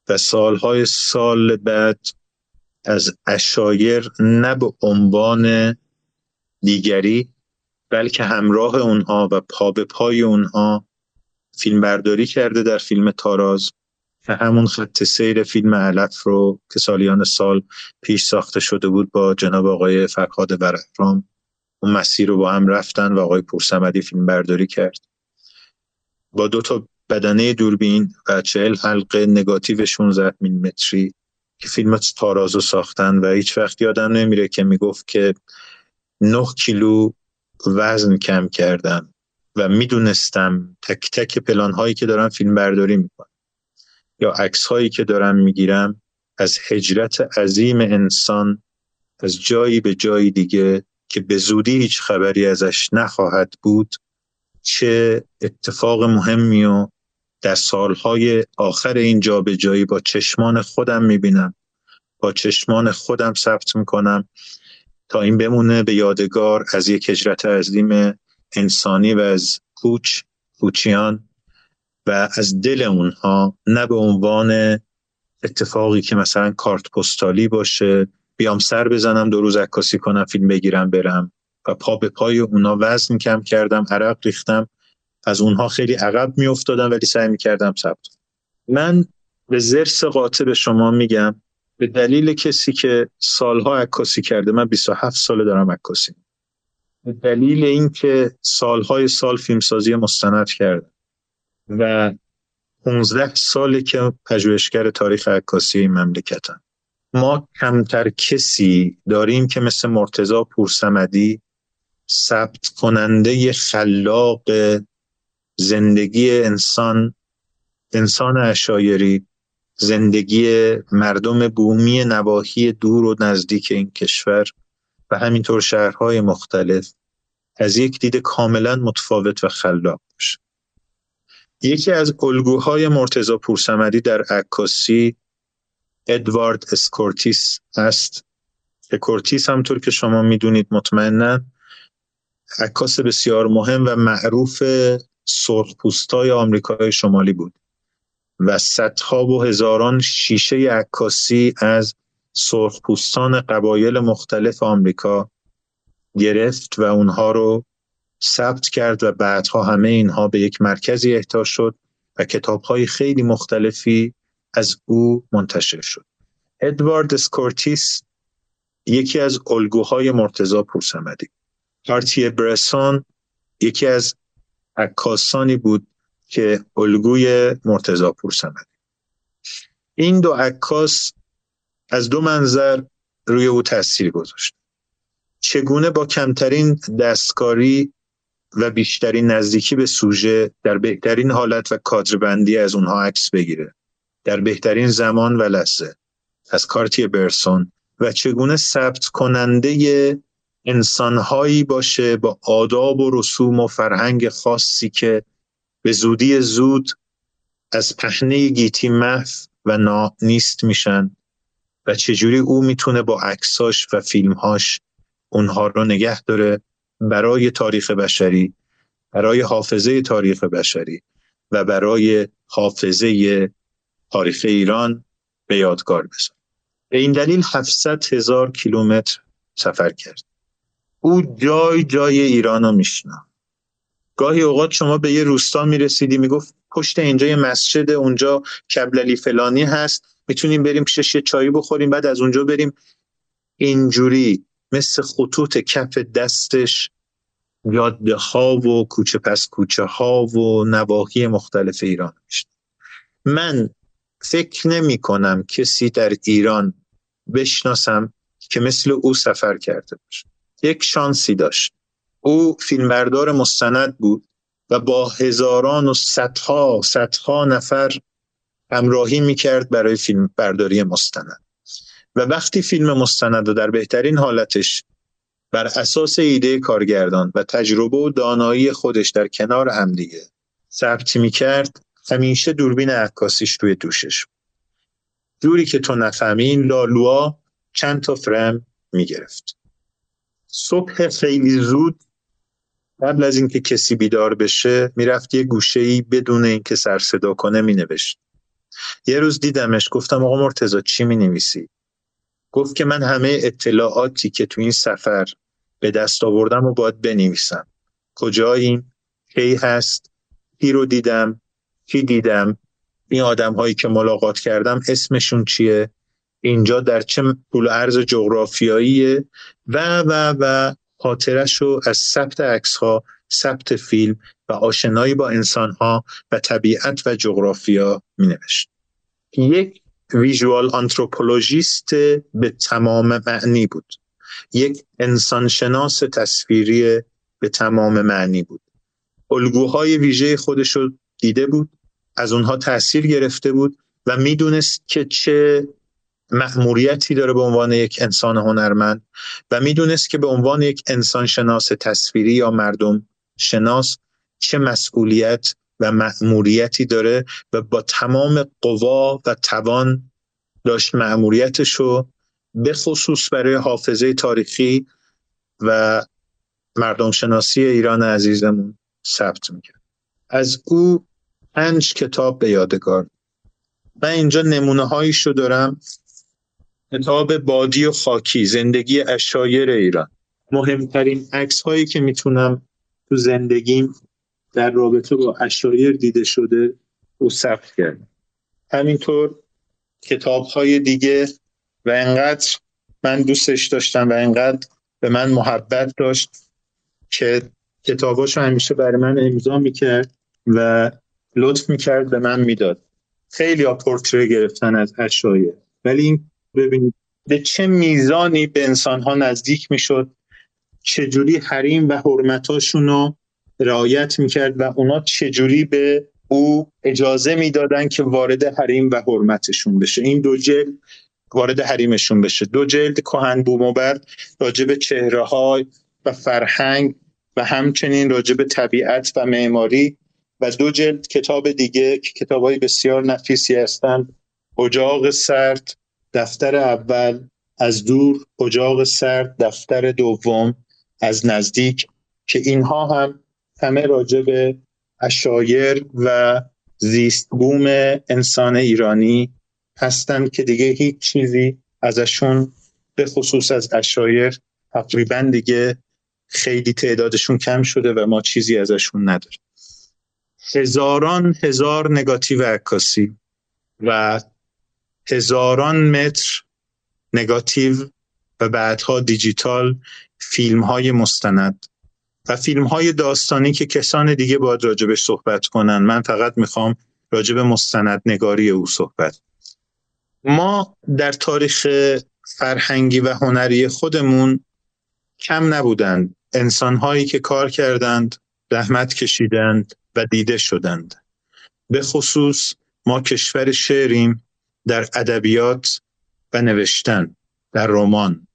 [SPEAKER 7] و سالهای سال بعد از اشایر نه به عنوان دیگری بلکه همراه اونها و پا به پای اونها فیلم برداری کرده در فیلم تاراز که همون خط سیر فیلم علف رو که سالیان سال پیش ساخته شده بود با جناب آقای فرهاد برهرام اون مسیر رو با هم رفتن و آقای پورسمدی فیلم برداری کرد. با دو تا بدنه دوربین و چهل حلقه نگاتیو 16 میلیمتری که فیلم تاراز رو ساختن و هیچ وقت یادم نمیره که می‌گفت که 9 کیلو وزن کم کردم و می‌دونستم تک تک پلان هایی که دارم فیلم برداری می‌کنم یا عکس هایی که دارم می‌گیرم از هجرت عظیم انسان از جایی به جایی دیگه که به زودی هیچ خبری ازش نخواهد بود چه اتفاق مهمی و در سالهای آخر این جا به جایی با چشمان خودم می‌بینم. با چشمان خودم ثبت می‌کنم تا این بمونه به یادگار از یک هجرت عظیم انسانی و از کوچ کوچیان و از دل اونها نه به عنوان اتفاقی که مثلا کارت پستالی باشه بیام سر بزنم دو روز عکاسی کنم فیلم بگیرم برم و پا به پای اونا وزن کم کردم عرق ریختم. از اونها خیلی عقب میافتادم ولی سعی می‌کردم ثبت من به زرس قاطع به شما میگم به دلیل کسی که سالها عکاسی کرده من 27 ساله دارم عکاسی. به دلیل اینکه سالهای سال فیلمسازی مستند کردم و 15 سالی که پژوهشگر تاریخ عکاسی مملکتم. ما کمتر کسی داریم که مثل مرتزا پورسمدی ثبت کننده خلاق زندگی انسان انسان اشایری زندگی مردم بومی نواحی دور و نزدیک این کشور و همینطور شهرهای مختلف از یک دید کاملا متفاوت و خلاق باشه. یکی از الگوهای مرتزا پورسمدی در عکاسی ادوارد اس کورتیس است. کورتیس همونطور که شما می‌دونید مطمئنا عکاس بسیار مهم و معروف سرخپوستای آمریکای شمالی بود و صدها و هزاران شیشه عکاسی از سرخپوستان قبایل مختلف آمریکا گرفت و اونها رو ثبت کرد و بعدها همه اینها به یک مرکزی اهدا شد و کتابهای خیلی مختلفی از او منتشر شد. ادوارد اس کورتیس یکی از الگوهای مرتزا پورسمدی. کارتیه برسون یکی از عکاسانی بود که الگوی مرتزا پورسمدی این دو عکاس از دو منظر روی او تاثیر گذاشت. چگونه با کمترین دستکاری و بیشترین نزدیکی به سوژه در بهترین حالت و کادربندی از اونها عکس بگیره در بهترین زمان و لحظه از کارتی برسون و چگونه ثبت کننده انسانهایی باشه با آداب و رسوم و فرهنگ خاصی که به زودی زود از پهنه گیتی محو و نا نیست میشن و چجوری او می‌تونه با عکساش و فیلمهاش اونها رو نگه داره برای تاریخ بشری برای حافظه تاریخ بشری و برای حافظه تاریخ ایران به یادگار بذاره به این دلیل 700 هزار کیلومتر سفر کرد. او جای جای ایران رو میشنا. گاهی اوقات شما به یه روستا می‌رسیدی می‌گفت پشت اینجا یه مسجد اونجا کبللی فلانی هست می‌تونیم بریم پیشش یه چایی بخوریم بعد از اونجا بریم. اینجوری مثل خطوط کف دستش یاده ها و کوچه پس کوچه ها و نواحی مختلف ایران میشه من فکر نمی کنم کسی در ایران بشناسم که مثل او سفر کرده باشه. یک شانسی داشت. او فیلمبردار مستند بود و با هزاران و صدها صدها نفر همراهی می‌کرد برای فیلم برداری مستند. و وقتی فیلم مستند رو در بهترین حالتش بر اساس ایده کارگردان و تجربه و دانایی خودش در کنار همدیگه ثبت می‌کرد همیشه دوربین عکاسیش روی دوشش جوری که تو نفهمی لالوا چند تا فرم می‌گرفت. صبح خیلی زود قبل از اینکه کسی بیدار بشه می‌رفت یه گوشه ای بدون اینکه سر صدا کنه مینوشت. یه روز دیدمش گفتم آقا مرتزا چی می نویسی؟ گفت که من همه اطلاعاتی که تو این سفر به دست آوردم و باید بنویسم. کجاییم؟ کی هست؟ کی رو دیدم؟ کی دیدم؟ این آدم هایی که ملاقات کردم اسمشون چیه؟ اینجا در چه طول عرض جغرافیاییه و و و خاطرش رو از ثبت عکس ها ثبت فیلم و آشنایی با انسان ها و طبیعت و جغرافیا می نوشت. یک ویژوال آنتروپولوژیست به تمام معنی بود یک انسانشناس تصویری به تمام معنی بود الگوهای ویژه خودش رو دیده بود از اونها تاثیر گرفته بود و می‌دونست که چه مأموریتی داره به عنوان یک انسان هنرمند و می‌دونست که به عنوان یک انسان شناس تصویری یا مردم شناس چه مسئولیت و مأموریتی داره و با تمام قوا و توان داشت مأموریتش رو به خصوص برای حافظه تاریخی و مردم شناسی ایران عزیزمون ثبت می‌کرد. از او پنج کتاب به یادگار. من اینجا نمونه هایش رو دارم. کتاب بادی و خاکی زندگی اشایر ایران. مهمترین عکس هایی که می‌تونم تو زندگیم در رابطه با اشایر دیده شده او ثبت کردم. همینطور کتاب های دیگه و انقدر من دوستش داشتم و انقدر به من محبت داشت که کتاباش همیشه برای من امضا می‌کرد و لطف می‌کرد به من می‌داد. خیلی ها پورتره گرفتن از اشایر ولی این ببینید به چه میزانی به انسان ها نزدیک می‌شد چجوری حریم و حرمتاشون رو رعایت می‌کرد و اونا چجوری به او اجازه می‌دادن که وارد حریم و حرمتشون بشه. این دو جلد وارد حریمشون بشه. دو جلد کهن بوموبر راجع به چهره های و فرهنگ و همچنین راجع به طبیعت و معماری و دو جلد کتاب دیگه که کتاب های بسیار نفیسی هستند اجاق سرد دفتر اول از دور اجاق سرد دفتر دوم از نزدیک که اینها هم همه راجع به اشایر و زیست بوم انسان ایرانی هستند که دیگه هیچ چیزی ازشون به خصوص از اشایر تقریبا دیگه خیلی تعدادشون کم شده و ما چیزی ازشون نداریم. هزاران هزار نگاتیو عکاسی و هزاران متر نگاتیو و بعدها دیجیتال فیلم های مستند و فیلم های داستانی که کسان دیگه باید راجبش صحبت کنن. من فقط می‌خوام راجب مستند نگاری او صحبت ما در تاریخ فرهنگی و هنری خودمون کم نبودند. انسانهایی که کار کردند زحمت کشیدند و دیده شدند. به خصوص ما کشور شعریم در ادبیات و نوشتن در رمان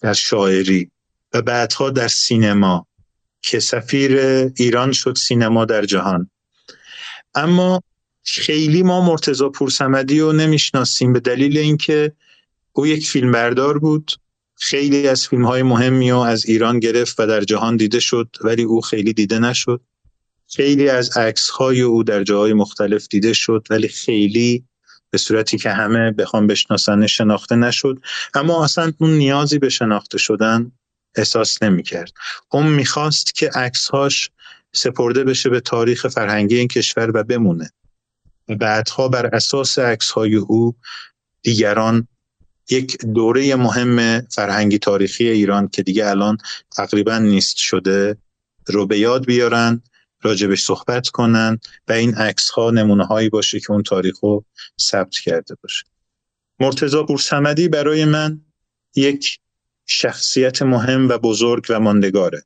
[SPEAKER 7] در شاعری و بعدها در سینما که سفیر ایران شد سینما در جهان. اما خیلی ما مرتزا پورسمدی رو نمی‌شناسیم به دلیل اینکه او یک فیلمبردار بود. خیلی از فیلم های مهمی رو از ایران گرفت و در جهان دیده شد ولی او خیلی دیده نشد. خیلی از عکس های او در جاهای مختلف دیده شد ولی خیلی به صورتی که همه بخوام بشناسن شناخته نشد. اما اصلا اون نیازی به شناخته شدن احساس نمی‌کرد. اون می‌خواست که عکسهاش سپرده بشه به تاریخ فرهنگی این کشور و بمونه. و بعدها بر اساس عکسهای او دیگران یک دوره مهم فرهنگی تاریخی ایران که دیگه الان تقریبا نیست شده رو به یاد بیارن. راجبش صحبت کنن و این عکس ها نمونه هایی باشه که اون تاریخ رو ثبت کرده باشه. مرتزا بورسمدی برای من یک شخصیت مهم و بزرگ و ماندگاره.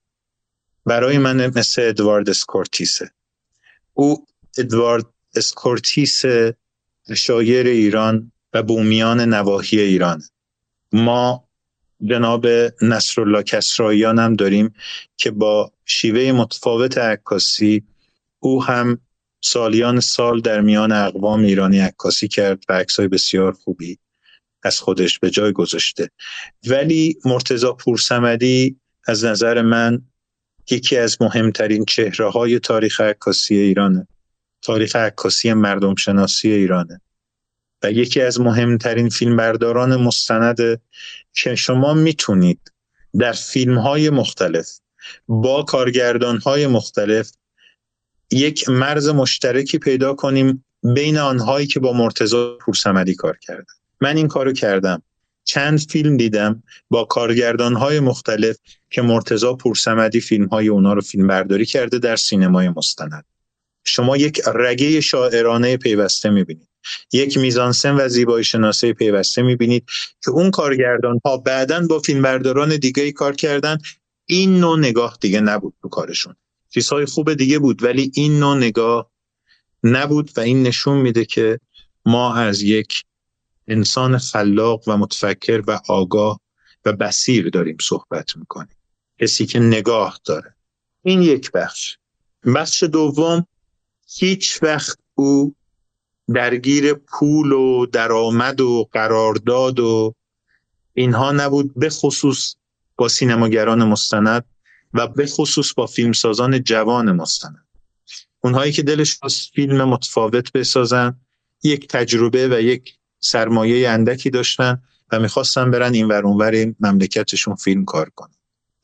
[SPEAKER 7] برای من مثل ادوارد اسکورتیسه. او ادوارد اس کورتیس عشایر ایران و بومیان نواحی ایران ما جناب نصرالله کسراییان هم داریم که با شیوه متفاوت عکاسی او هم سالیان سال در میان اقوام ایرانی عکاسی کرد و عکسای بسیار خوبی از خودش به جای گذاشته. ولی مرتزا پورسمدی از نظر من یکی از مهمترین چهره های تاریخ عکاسی ایرانه. تاریخ عکاسی مردم شناسی ایرانه. و یکی از مهمترین فیلمبرداران مستند که شما می‌تونید در فیلم های مختلف با کارگردان های مختلف یک مرز مشترکی پیدا کنیم بین آنهایی که با مرتضا پورسمدی کار کردن. من این کارو کردم. چند فیلم دیدم با کارگردان های مختلف که مرتزا پورسمدی فیلم های اونا رو فیلم برداری کرده در سینمای مستند. شما یک رگه شاعرانه پیوسته می‌بینید. یک میزانسن و زیبایی شناسه پیوسته می‌بینید که اون کارگردان ها بعدا با فیلمبرداران دیگه ای کار کردن این نوع نگاه دیگه نبود تو کارشون. چیزهای خوب دیگه بود ولی این نوع نگاه نبود و این نشون میده که ما از یک انسان خلاق و متفکر و آگاه و بسیر داریم صحبت می‌کنیم. کسی که نگاه داره. این یک بخش. بخش دوم هیچ وقت او درگیر پول و درآمد و قرارداد و اینها نبود به خصوص با سینماگران مستند و به خصوص با فیلمسازان جوان مستند. اونهایی که دلش خواست فیلم متفاوت بسازن یک تجربه و یک سرمایه اندکی داشتن و می‌خواستن برن این ور مملکتشون فیلم کار کنن.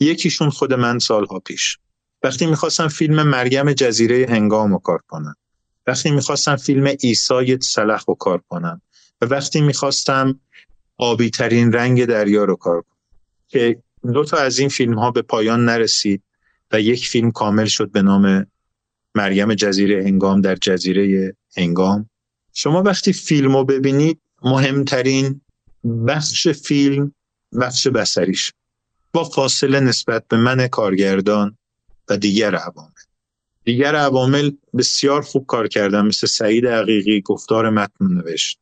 [SPEAKER 7] یکیشون خود من سالها پیش. وقتی می‌خواستم فیلم مریم جزیره هنگام رو کار کنم وقتی می‌خواستم فیلم ایسای سلخ رو کار کنم و وقتی می‌خواستم آبی ترین رنگ دریا رو کار کنم که دو تا از این فیلم ها به پایان نرسید و یک فیلم کامل شد به نام مریم جزیره هنگام در جزیره هنگام. شما وقتی فیلم رو ببینید مهمترین بخش فیلم بخش بسریش با فاصله نسبت به من کارگردان و دیگر عوامل دیگر عوامل بسیار خوب کار کردن. مثل سعید عقیقی گفتار متن نوشت.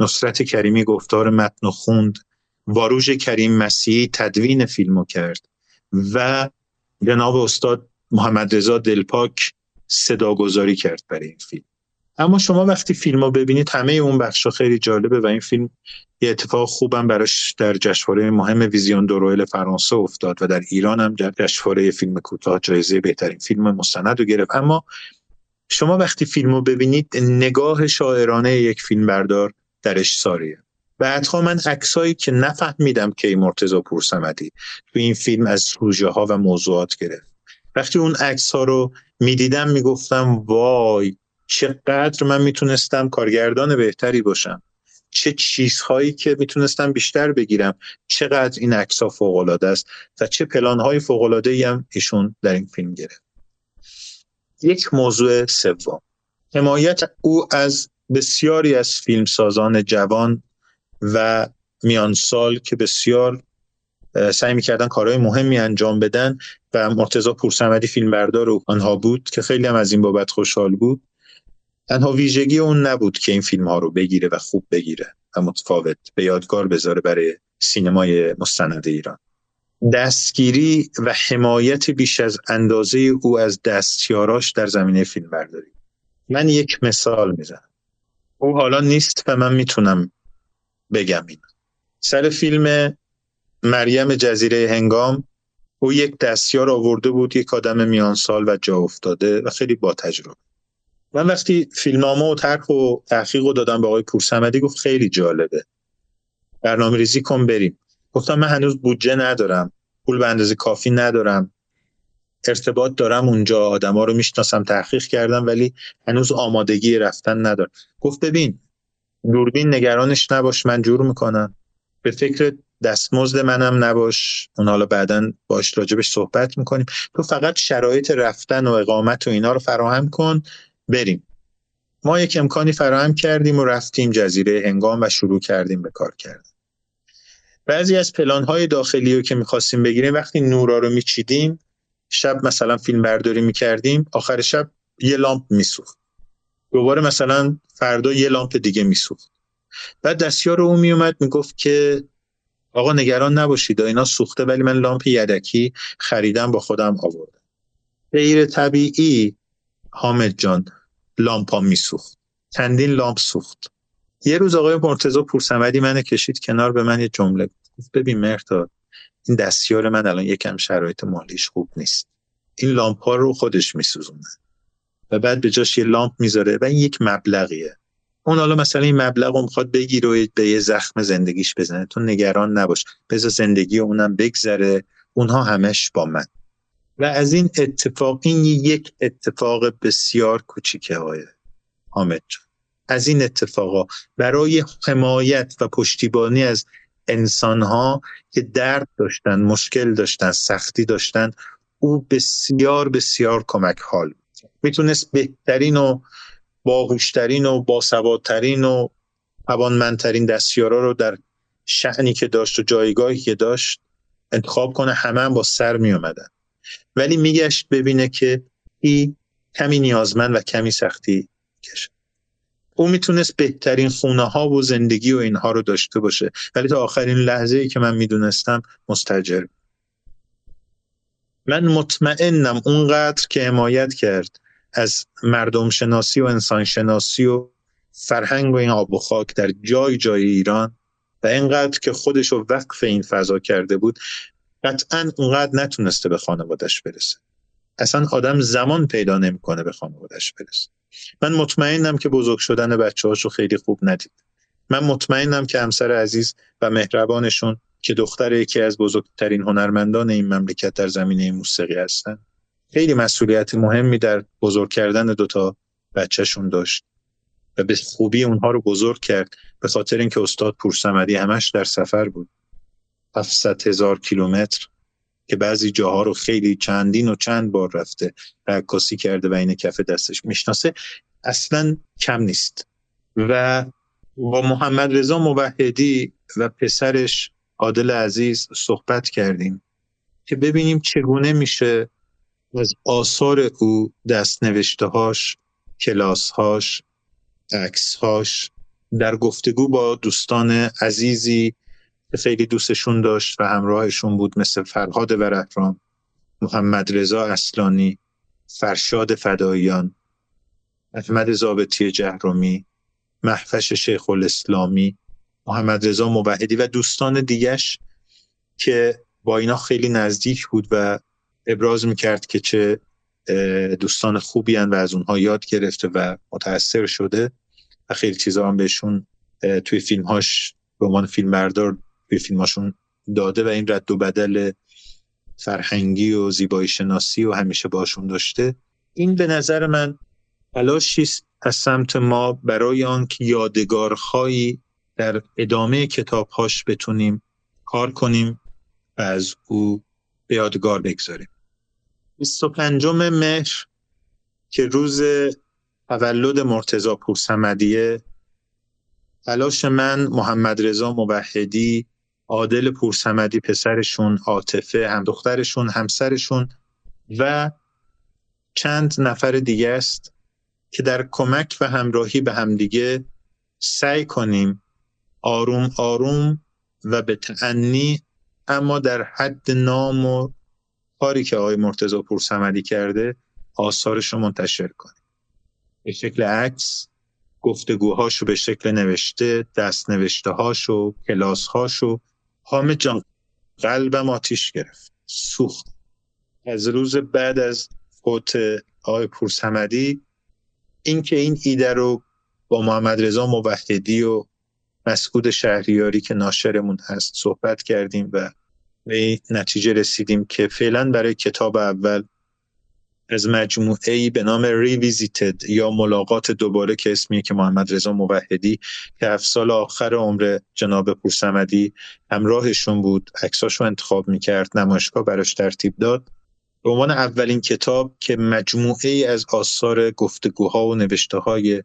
[SPEAKER 7] نصرت کریمی گفتار متن خوند. واروژ کریم مسیحی تدوین فیلمو کرد. و جناب استاد محمد رضا دلپاک صداگذاری کرد برای این فیلم. اما شما وقتی فیلم رو ببینید همه اون بخش خیلی جالبه و این فیلم یه اتفاق خوبم براش در جشنواره مهم ویزیون دورویل فرانسه افتاد و در ایران هم جشنواره فیلم کوتاه جایزه بهترین فیلم مستند رو گرفت. اما شما وقتی فیلم رو ببینید نگاه شاعرانه یک فیلم بردار درش ساریه. بعدها من عکسایی که نفهمیدم که مرتضی پورسمدی تو این فیلم از سوژه ها و موضوعات گرفت. وقتی اون عکس ها رو می‌دیدم می‌گفتم وای چقدر من می‌تونستم کارگردان بهتری باشم؟ چه چیزهایی که می‌تونستم بیشتر بگیرم؟ چقدر این عکس ها فوق العاده است و چه پلان های فوق العاده ای هم ایشون در این فیلم گرفت. یک موضوع سوم. حمایت او از بسیاری از فیلمسازان جوان و میان سال که بسیار سعی می‌کردن کارهای مهمی انجام بدن و مرتضی پورسمدی فیلمبردار آنها بود که خیلی هم از این بابت خوشحال بود. تنها ویژگی اون نبود که این فیلم ها رو بگیره و خوب بگیره و متفاوت به یادگار بذاره برای سینمای مستند ایران. دستگیری و حمایت بیش از اندازه او از دستیاراش در زمینه فیلم برداری من یک مثال می‌زنم. او حالا نیست و من می‌تونم بگم این سر فیلم مریم جزیره هنگام او یک دستیار آورده بود یک آدم میان سال و جا افتاده و خیلی با تجربه. من وقتی فیلمنامه و طرح و تحقیق رو دادم به آقای پورسمدی گفت خیلی جالبه. برنامه ریزی کن بریم. گفتم من هنوز بودجه ندارم. پول به اندازه کافی ندارم. ارتباط دارم اونجا. آدما رو می‌شناسم تحقیق کردم ولی هنوز آمادگی رفتن ندارم. گفت ببین دوربین نگرانش نباش من جور می‌کنم. به فکر دستمزد منم نباش. اون حالا بعدا باش راجبش صحبت می‌کنیم. تو فقط شرایط رفتن و اقامت و اینا رو فراهم کن. بریم. ما یک امکانی فراهم کردیم و رفتیم جزیره هنگام و شروع کردیم به کار کردن. بعضی از پلان های داخلی رو که می‌خواستیم بگیریم وقتی نورا رو میچیدیم شب مثلا فیلم برداری می‌کردیم آخر شب یه لامپ میسوخت. دوباره مثلا فردا یه لامپ دیگه میسوخت. بعد دستیار او میومد می‌گفت که آقا نگران نباشید اینا سوخته ولی من لامپ یدکی خریدم با خودم آوردم. غیر طبیعی حامد جان لامپا میسوخت چندین لامپ سوخت. یه روز آقای مرتضی پورسمدی من کشید کنار به من یه جمله گفت. ببین مرتا این دستیار من الان یکم شرایط مالیش خوب نیست. این لامپ رو خودش میسوزونه و بعد به جاش یه لامپ می‌ذاره و این یک مبلغیه. اون حالا مثلا این مبلغ رو می‌خواد بگیر و به یه زخم زندگیش بزنه. تو نگران نباش. بذار زندگی اونم بگذره. اونها همش با من. و از این اتفاق این یک اتفاق بسیار کوچیکه های حامد از این اتفاقا برای حمایت و پشتیبانی از انسانها که درد داشتن مشکل داشتن سختی داشتن او بسیار بسیار کمک حال می‌تونست بهترین و باهوشترین و باسوادترین و توانمندترین دستیارا رو در شعنی که داشت و جایگاهی که داشت انتخاب کنه همه هم با سر می اومدن ولی میگشت ببینه که ای کمی نیازمند و کمی سختی کشه. او می‌تونست بهترین خونه ها و زندگی و اینها رو داشته باشه. ولی تا آخرین لحظه ای که من می‌دونستم مستجر من مطمئنم اونقدر که حمایت کرد از مردم شناسی و انسان شناسی و فرهنگ و این آب و خاک در جای جای ایران و اینقدر که خودش رو وقف این فضا کرده بود قطعا اونقدر نتونسته به خانوادش برسه. اصلا آدم زمان پیدا نمی‌کنه به خانوادش برسه. من مطمئنم که بزرگ شدن بچه هاشو خیلی خوب ندید. من مطمئنم که همسر عزیز و مهربانشون که دختر یکی از بزرگترین هنرمندان این مملکت در زمینه موسیقی هستن خیلی مسئولیت مهمی در بزرگ کردن دوتا بچهشون داشت و به خوبی اونها رو بزرگ کرد به خاطر اینکه استاد پورسمدی همش در سفر بود. 700 هزار کیلومتر که بعضی جاها رو خیلی چندین و چند بار رفته عکاسی کرده و این کف دستش می‌شناسه اصلا کم نیست. و با محمد رضا موحدی و پسرش عادل عزیز صحبت کردیم که ببینیم چگونه میشه از آثار او دست نوشته هاش کلاس هاش عکس هاش در گفتگو با دوستان عزیزی خیلی دوستشون داشت و همراهشون بود مثل فرهاد ورحرام محمد رضا اصلانی فرشاد فداییان احمد زابطی جهرومی محفش شیخ الاسلامی محمد رضا موحدی و دوستان دیگش که با اینا خیلی نزدیک بود و ابراز می‌کرد که چه دوستان خوبی هن و از اونها یاد گرفته و متاثر شده و خیلی چیزا هم بهشون توی فیلمهاش به عنوان فیلم بردار توی فیلمهاشون داده و این رد و بدل فرهنگی و زیبایی شناسی و همیشه باشون داشته. این به نظر من تلاشی از سمت ما برای آنکه یادگارهایی در ادامه کتابهاش بتونیم کار کنیم و از او به یادگار بگذاریم. 25 مهر که روز تولد مرتزا پورسمدیه تلاش من محمد رضا موحدی عادل پورسمدی پسرشون عاطفه هم دخترشون همسرشون و چند نفر دیگه است که در کمک و همراهی به همدیگه سعی کنیم آروم آروم و به تعنی اما در حد نام و کاری که آقای مرتضی پورسمدی کرده آثارش رو منتشر کنیم. به شکل عکس گفتگوهاشو به شکل نوشته دست نوشته هاشو کلاس هاشو حامد جان قلبم آتیش گرفت. سوخت. از روز بعد از فوت آقای پورسمدی اینکه این ایده رو با محمد رضا موحدی و مسعود شهریاری که ناشرمون هست صحبت کردیم و به نتیجه رسیدیم که فعلا برای کتاب اول از مجموعه ای به نام ریویزیتد یا ملاقات دوباره که اسمیه که محمد رضا موحدی که هفت سال آخر عمر جناب پورسمدی همراهشون بود عکساشو انتخاب می‌کرد نمایشگاه براش ترتیب داد. به عنوان اولین کتاب که مجموعه ای از آثار گفتگوها و نوشته های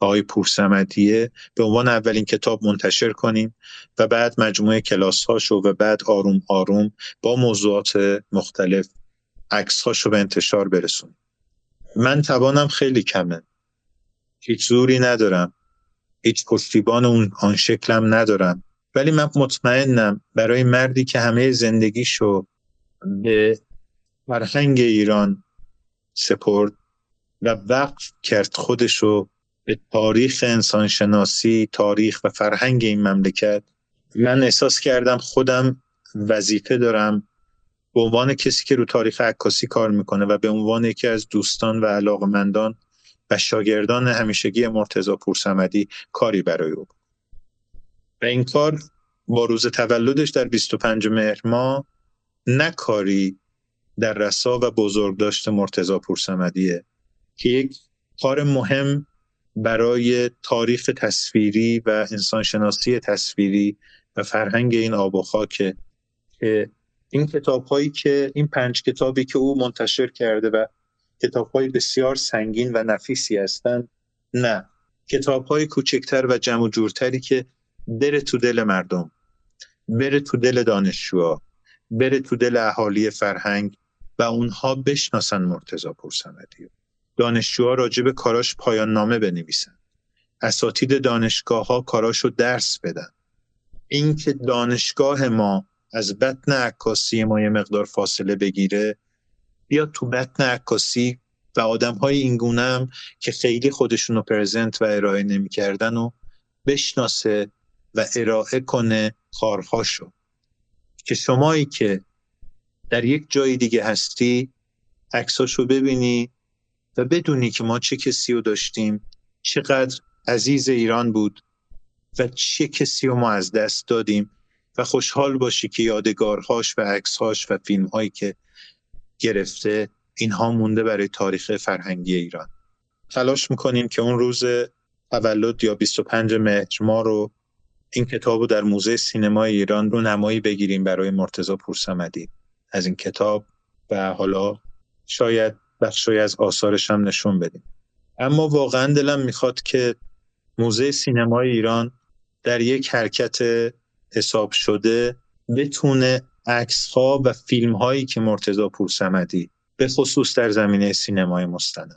[SPEAKER 7] آقای پورسمدیه به عنوان اولین کتاب منتشر کنیم و بعد مجموعه کلاس هاشو و بعد آروم آروم با موضوعات مختلف عکس هاشو به انتشار برسونیم من توانم خیلی کمه. هیچ زوری ندارم. هیچ پشتیبان اون آن شکلم ندارم. ولی من مطمئنم برای مردی که همه زندگیشو به فرهنگ ایران سپرد و وقف کرد خودشو به تاریخ انسانشناسی تاریخ و فرهنگ این مملکت من احساس کردم خودم وظیفه دارم به عنوان کسی که رو تاریخ عکاسی کار می‌کنه و به عنوان یکی از دوستان و علاقمندان و شاگردان همیشگی مرتزا پورسمدی کاری برای او. و این کار با روز تولدش در 25 مهر ما نه کاری در رسا و بزرگ داشته مرتزا پورسمدیه که یک کار مهم برای تاریخ تصویری و انسانشناسی تصویری و فرهنگ این آب و خاک که این کتاب هایی که این پنج کتابی که او منتشر کرده و کتاب های بسیار سنگین و نفیسی هستند نه. کتاب های کوچکتر و جمع جورتری که بره تو دل مردم بره تو دل دانشجوها بره تو دل اهالی فرهنگ و اونها بشناسن مرتضا پرسمدی دانشجوها راجع به کاراش پایان نامه بنویسن. اساتید دانشگاه ها کاراشو درس بدن. اینکه دانشگاه ما از بطن عکاسی ما یه مقدار فاصله بگیره. بیا تو بطن عکاسی و آدم های این هم که خیلی خودشون رو پرزنت و ارائه نمی‌کردن و بشناسه و ارائه کنه کارهاشو که شمایی که در یک جای دیگه هستی عکساشو ببینی و بدونی که ما چه کسی رو داشتیم چقدر عزیز ایران بود و چه کسی رو ما از دست دادیم. و خوشحال باشی که یادگارهاش و عکسهاش و فیلمهایی که گرفته اینها مونده برای تاریخ فرهنگی ایران. تلاش می‌کنیم که اون روز تولد یا 25 مهر ما رو این کتاب رو در موزه سینمای ایران رو نمایی بگیریم برای مرتزا پورسمدی. از این کتاب و حالا شاید بخشی از آثارش هم نشون بدیم. اما واقعا دلم می‌خواد که موزه سینمای ایران در یک حرکت حساب شده بتونه عکس ها و فیلم هایی که مرتضا پورسمدی به خصوص در زمینه سینمای مستند.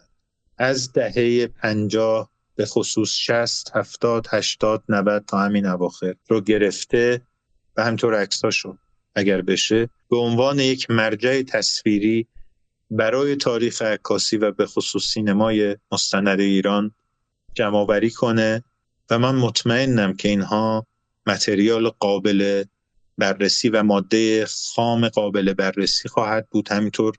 [SPEAKER 7] از دهه پنجاه به خصوص شست هفتاد هشتاد 90 تا همین اواخر رو گرفته و همطور عکساشو اگر بشه به عنوان یک مرجع تصویری برای تاریخ عکاسی و به خصوص سینمای مستند ایران جمعآوری کنه و من مطمئنم که اینها متریال قابل بررسی و ماده خام قابل بررسی خواهد بود. همینطور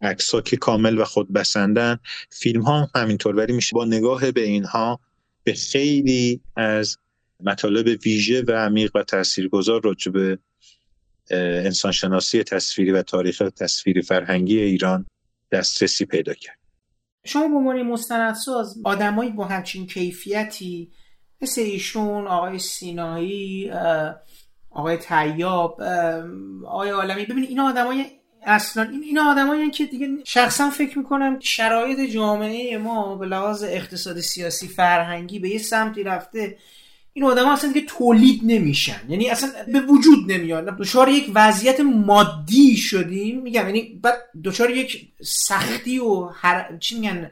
[SPEAKER 7] عکس که کامل و خود بسندن فیلم ها هم همینطور. ولی میشه با نگاه به اینها به خیلی از مطالب ویژه و عمیق و تاثیرگذار راجع به انسانشناسی تصویری و تاریخ تصویری فرهنگی ایران دسترسی پیدا کرد.
[SPEAKER 1] شما به عنوان مستندساز آدمایی با همچین کیفیتی مثل ایشون آقای سینایی آقای تیاب آقای عالمی. ببینید این آدمای اصلا این اینا آدمایی که دیگه شخصا فکر می‌کنم شرایط جامعه ما به لحاظ اقتصاد سیاسی فرهنگی به یه سمتی رفته. این آدم اصلا دیگه تولید نمیشن. یعنی اصلا به وجود نمیاد دچار یک وضعیت مادی شدیم. میگم یعنی بعد دچار یک سختی و هر... چی میگن؟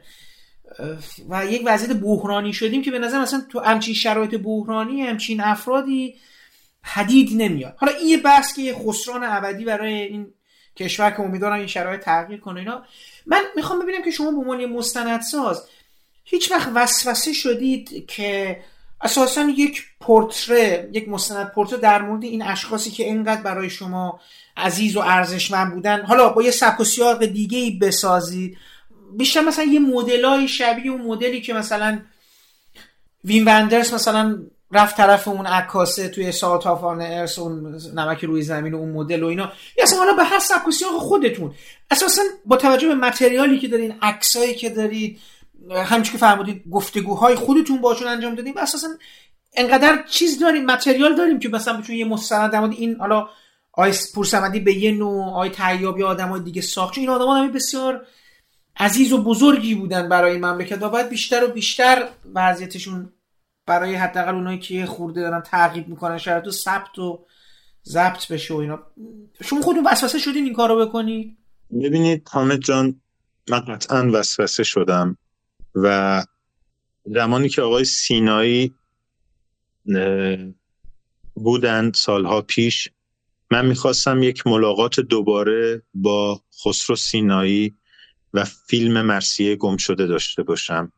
[SPEAKER 1] و یک وضعیت بحرانی شدیم که به نظر مثلا تو همچین شرایط بحرانی همچین افرادی پدید نمیاد. حالا این یه بحث که خسران ابدی برای این کشور که امیدوارم این شرایط تغییر کنه اینا. من می‌خوام ببینم که شما به عنوان مستندساز هیچ وقت وسوسه شدید که اساسا یک پورتره یک مستند پورتره در مورد این اشخاصی که اینقدر برای شما عزیز و ارزشمند بودن. حالا با یه سبک و سیاق دیگه ای بسازید. بیشتر مثلا یه مدلای شبیه اون مدلی که مثلا وین وندرس مثلا رفت طرف اون عکاسه توی ساعت آفان ارس اون نمک روی زمین و اون مدل و اینا. یا اصلا حالا به هر و سیاق خودتون. اساسا با توجه به متریالی که دارین عکسایی که دارید همچون که فرمودید گفتگوهای خودتون باشون انجام دادیم اساسا انقدر چیز داریم متریال داریم که مثلا بتونیم یه مستند در این حالا آی پورسمندی به یه نوع آی تیاب یا آدمای دیگه ساخت. چون این آدما بسیار عزیز و بزرگی بودن برای مملکت و باید بیشتر و بیشتر وضعیتشون برای حداقل اونایی که خورده دارن تعقیب می‌کنن شاید و ثبت و ضبط بشه و اینا. شما خودتون وسوسه شدین این کارو بکنید
[SPEAKER 7] ببینید حامد جان من قطعا وسوسه شدم و زمانی که آقای سینایی بودند سالها پیش من می‌خواستم یک ملاقات دوباره با خسرو سینایی و فیلم مرسیه گم شده داشته باشم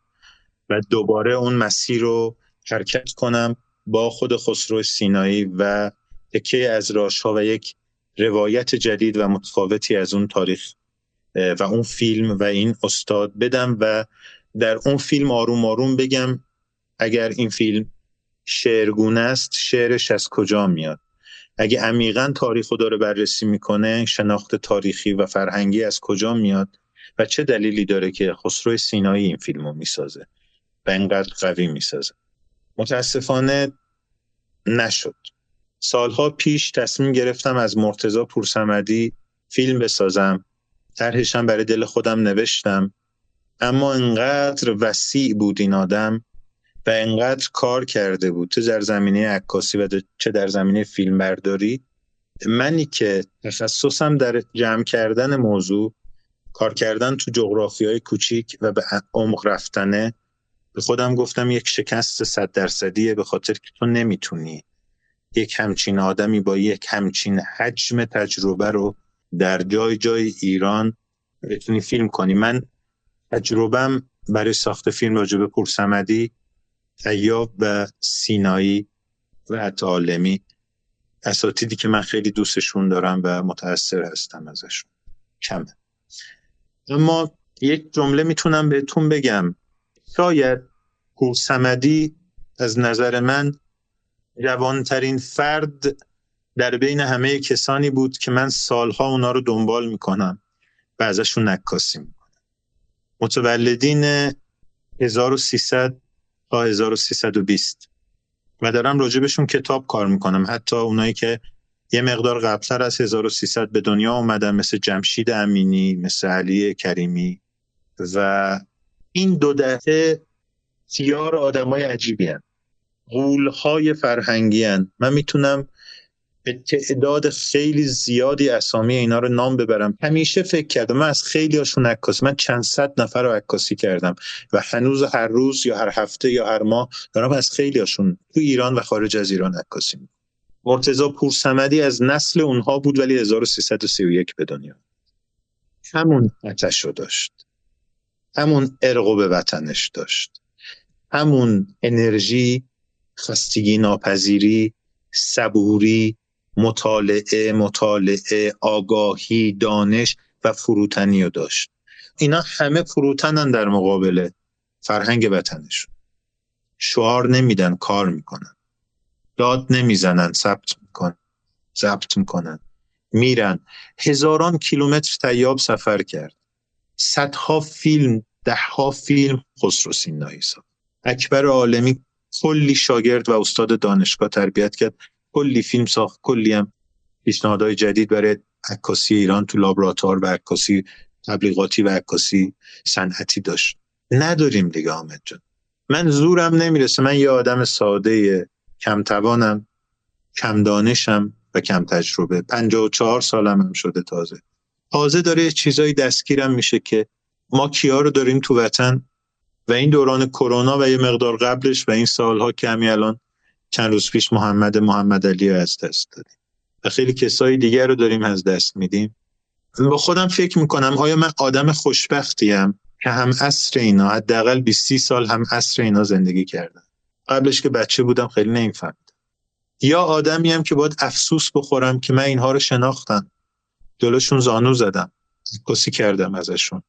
[SPEAKER 7] و دوباره اون مسیر رو حرکت کنم با خود خسرو سینایی و تکه از راشها و یک روایت جدید و متفاوتی از اون تاریخ و اون فیلم و این استاد بدم و در اون فیلم آروم آروم بگم اگر این فیلم شعرگونه است شعرش از کجا میاد؟ اگه عمیقا تاریخ رو داره بررسی می‌کنه شناخت تاریخی و فرهنگی از کجا میاد؟ و چه دلیلی داره که خسرو سینایی این فیلم رو می‌سازه و اینقدر قوی می‌سازه؟ متاسفانه نشد. سالها پیش تصمیم گرفتم از مرتزا پورسمدی فیلم بسازم. طرحشم برای دل خودم نوشتم. اما انقدر وسیع بود این آدم و انقدر کار کرده بود. چه در زمینه عکاسی و چه در زمینه فیلم برداری منی که تخصصم در جمع کردن موضوع کار کردن تو جغرافی های کوچیک و به عمق رفتنه به خودم گفتم یک شکست صد درصدیه به خاطر که تو نمی‌تونی یک همچین آدمی با یک همچین حجم تجربه رو در جای جای ایران بتونی فیلم کنی. من تجربم برای ساخت فیلم راجع به پورسمدی ایاب و سینایی و عالمی اساتیدی که من خیلی دوستشون دارم و متاثر هستم ازشون. کمه. اما یک جمله می‌تونم بهتون بگم. شاید پورسمدی از نظر من جوانترین فرد در بین همه کسانی بود که من سالها اونا رو دنبال می‌کنم و ازشون نکاسی می‌کنم. متولدین 1300 تا 1320 و دارم راجبشون کتاب کار می‌کنم. حتی اونایی که یه مقدار قبلتر از 1300 به دنیا اومدن مثل جمشید امینی مثل علی کریمی و این دو دهه سیار آدمای عجیبی هن. غولهای فرهنگی هن. من می‌تونم به تعداد خیلی زیادی اسامی اینا رو نام ببرم همیشه فکر کردم من از خیلی هاشون عکاسی من چند صد نفر رو عکاسی کردم و هنوز هر روز یا هر هفته یا هر ماه دارم از خیلی هاشون تو ایران و خارج از ایران عکاسی می‌کنم مرتضی پورسمدی از نسل اونها بود ولی 1331 به دنیا. همون آتش رو داشت. همون ارقو به وطنش داشت. همون انرژی خستگی ناپذیری صبوری مطالعه مطالعه آگاهی دانش و فروتنی رو داشت. اینا همه فروتنن در مقابل فرهنگ وطنشون. شعار نمیدن کار می‌کنن. داد نمی‌زنن ثبت می‌کنن ضبط می‌کنن. میرن. هزاران کیلومتر تیاب سفر کرد. صدها فیلم دهها فیلم خسرو سینایی ساخت. اکبر عالمی کلی شاگرد و استاد دانشگاه تربیت کرد. کلی فیلم ساخت کلی هم پیشنهادهای جدید برای عکاسی ایران تو لابراتوار و عکاسی تبلیغاتی و عکاسی صنعتی داشت. نداریم دیگه آمد جان. من زورم نمی‌رسه. من یه آدم ساده کم توانم کم دانشم و کم تجربه. 54 سالم هم شده تازه. تازه داره چیزایی دستگیرم میشه که ما کیا رو داریم تو وطن و این دوران کرونا و یه مقدار قبلش و این سالها که الان چند روز پیش محمد محمد علی از دست دادیم. و خیلی کسایی دیگر رو داریم از دست میدیم. با خودم فکر می‌کنم آیا من آدم خوشبختیم که هم عصر اینا حداقل 20 سال هم عصر اینا زندگی کردم قبلش که بچه بودم خیلی نمیفهمیدم. یا آدمی هم که باید افسوس بخورم که من اینها رو شناختم. جلوشون زانو زدم. کسی کردم ازشون.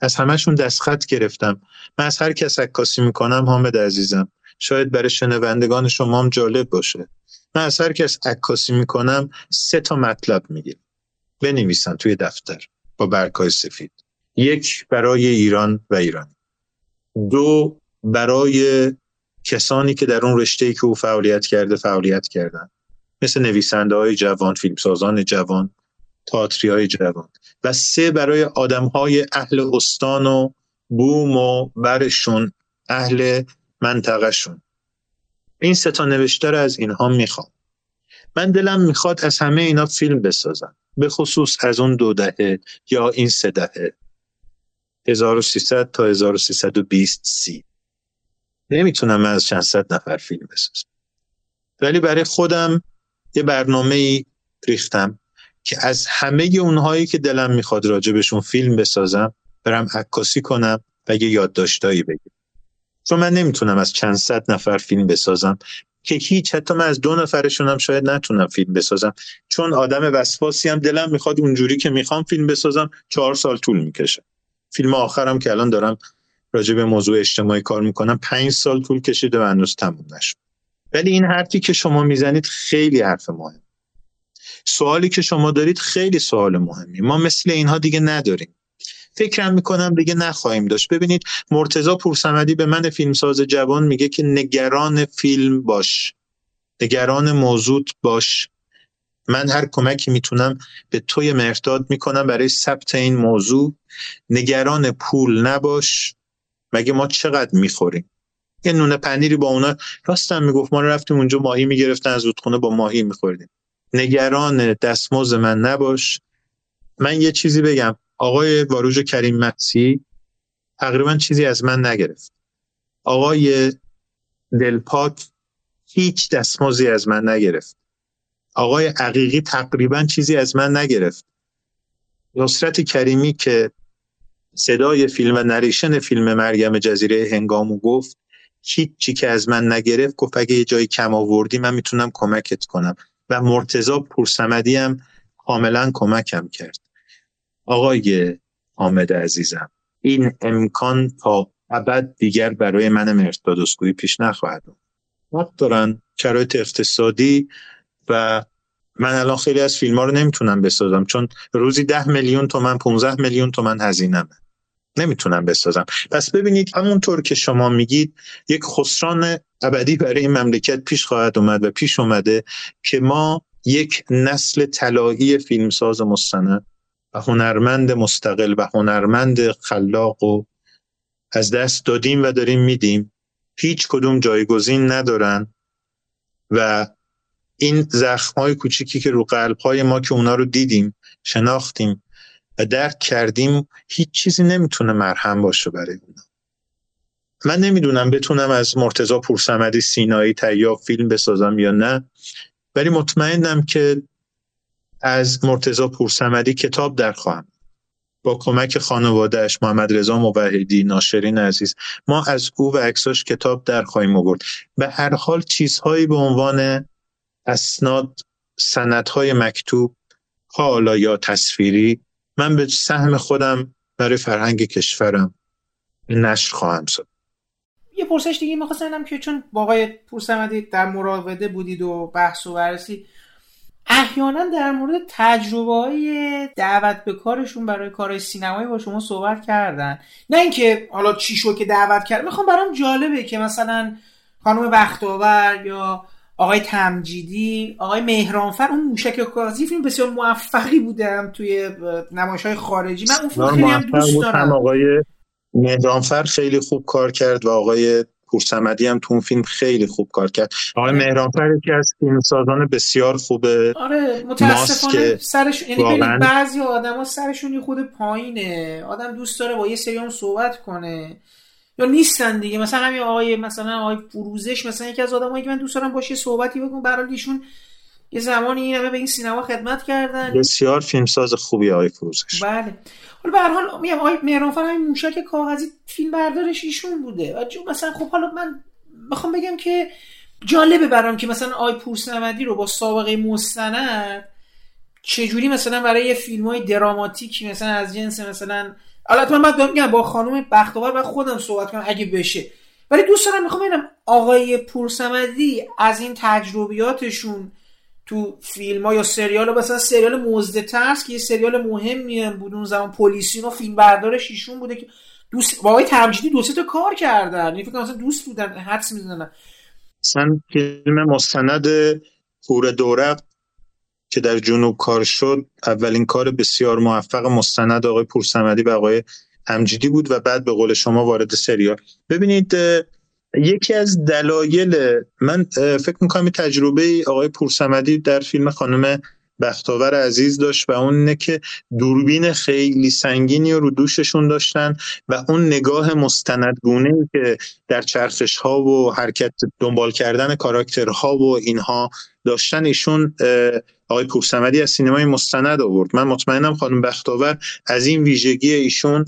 [SPEAKER 7] از همهشون دستخط گرفتم. من از هر کس عکاسی می‌کنم حامد عزیزم. شاید برای شنوندگان شما هم جالب باشه. من از هر کس عکاسی می‌کنم سه تا مطلب می‌گیرم. بنویسن توی دفتر با برکای سفید. یک برای ایران و ایران دو برای کسانی که در اون رشته که او فعالیت کرده فعالیت کردن. مثل نویسنده های جوان فیلمسازان جوان تاتری های جوان. و سه برای آدم های اهل استان و بوم و برشون اهل منطقهشون. این سه تا نوشته رو از اینها می‌خوام. من دلم می‌خواد از همه اینا فیلم بسازم. به خصوص از اون دو دهه یا این سه دهه. 1300 تا 1320 سی. نمی‌تونم از چند صد نفر فیلم بسازم. ولی برای خودم یه برنامه ای ریختم که از همه اونهایی که دلم می‌خواد راجبشون فیلم بسازم برم عکاسی کنم و یه یادداشتایی بگیرم. چون من نمی‌تونم از چند صد نفر فیلم بسازم. که هیچ حتی من از دو نفرشون هم شاید نتونم فیلم بسازم. چون آدم وسواسی هم دلم می‌خواد اونجوری که می‌خوام فیلم بسازم چهار سال طول می‌کشه. فیلم آخرم که الان دارم راجع به موضوع اجتماعی کار می‌کنم. پنج سال طول کشیده و هنوز تموم نشد. ولی این حرفی که شما می‌زنید خیلی حرف مهم سوالی که شما دارید خیلی سوال مهمی ما مثل اینها دیگه نداریم. فکرم می‌کنم دیگه نخواهیم داشت. ببینید مرتزا پورسمدی به من فیلمساز جوان میگه که نگران فیلم باش. نگران موضوع باش. من هر کمکی می‌تونم به توی مرتاد می‌کنم برای ثبت این موضوع. نگران پول نباش. مگه ما چقدر می‌خوریم؟ یه نونه پنیری با اونا راستم می‌گفت ما رفتیم اونجا ماهی می‌گرفتن از رودخونه با ماهی میخوردیم. نگران دستموز من نباش. من یه چیزی بگم. آقای واروژ کریم مقسی تقریبا چیزی از من نگرفت. آقای دلپاک هیچ دستموزی از من نگرفت. آقای عقیقی تقریبا چیزی از من نگرفت. نصرت کریمی که صدای فیلم و نریشن فیلم مریم جزیره هنگامو گفت هیچی که از من نگرفت گفت اگه یه جایی کم آوردی من می‌تونم کمکت کنم. و مرتزا پورسمدی هم کاملا کمکم کرد. آقای حامد عزیزم این امکان تا ابد دیگر برای من مرتادسکویی پیش نخواهد وقت دارن شرایط اقتصادی و من الان خیلی از فیلم ها رو نمی‌تونم بسازم چون روزی ده میلیون تومن 15 میلیون تومن هزینمه نمی‌تونم بسازم. پس ببینید همونطور که شما میگید یک خسران ابدی برای این مملکت پیش خواهد اومد و پیش اومده که ما یک نسل طلایی فیلمساز مستند و هنرمند مستقل و هنرمند خلاق و از دست دادیم و داریم میدیم. هیچ کدوم جایگزین ندارن و این زخم های کوچیکی که رو قلب های ما که اونا رو دیدیم شناختیم و درک کردیم هیچ چیزی نمی‌تونه مرهم باشه برای اونا. من نمی‌دونم بتونم از مرتزا پورسمدی سینایی تیاب فیلم بسازم یا نه ولی مطمئنم که از مرتزا پورسمدی کتاب در خواهم. با کمک خانوادهش محمد رضا موحدی ناشرین عزیز ما از او و عکساش کتاب در خواهیم آورد. به هر حال چیزهایی به عنوان اسناد سندهای مکتوب حالا یا تصویری من به سهم خودم برای فرهنگ کشورم نشر خواهم شد.
[SPEAKER 1] یه پرسش دیگه می‌خواستم که چون با آقای پورسمدی در مراوده بودید و بحث و بررسی احیانا در مورد تجربه های دعوت به کارشون برای کارهای سینمایی با شما صحبت کردن. نه اینکه حالا چی شد که دعوت کرد می‌خوام برام جالبه که مثلا خانم بختاور یا آقای تمجیدی آقای مهرانفر اون موشک کاغذی فیلم بسیار موفقی بودم توی نمایش های خارجی. من اون فیلم خیلی هم دوست دارم.
[SPEAKER 7] هم آقای مهرانفر خیلی خوب کار کرد و آقای پورسمدی هم تو اون فیلم خیلی خوب کار کرد. آقای مهرانفر یکی از فیلمسازان بسیار خوبه
[SPEAKER 1] آره متاسفانه سرش یعنی بعضی آدما سرشون خود پایینه. آدم دوست داره با یه سری صحبت کنه. یا نیستن دیگه. مثلا همین آقای مثلا آقای فروزش مثلا یکی از آدمایی که من دوست دارم باشه صحبتی بکنم. برای ایشون یه زمانی این همه به این سینما خدمت کردن.
[SPEAKER 7] بسیار فیلمساز خوبی آقای فروزش.
[SPEAKER 1] بله. حالا به هر حال میگم آقای مهرانفر همین موشک کاغذی فیلم بردارش ایشون بوده. مثلا خب حالا من می‌خوام بگم که جالبه برام که مثلا آقای پورسنمدی رو با سابقه مستند چجوری مثلا برای یه فیلم های دراماتیکی مثلا از جنس مثلا البته من میگم با خانم بختاور و خودم صحبت کنم اگه بشه. ولی دوست دارم می‌خوام ببینم آقای پورسمدی از این تجربیاتشون تو فیلم ها یا سریال مثلا سریال مزد ترس که یه سریال مهمی هم بود. اون زمان پلیسی و فیلم بردارش ایشون بوده که دوست با آقای تمجیدی دو تا کار کردن. یعنی فکر مثلا دوست بودن حدس می‌زنن.
[SPEAKER 7] مثلا فیلم مستند پور دورق که در جنوب کار شد اولین کار بسیار موفق مستند آقای پورسمدی و آقای همجیدی بود و بعد به قول شما وارد سریال. ببینید یکی از دلایل من فکر می‌کنم تجربه آقای پورسمدی در فیلم خانم بختاور عزیز داشت و اون اینه که دوربین خیلی سنگینی رو دوششون داشتن و اون نگاه مستندگونه که در چرخش ها و حرکت دنبال کردن کاراکترها و اینها داشتن ایشون آقای پورسمدی از سینمای مستند آورد. من مطمئنم خانم بختاور از این ویژگی ایشون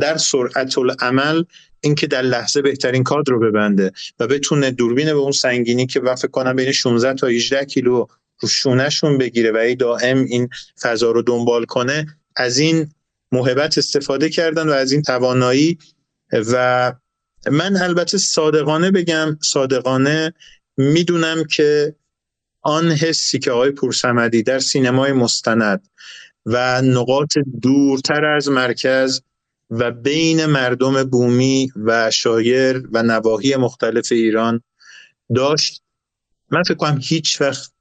[SPEAKER 7] در سرعت العمل اینکه در لحظه بهترین کادر رو ببنده و بتونه دوربین به اون سنگینی که فکر کنم بین 16 تا 18 کیلو رو شونهشون بگیره و ای دائم این فضا رو دنبال کنه از این محبت استفاده کردن و از این توانایی. و من البته صادقانه بگم صادقانه می‌دونم که آن حسی که آقای پورسمدی در سینمای مستند و نقاط دورتر از مرکز و بین مردم بومی و شایر و نواحی مختلف ایران داشت. من فکر کنم هیچ وقت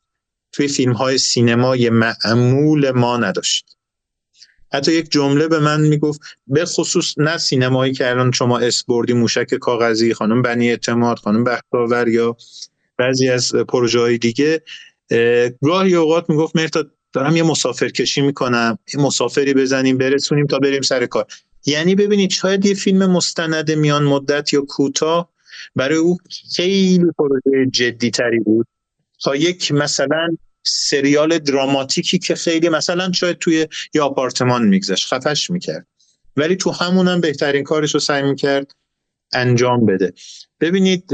[SPEAKER 7] توی فیلم های سینمای معمول ما نداشت. حتی یک جمله به من می‌گفت به خصوص نه سینمایی که الان شما اسبوردی موشک کاغذی خانم بنی اعتماد خانم بختاور یا بعضی از پروژه های دیگه گاهی اوقات می‌گفت مرتا دارم یه مسافر کشی می‌کنم یه مسافری بزنیم برسونیم تا بریم سر کار. یعنی ببینید شاید یه فیلم مستند میان مدت یا کوتاه برای او خیلی پروژه جدی تری بود. تا یک مثلا سریال دراماتیکی که خیلی مثلا شاید توی یه آپارتمان میگذشت خفش می‌کرد. ولی تو همونم بهترین کارش رو سعی می‌کرد انجام بده. ببینید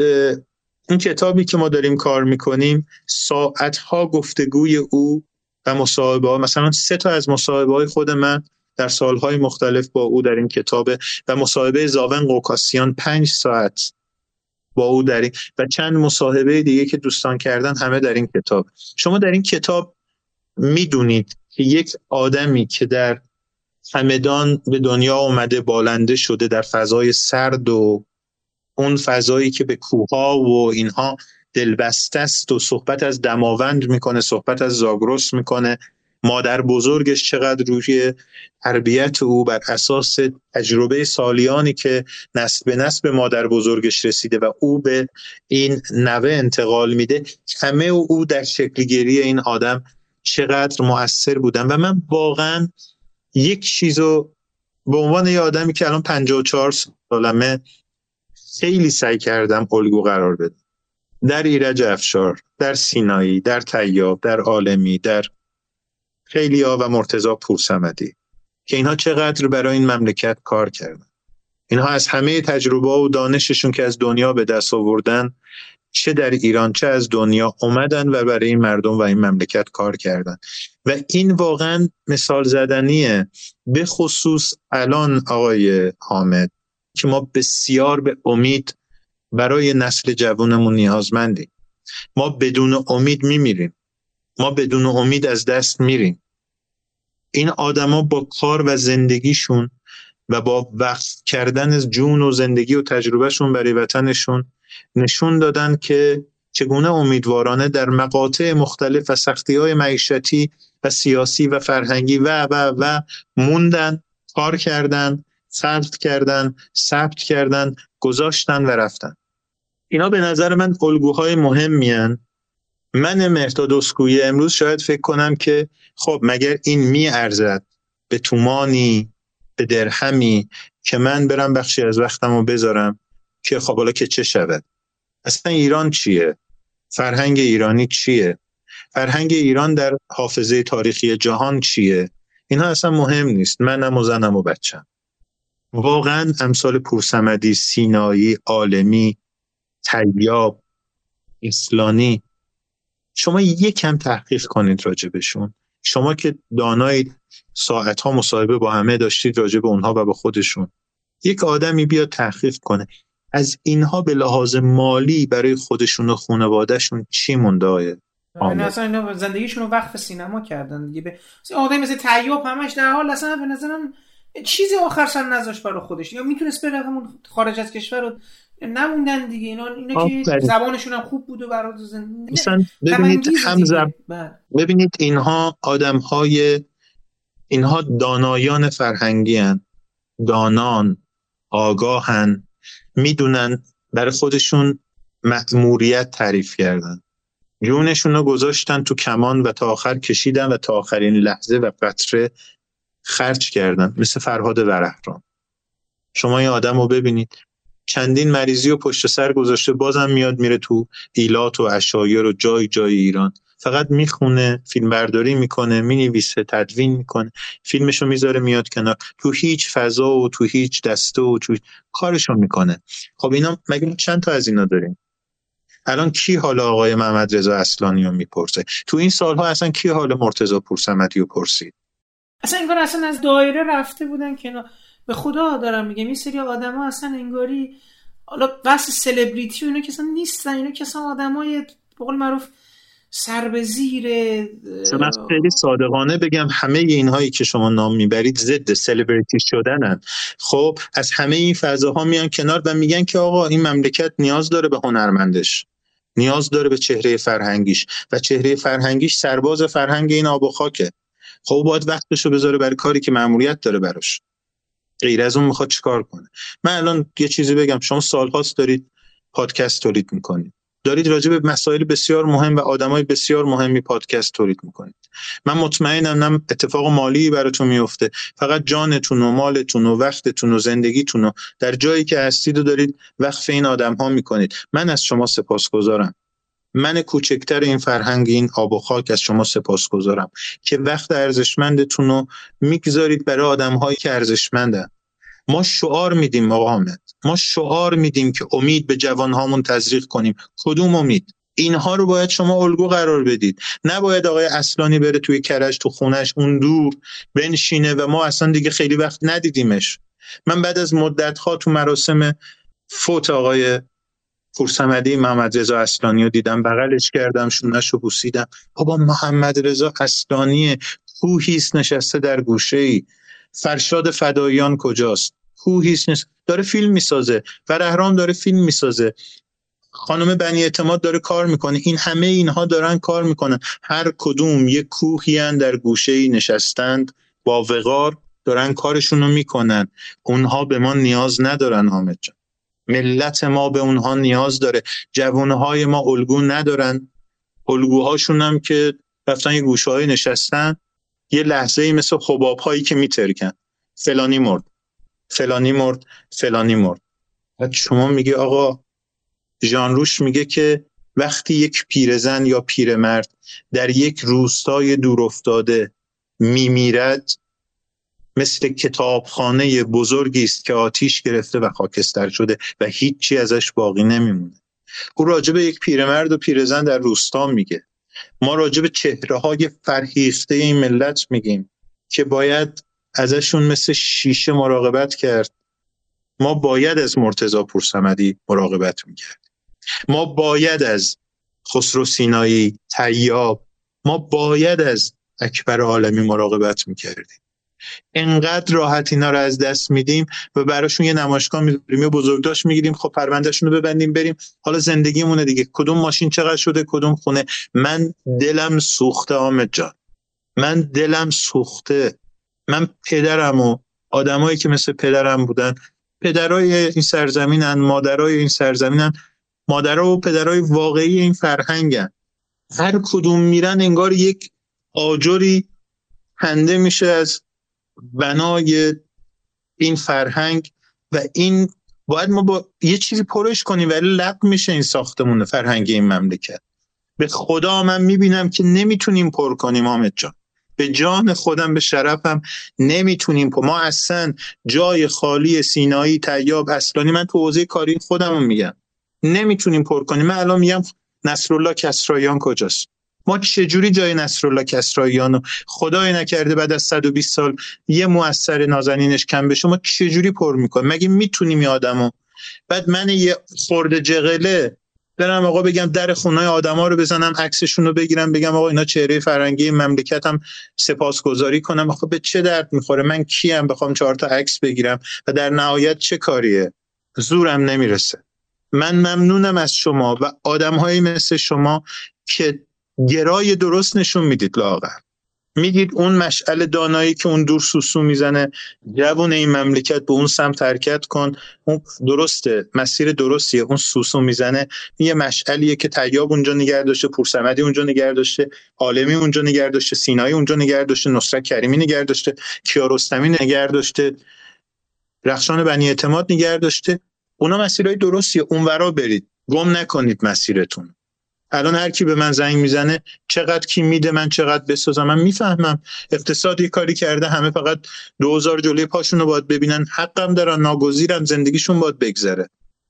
[SPEAKER 7] این کتابی که ما داریم کار می‌کنیم ساعتها گفتگوی او و مصاحبه مثلا سه تا از مصاحبه های خود من در سالهای مختلف با او در این کتاب و مصاحبه زاون قوکاسیان پنج ساعت با او در این و چند مصاحبه دیگه که دوستان کردن همه در این کتاب. شما در این کتاب می‌دونید که یک آدمی که در همدان به دنیا اومده بالنده شده در فضای سرد و اون فضایی که به کوها و اینها دلبسته است و صحبت از دماوند می‌کنه صحبت از زاگرس می‌کنه. مادر بزرگش چقدر روی تربیت او بر اساس تجربه سالیانی که نسل به نسل به مادر بزرگش رسیده و او به این نوه انتقال میده همه او در شکلگیری این آدم چقدر مؤثر بودن. و من واقعا یک چیزو به عنوان یه آدمی که الان 54 سالمه خیلی سعی کردم الگو قرار بدم. در ایرج افشار در سینایی در تیاب در عالمی در خیلیا و مرتزا پورسمدی که اینها چقدر برای این مملکت کار کردن. اینها از همه تجربه و دانششون که از دنیا به دست آوردن چه در ایران چه از دنیا اومدن و برای این مردم و این مملکت کار کردن. و این واقعا مثال زدنیه به خصوص الان آقای حامد. که ما بسیار به امید برای نسل جوانمون نیازمندیم. ما بدون امید میمیریم. ما بدون امید از دست میریم. این آدما با کار و زندگیشون و با وقت کردن از جون و زندگی و تجربهشون برای وطنشون نشون دادن که چگونه امیدوارانه در مقاطع مختلف و سختی های معیشتی و سیاسی و فرهنگی و و و موندن کار کردن ثبت کردن ثبت کردن گذاشتن و رفتن. اینا به نظر من الگوهای مهمی من مهرداد اسکویی امروز شاید فکر کنم که خب مگر این می ارزد به تومانی به درهمی که من برم بخشی از وقتم رو بذارم که خب حالا که چه شود؟ اصلا ایران چیه؟ فرهنگ ایرانی چیه؟ فرهنگ ایران در حافظه تاریخی جهان چیه؟ اینها اصلا مهم نیست. منم و زنم و بچم واقعا امثال پورسمدی سینایی عالمی تیاب اسلانی. شما یکم تحقیق کنید راجبشون شما که دانایید ساعت ها مصاحبه با همه داشتید راجب اونها و به خودشون. یک آدمی بیاد تحقیق کنه. از اینها به لحاظ مالی برای خودشون و خانوادهشون چی مونده
[SPEAKER 1] یعنی اصلا اینا زندگیشون رو وقف سینما کردن دیگه. به آدم مثل تیاب همش در حال اصلا به نظرم چیزی آخر سر نذاشت برای خودش. یا می‌تونست بره خارج از کشور رو نموندن دیگه. اینا اینا که زبانشون هم خوب بود و برای
[SPEAKER 7] مثلا ببینید هم زب... بله. ببینید اینها آدم های اینها دانایان فرهنگی هن. دانان آگاهن. می‌دونن برای خودشون مأموریت تعریف کردن. جونشون رو گذاشتن تو کمان و تا آخر کشیدن و تا آخرین لحظه و قطره خرج کردن مثل فرهاد ورهران شما این آدم رو ببینید. چندین مریضی و پشت سر گذاشته بازم میاد میره تو ایلات و اشایر و جای جای ایران. فقط می‌خونه فیلم برداری می‌کنه می‌نویسه تدوین می‌کنه. فیلمشو می‌ذاره میاد کنار. تو هیچ فضا و تو هیچ دسته و تو کارشو می‌کنه. خب اینا مگه چند تا از اینا داریم؟ الان کی حال آقای محمد رضا اصلانی رو می‌پرسه؟ تو این سالها اصلا کی حال مرتضی پورسمدی رو پرسید؟
[SPEAKER 1] اصلا انگار اصلا از دایره رفته بودن که به خدا دارم میگم این سری آدما اصلا انگاری حالا بس سلبریتی و که اصلا نیستن. اینا که اصلا آدمای به قول معروف سر به زیر
[SPEAKER 7] خیلی صادقانه بگم همه اینهایی که شما نام می‌برید ضد سلبریتی شدنن. خب از همه این فضاها میان کنار و میگن که آقا این مملکت نیاز داره به هنرمندش. نیاز داره به چهره فرهنگیش. و چهره فرهنگیش سرباز فرهنگ این آب و خاکه. خب باید وقتشو بذاره برای کاری که مأموریت داره براش. غیر از اون می‌خواد چیکار کنه؟ من الان یه چیزی بگم. شما سالهاست دارید پادکست تولید می‌کنید. دارید راجع به مسائل بسیار مهم و آدمای بسیار مهمی پادکست تولید می‌کنید. من مطمئنم نه اتفاق مالی براتون میفته فقط جانتون و مالتون و وقتتون و زندگیتون رو در جایی که هستید و دارید وقف این آدم ها می‌کنید. من از شما سپاسگزارم. من کوچکتر این فرهنگ این آب و خاک از شما سپاسگزارم که وقت ارزشمندتون رو می‌گذارید برای آدم هایی که ارزشمندن. ما شعار میدیم آقا ما شعار میدیم که امید به جوانهامون تزریق کنیم. کدوم امید؟ اینها رو باید شما الگو قرار بدید. نباید آقای اصلانی بره توی کرج تو خونش اون دور بنشینه و ما اصلا دیگه خیلی وقت ندیدیمش. من بعد از مدت ها تو مراسم فوت آقای پورسمدی محمد رضا اصلانی رو دیدم بغلش کردم شونش رو بوسیدم. بابا محمد رضا اصلانی کوهیست نشسته در گوشه ای فرشاد فداییان کجاست؟ کوهیست نیست داره فیلم می‌سازه. فرهرام داره فیلم می‌سازه. خانم بنی اعتماد داره کار می‌کنه. این همه اینها دارن کار می‌کنن. هر کدوم یک کوهیان در گوشه ای نشستند با وقار دارن کارشون رو می‌کنن. اونها به ما نیاز ندارن حامد جان ملت ما به اونها نیاز داره. جوانهای ما الگو ندارن. الگوهاشون هم که رفتن یه گوشه های نشستن یه لحظه ای مثل خباب هایی که میترکن. فلانی مرد. فلانی مرد. فلانی مرد. و شما میگه آقا روش میگه که وقتی یک پیرزن یا پیرمرد در یک روستای دور افتاده میمیرد مثل کتابخانه بزرگی است که آتیش گرفته و خاکستر شده و هیچی ازش باقی نمیمونه. او راجع به یک پیرمرد و پیرزن در روستا میگه. ما راجع به چهره های فرهیخته این ملت میگیم که باید ازشون مثل شیشه مراقبت کرد. ما باید از مرتزا پورسمدی مراقبت می‌کرد ما باید از خسرو سینایی تیاب ما باید از اکبر عالمی مراقبت می‌کردیم. انقدر راحت اینا رو از دست میدیم و براشون یه نمایشگاه می‌ذاریم یه بزرگداشت می‌گیریم خب پروندهشون رو ببندیم بریم. حالا زندگیمونه دیگه. کدوم ماشین چقدر شده کدوم خونه. من دلم سوخته آمد جان. من دلم سوخته. من پدرم و آدمایی که مثل پدرم بودن پدرای این سرزمینن مادرای این سرزمینن مادرها و پدرای واقعی این فرهنگن. هر کدوم میرن انگار یک آجری هنده میشه از بنای این فرهنگ و این باید ما با یه چیزی پرش کنیم ولی لق میشه این ساختمون فرهنگی این مملکت. به خدا من می‌بینم که نمی‌تونیم پر کنیم آمد جان. به جان خودم به شرفم نمی‌تونیم پر. ما اصلا جای خالی سینایی تیاب اصلانی من تو حوزه کاری خودم میگم. نمی‌تونیم پر کنیم. من الان میگم نصرالله کسرایان کجاست؟ ما چجوری جای نصرالله کسراییان رو خدای نکرده بعد از 120 سال یه موثر نازنینش کم بشه ما چجوری پر می‌کنیم؟ مگه می‌تونیم یه آدمو؟ بعد من یه خورده جغله برم آقا بگم در خونه آدما رو بزنم عکسشون رو بگیرم بگم آقا اینا چهره فرنگی مملکتم سپاسگزاری کنم. آقا به چه درد می‌خوره؟ من کیم؟ بخوام چهار تا عکس بگیرم و در نهایت چه کاریه؟ زورم نمی‌رسه. من ممنونم از شما و آدمهایی مثل شما که گرای درست نشون می‌دید لاغر می‌دید اون مشعل دانایی که اون دور سوسو می‌زنه جوون این مملکت به اون سمت حرکت کن. اون درسته مسیر درستیه. اون سوسو می‌زنه. یه مشعلیه که تیاب اونجا نگه داشته پورسمدی اونجا نگه عالمی اونجا نگه داشته سینایی اونجا نگه داشته نصرت کریمی نگه داشته کیارستمی نگه داشته رخشان بنی اعتماد نگه داشته. اونا مسیرهای درستیه. اونورا برید. گم نکنید مسیرتون. الان هر کی به من زنگ می‌زنه چقدر کی میده من چقدر بسازم؟ من می‌فهمم. اقتصادی کاری کرده همه فقط دوزار جلوی پاشون رو باید ببینن. حقم دارن ناگزیرن زندگیشون باید بگذره.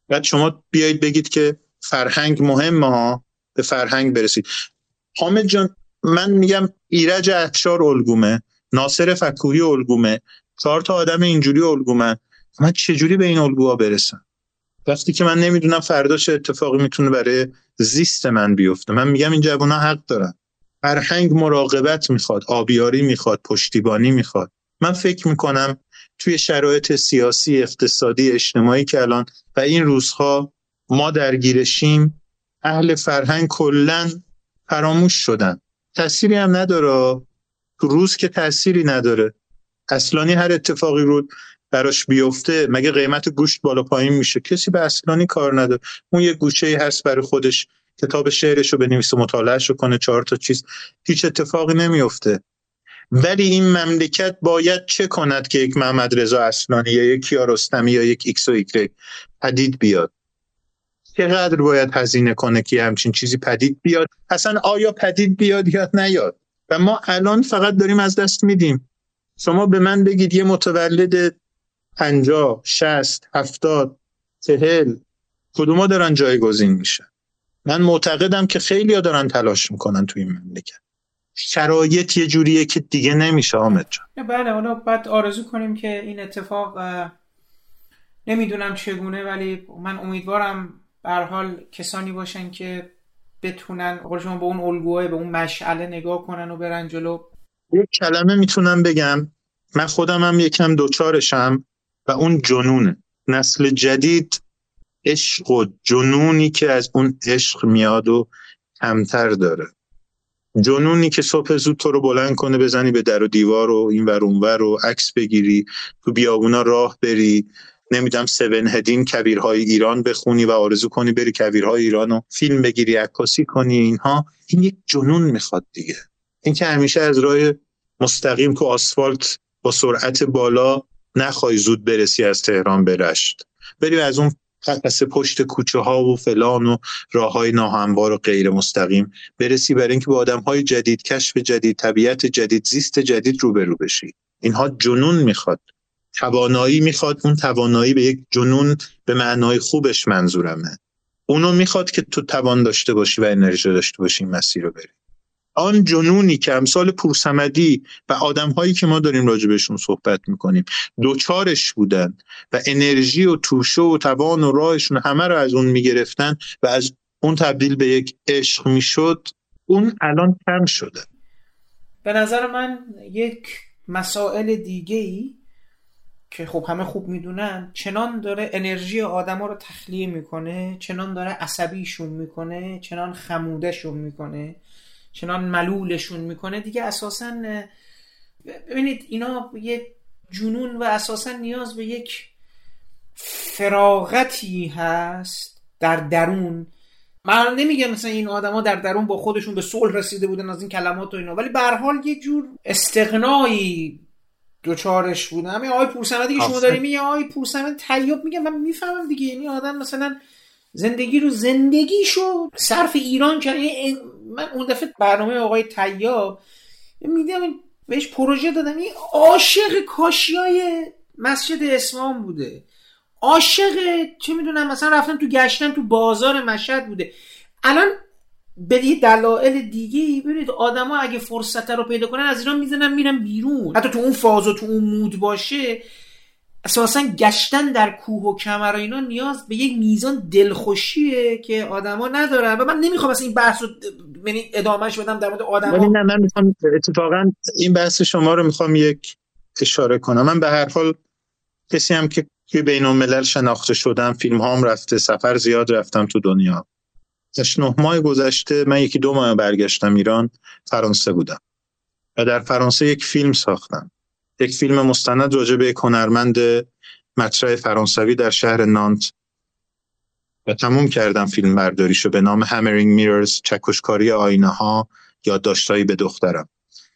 [SPEAKER 7] بعد شما بیایید بگید که فرهنگ مهمه ها. به فرهنگ برسید. حامد جان من میگم ایرج افشار الگومه ناصر فکوهی الگومه چهار تا آدم اینجوری الگومن. من چجوری به این الگوها برسم؟ وقتی که من نمی‌دونم فردا چه اتفاقی می‌تونه برای زیست من بیفته. من میگم این جوونا حق دارن. فرهنگ مراقبت می‌خواد آبیاری می‌خواد پشتیبانی می‌خواد. من فکر می‌کنم توی شرایط سیاسی اقتصادی اجتماعی که الان و این روزها ما درگیرشیم اهل فرهنگ کلا فراموش شدن. تأثیری هم نداره. روز که تأثیری نداره. اصلانی هر اتفاقی رو براش بیفته مگه قیمت گوشت بالا پایین میشه؟ کسی به اصلانی کار نداره. اون یه گوشه ای هست برای خودش. کتاب شعرش رو بنویسه مطالعهش رو کنه چهار تا چیز. هیچ اتفاقی نمیفته. ولی این مملکت باید چه کند که یک محمد رضا اصلانی یا یک کیارستمی یا یک ایکس و ایگرگ پدید بیاد؟ چقدر باید هزینه کنه که همچین چیزی پدید بیاد؟ اصلا آیا پدید بیاد یا نیاد؟ و ما الان فقط داریم از دست میدیم. شما به من بگید یه متولد پنجاه شست هفتاد چهل. کدوما دارن جایگزین میشن من معتقدم که خیلی ها دارن تلاش می‌کنن توی این مملکت. شرایط یه جوریه که دیگه نمیشه آمد جان.
[SPEAKER 1] بله حالا بعد آرزو کنیم که این اتفاق نمی‌دونم چگونه ولی من امیدوارم به حال کسانی باشن که بتونن شما به اون الگوهای به اون مشعله نگاه کنن و برن جلو.
[SPEAKER 7] یک کلمه می‌تونم بگم. من خودم هم یکم دوچارشم. و اون جنونه. نسل جدید عشق و جنونی که از اون عشق میاد و کمتر داره. جنونی که صبح زود تو رو بلند کنه بزنی به در و دیوار و این ور اونور و عکس بگیری تو بیابونا راه بری. نمی‌دونم سون هدین کبیرهای ایران بخونی و آرزو کنی بری کبیرهای ایران و فیلم بگیری عکاسی کنی اینها. این یک جنون می‌خواد دیگه. این که همیشه از راه مستقیم تو آسفالت با سرعت بالا نخوای زود برسی از تهران برشت بری از اون پس پشت کوچه ها و فلان و راه های ناهموار و غیر مستقیم برسی برای اینکه با آدم های جدید کشف جدید طبیعت جدید زیست جدید روبرو بشی. اینها جنون می‌خواد. توانایی می‌خواد. اون توانایی به یک جنون به معنای خوبش منظورمه. اونو می‌خواد که تو توان داشته باشی و انرژی داشته باشی مسیر رو بری. آن جنونی که امثال پورسمدی و آدم هایی که ما داریم راجع بهشون صحبت می‌کنیم دوچارش بودن و انرژی و توشه و توان و راهشون همه رو از اون می‌گرفتن و از اون تبدیل به یک عشق می‌شد اون الان کم شده.
[SPEAKER 1] به نظر من یک مسائل دیگه ای که خب همه خوب می‌دونن چنان داره انرژی آدما رو تخلیه می‌کنه چنان داره عصبیشون می‌کنه چنان خمودهشون می‌کنه چنان ملولشون می‌کنه دیگه اساسا ببینید اینا یه جنون و اساسا نیاز به یک فراغتی هست در درون. من نمیگم مثلا این آدما در درون با خودشون به صلح رسیده بودن از این کلمات و اینا ولی به حال یه جور استغنایی دوچارش بودن همین آقای پورسمدی که شما داریم یه آقای پورسمد تیاب میگه. من می‌فهمم دیگه یعنی آدم مثلا زندگی رو زندگیشو صرف ایران کرد من اون دفعه برنامه آقای تیاب میدم بهش پروژه دادم این عاشق کاشیای مسجد اسلام بوده. عاشق چه می‌دونم مثلا رفتن تو گشتن تو بازار مشهد بوده. الان به یه دلایل دیگه ببینید آدما اگه فرصت رو پیدا کنن از ایران می‌زنن میرن بیرون. حتی تو اون فاز و تو اون مود باشه اساسا گشتن در کوه و کمر و اینا نیاز به یک میزان دلخوشیه که آدما ندارن. و من نمی‌خوام اصلا این بحث رو یعنی ادامهش بدم در مورد آدما.
[SPEAKER 7] نه من می‌خوام اتفاقا این بحث شما رو می‌خوام یک اشاره کنم. من به هر حال کسی هم که توی بین الملل شناخته شدم فیلم هام رفته سفر زیاد رفتم تو دنیا. نه ماه گذشته من یکی دو ماه برگشتم ایران فرانسه بودم. و در فرانسه یک فیلم ساختم. یک فیلم مستند راجع به یک هنرمند مطرح فرانسوی در شهر نانت. و تموم کردم فیلم برداریشو به نام همرینگ میررز چکشکاری آینه ها یادداشتهایی به دخترم.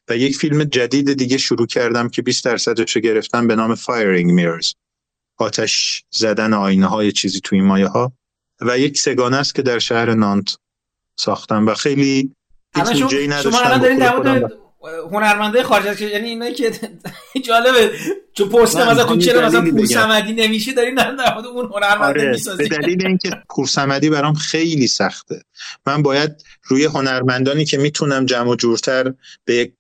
[SPEAKER 7] و یک فیلم جدید دیگه شروع کردم که 20 درصدش رو گرفتم به نام Firing Mirrors آتش زدن آینه های چیزی توی مایه ها و یک سه‌گانه است که در شهر نانت ساختم و خیلی
[SPEAKER 1] شما, شما الان دارین هنرمنده خارج از یعنی اینا که جالبه چون پرسیدم تو چرا مثلا پورسمدی نمیشه دارین در مورد اون هنرمنده آره.
[SPEAKER 7] به دلیل اینکه پورسمدی برام خیلی سخته من باید روی هنرمندانی که می‌تونم جمع و جورتر به یک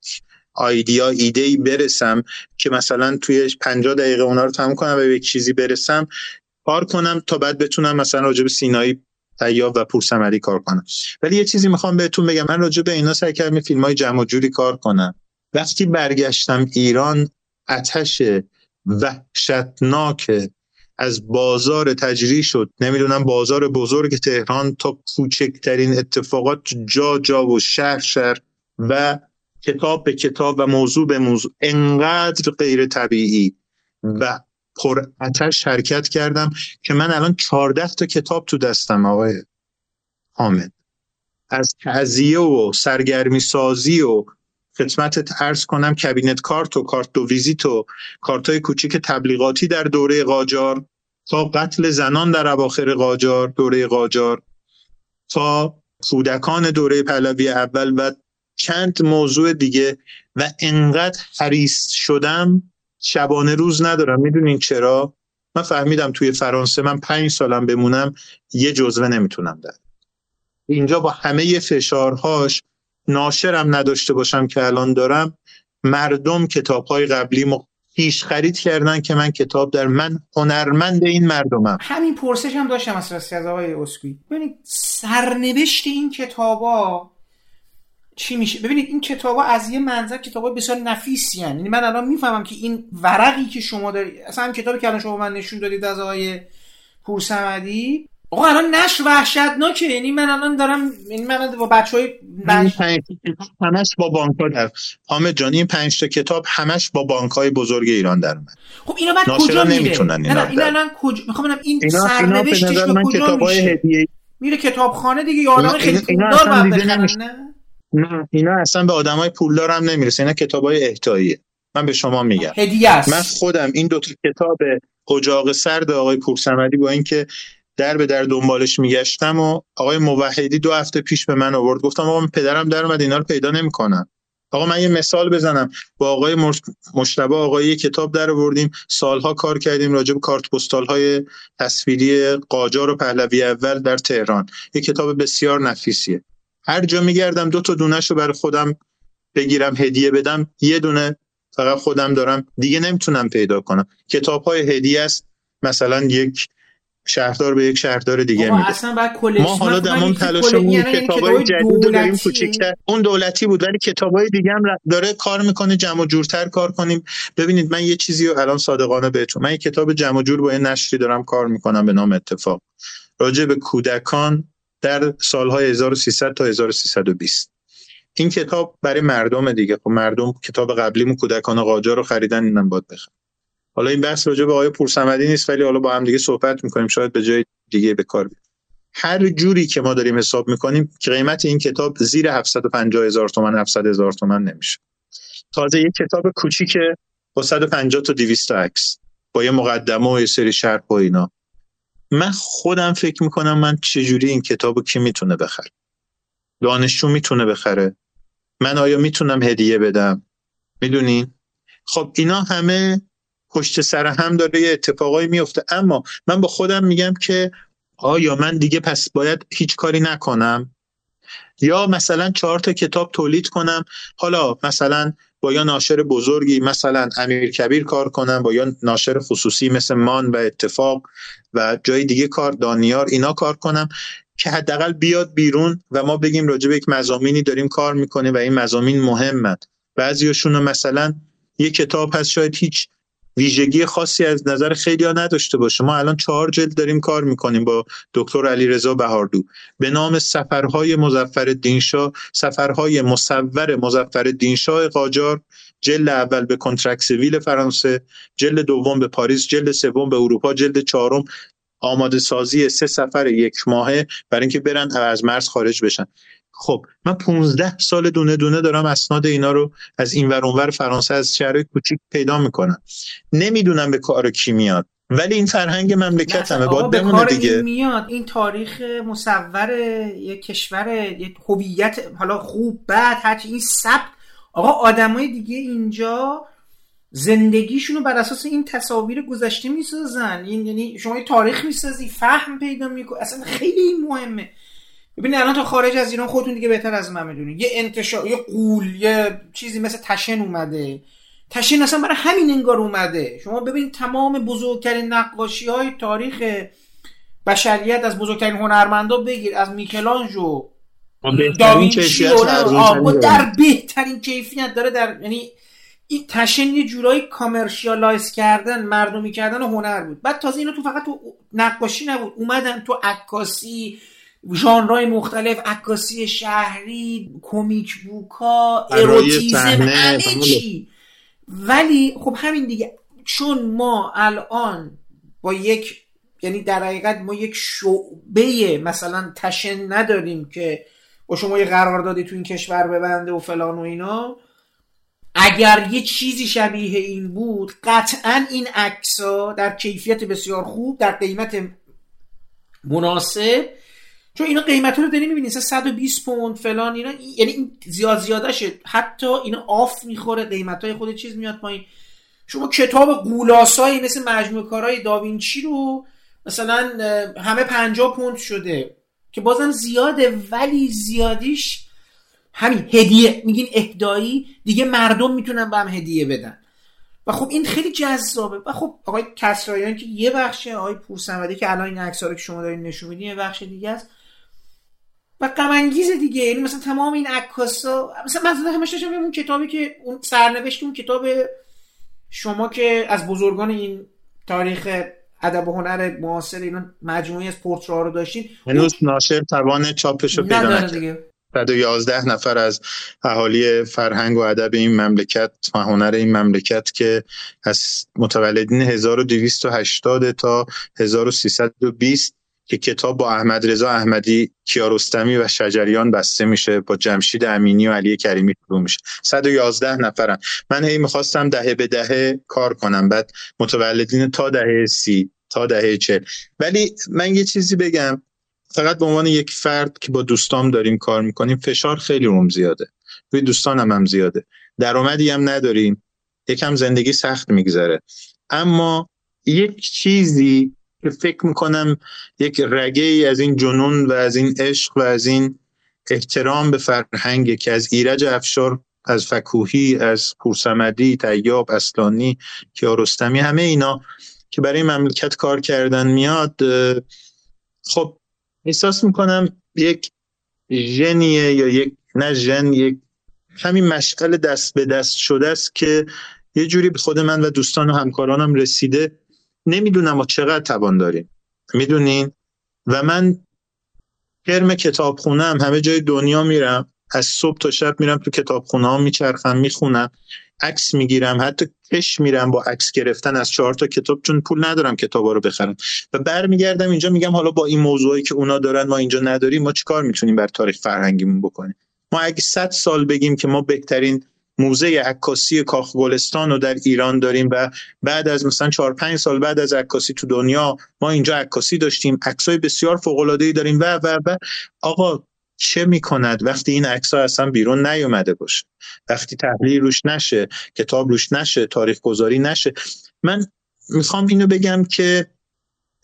[SPEAKER 7] آیدیا ایده ای برسم که مثلا توی 50 دقیقه اونا رو تموم کنم و به یک چیزی برسم کار کنم تا بعد بتونم مثلا راجع به سینایی تیاب و پورسمری کار کنم. ولی یه چیزی می‌خوام بهتون بگم. من راجع به اینا سعی کردم فیلم های جمع جوری کار کنم. وقتی برگشتم ایران اتش وحشتناک از بازار تجری شد. نمی‌دونم بازار بزرگ تهران تا کوچکترین اتفاقات جا جا و شهر شهر و کتاب به کتاب و موضوع به موضوع. انقدر غیر طبیعی و پر اتش حرکت کردم که من الان 14 تا کتاب تو دستم آقای حامد. از تعذیه و سرگرمی سازی و خدمت ارز کنم کابینت کارت و کارت دو ویزیت و کارت های کوچیک تبلیغاتی در دوره قاجار تا قتل زنان در اواخر قاجار دوره قاجار تا کودکان دوره پهلوی اول و چند موضوع دیگه و انقدر حریص شدم شبانه روز ندارم. می‌دونین چرا؟ من فهمیدم توی فرانسه من پنج سالم بمونم یه جزوه نمی‌تونم در. اینجا با همه فشارهاش ناشرم نداشته باشم که الان دارم. مردم کتاب های قبلی م... پیش خرید کردن که من کتاب در من هنرمند این مردمم.
[SPEAKER 1] همین پرسش هم داشتم از از آقای اسکوی. ببینید سرنوشت این کتابا چی میشه؟ ببینید این کتابا از یه منظر کتابا بسیار نفیسی هن. یعنی من الان می‌فهمم که این ورقی که شما دارید اصلا هم کتابی که الان شما من نشون دادید از آقای پورسمدی آقا الان نش وحشتناکه. یعنی من الان دارم یعنی من با بچه های
[SPEAKER 7] بچ... همش با بانک ها در حامد جان این پنج تا کتاب همش با بانک های بزرگ ایران در من
[SPEAKER 1] خب اینا بعد کجا میره؟ نمی‌تونن اینا, اینا الان کجا می‌خوام این اینا سرنوشتش کجا میشه؟ میره کتابخانه دیگه یا آدم خیلی پولدار باید نه؟
[SPEAKER 7] نه اینا اصلا به آدمای پولدار هم نمی‌رسه اینا کتابای اهداییه من به شما میگم.
[SPEAKER 1] هدیه
[SPEAKER 7] من خودم این دو تا کتاب اجاق سرد آقای پورسمدی با اینکه در به در دنبالش میگشتم و آقای موحدی دو هفته پیش به من آورد. گفتم آقا من پدرم در اومد اینا رو پیدا نمی‌کنم. آقا من یه مثال بزنم. با آقای مشتبه آقای یه کتاب در آوردیم. سالها کار کردیم راجع به کارت پستال های تصویری قاجار و پهلوی اول در تهران. یه کتاب بسیار نفیسیه. هر جا میگردم دو تا دونش رو برای خودم بگیرم هدیه بدم یه دونه فقط خودم دارم. دیگه نمی‌تونم پیدا کنم. کتاب های هدیه است. مثلا یک شهردار به یک شهردار دیگه میده. ما حالا دمون تلاشمون یعنی کتابای جدید داریم کوچیکتر. اون دولتی بود ولی کتابای دیگه هم داره کار می‌کنه. جمع جورتر کار کنیم. ببینید من یه چیزی رو الان صادقانه بهتون من یه کتاب جمع جور با یه نشری دارم کار می‌کنم به نام اتفاق. راجع به کودکان در سالهای 1300 تا 1320 این کتاب برای مردم دیگه. خب مردم کتاب قبلیمون کودکان قاجار رو خریدن اینم باید بخرن. حالا این بحث راجع به آقای پورسمدی نیست ولی حالا با هم دیگه صحبت می‌کنیم. شاید به جای دیگه به کار هر جوری که ما داریم حساب می‌کنیم قیمت این کتاب زیر 750 هزار تومن 700 هزار تومن نمیشه. تازه یک کتاب کوچیک با 150 تا 200 عکس با یه مقدمه و یه سری شرح و اینا. من خودم فکر می‌کنم من چجوری این کتاب کی می‌تونه بخره؟ دانشجو می‌تونه بخره؟ من آیا می‌تونم هدیه بدم؟ می‌دونین خب اینا همه پشت سر هم داره یه اتفاقایی میفته اما من با خودم میگم که آیا من دیگه پس باید هیچ کاری نکنم؟ یا مثلا چهار تا کتاب تولید کنم. حالا مثلا با یا ناشر بزرگی مثلا امیر کبیر کار کنم با یا ناشر خصوصی مثل مان و اتفاق و جای دیگه کار دانیار اینا کار کنم که حداقل بیاد بیرون و ما بگیم راجع به یک مزامینی داریم کار می‌کنیم و این مزامین مهمند بعضیاشون مثلا یه کتاب هست شاید هیچ ویژگی خاصی از نظر خیلی نداشته باشه. ما الان چهار جلد داریم کار می‌کنیم با دکتر علی رضا بهاردو. به نام سفرهای مزفر دینشا سفرهای مصور مزفر دینشا قاجار جلد اول به کنترکسویل فرانسه جلد دوم به پاریس جلد سوم به اروپا جلد چهارم آماده سازی سه سفر یک ماهه برای اینکه برن از مرز خارج بشن. خب من 15 سال دونه دونه دارم اسناد اینا رو از این ور اونور فرانسه از شهر کوچیک پیدا می‌کنم. نمی‌دونم به کار کی میاد. ولی این فرهنگ مملکتمه باید بمونه دیگه.
[SPEAKER 1] این میاد. این تاریخ مصور یک کشور یک هویت حالا خوب بد هرچی این سبک. آقا آدمای دیگه اینجا زندگیشون رو بر اساس این تصاویر گذشته می‌سازن. این یعنی شما تاریخ می‌سازی فهم پیدا می‌کنی. اصلا خیلی مهمه. ببینید الان تا خارج از ایران خودتون دیگه بهتر از من می‌دونید یه انتشار یه قول یه چیزی مثل تشن اومده. تشن اصلا برای همین انگار اومده. شما ببینید تمام بزرگترین نقاشی های تاریخ بشریت از بزرگترین هنرمندا بگیر. از میکلانجو داوینچی در بهترین کیفیت داره در یعنی این تشن یه جورایی کامرشیالایز کردن مردمی کردن هنر بود. بعد تازه اینا تو فقط تو نقاشی نبود. اومدن تو عکاسی ژانرهای مختلف عکاسی شهری کمیک بوکا اروتیزم همه چی. ولی خب همین دیگه چون ما الان با یک یعنی در حقیقت ما یک شعبه مثلا تشن نداریم که با شما یه قراردادی تو این کشور ببنده و فلان و اینا اگر یه چیزی شبیه این بود قطعا این عکس در کیفیت بسیار خوب در قیمت مناسب چون اینا قیمت رو داری می‌بینی 120 پوند فلان اینا یعنی این زیاد زیادشه حتی اینا آف می‌خوره قیمت های خود چیز میاد پایین. شما کتاب قولاسایی مثل مجموع کارهای داوینچی رو مثلا همه 50 پوند شده که بازم زیاده ولی زیادیش همین هدیه. میگین اهدایی دیگه مردم می‌تونن به هم هدیه بدن. و خب این خیلی جذابه. و خب آقای کسرایان که یه بخشه آقای پورسمدی که الان این عکس رو که شما دارین نشون میدین یه بخش دیگه است. و غم دیگه. یعنی مثلا تمام این عکاسا مثلا مثلا همش داشتم اون کتابی که اون سرنوشت اون کتاب شما که از بزرگان این تاریخ ادب و هنر معاصر اینا مجموعی از پورترها رو داشتین
[SPEAKER 7] هنوز ناشر توان چاپش رو پیدا نکرد. 111 نفر از اهالی فرهنگ و ادب این مملکت و هنر این مملکت که از متولدین 1280 تا 1320 که کتاب با احمد رضا احمدی کیارستمی و شجریان بسته میشه با جمشید امینی و علی کریمی شروع میشه. 111 نفرن. من هی می‌خواستم دهه به دهه کار کنم. بعد متولدین تا دهه سی تا دهه چل ولی من یه چیزی بگم. فقط به عنوان یک فرد که با دوستام داریم کار می‌کنیم فشار خیلی روم زیاده. روی دوستانم هم زیاده. درآمدی هم نداریم. یکم زندگی سخت میگذره. اما یک چیزی که فکر می‌کنم یک رگه ای از این جنون و از این عشق و از این احترام به فرهنگ که از ایرج افشار از فکوهی از پورسمدی تیاب اصلانی کیارستمی همه اینا که برای مملکت کار کردن میاد خب احساس می‌کنم یک ژنیه یا یک نه ژن یک همین مشغل دست به دست شده است که یه جوری به خود من و دوستان و همکارانم رسیده نمی‌دونم ما چقدر توان داریم. می‌دونین؟ و من کرم کتابخونم همه جای دنیا میرم از صبح تا شب میرم تو کتابخونه ها میچرخم می‌خونم عکس می‌گیرم حتی کش میرم با عکس گرفتن از چهار تا کتاب چون پول ندارم کتابا رو بخرم. و برمیگردم اینجا میگم حالا با این موضوعی که اونا دارن ما اینجا نداریم ما چیکار می‌تونیم بر تاریخ فرهنگیمون بکنیم؟ ما اگه 100 سال بگیم که ما بهترین موزه عکاسی کاخ گلستان رو در ایران داریم و بعد از مثلا 4 5 سال بعد از عکاسی تو دنیا ما اینجا عکاسی داشتیم. عکسای بسیار فوق العاده داریم. و و و. آقا چه می‌کند وقتی این عکس ها اصلا بیرون نیومده باشه؟ وقتی تحلیل روش نشه کتاب روش نشه تاریخ گذاری نشه. من می‌خوام اینو بگم که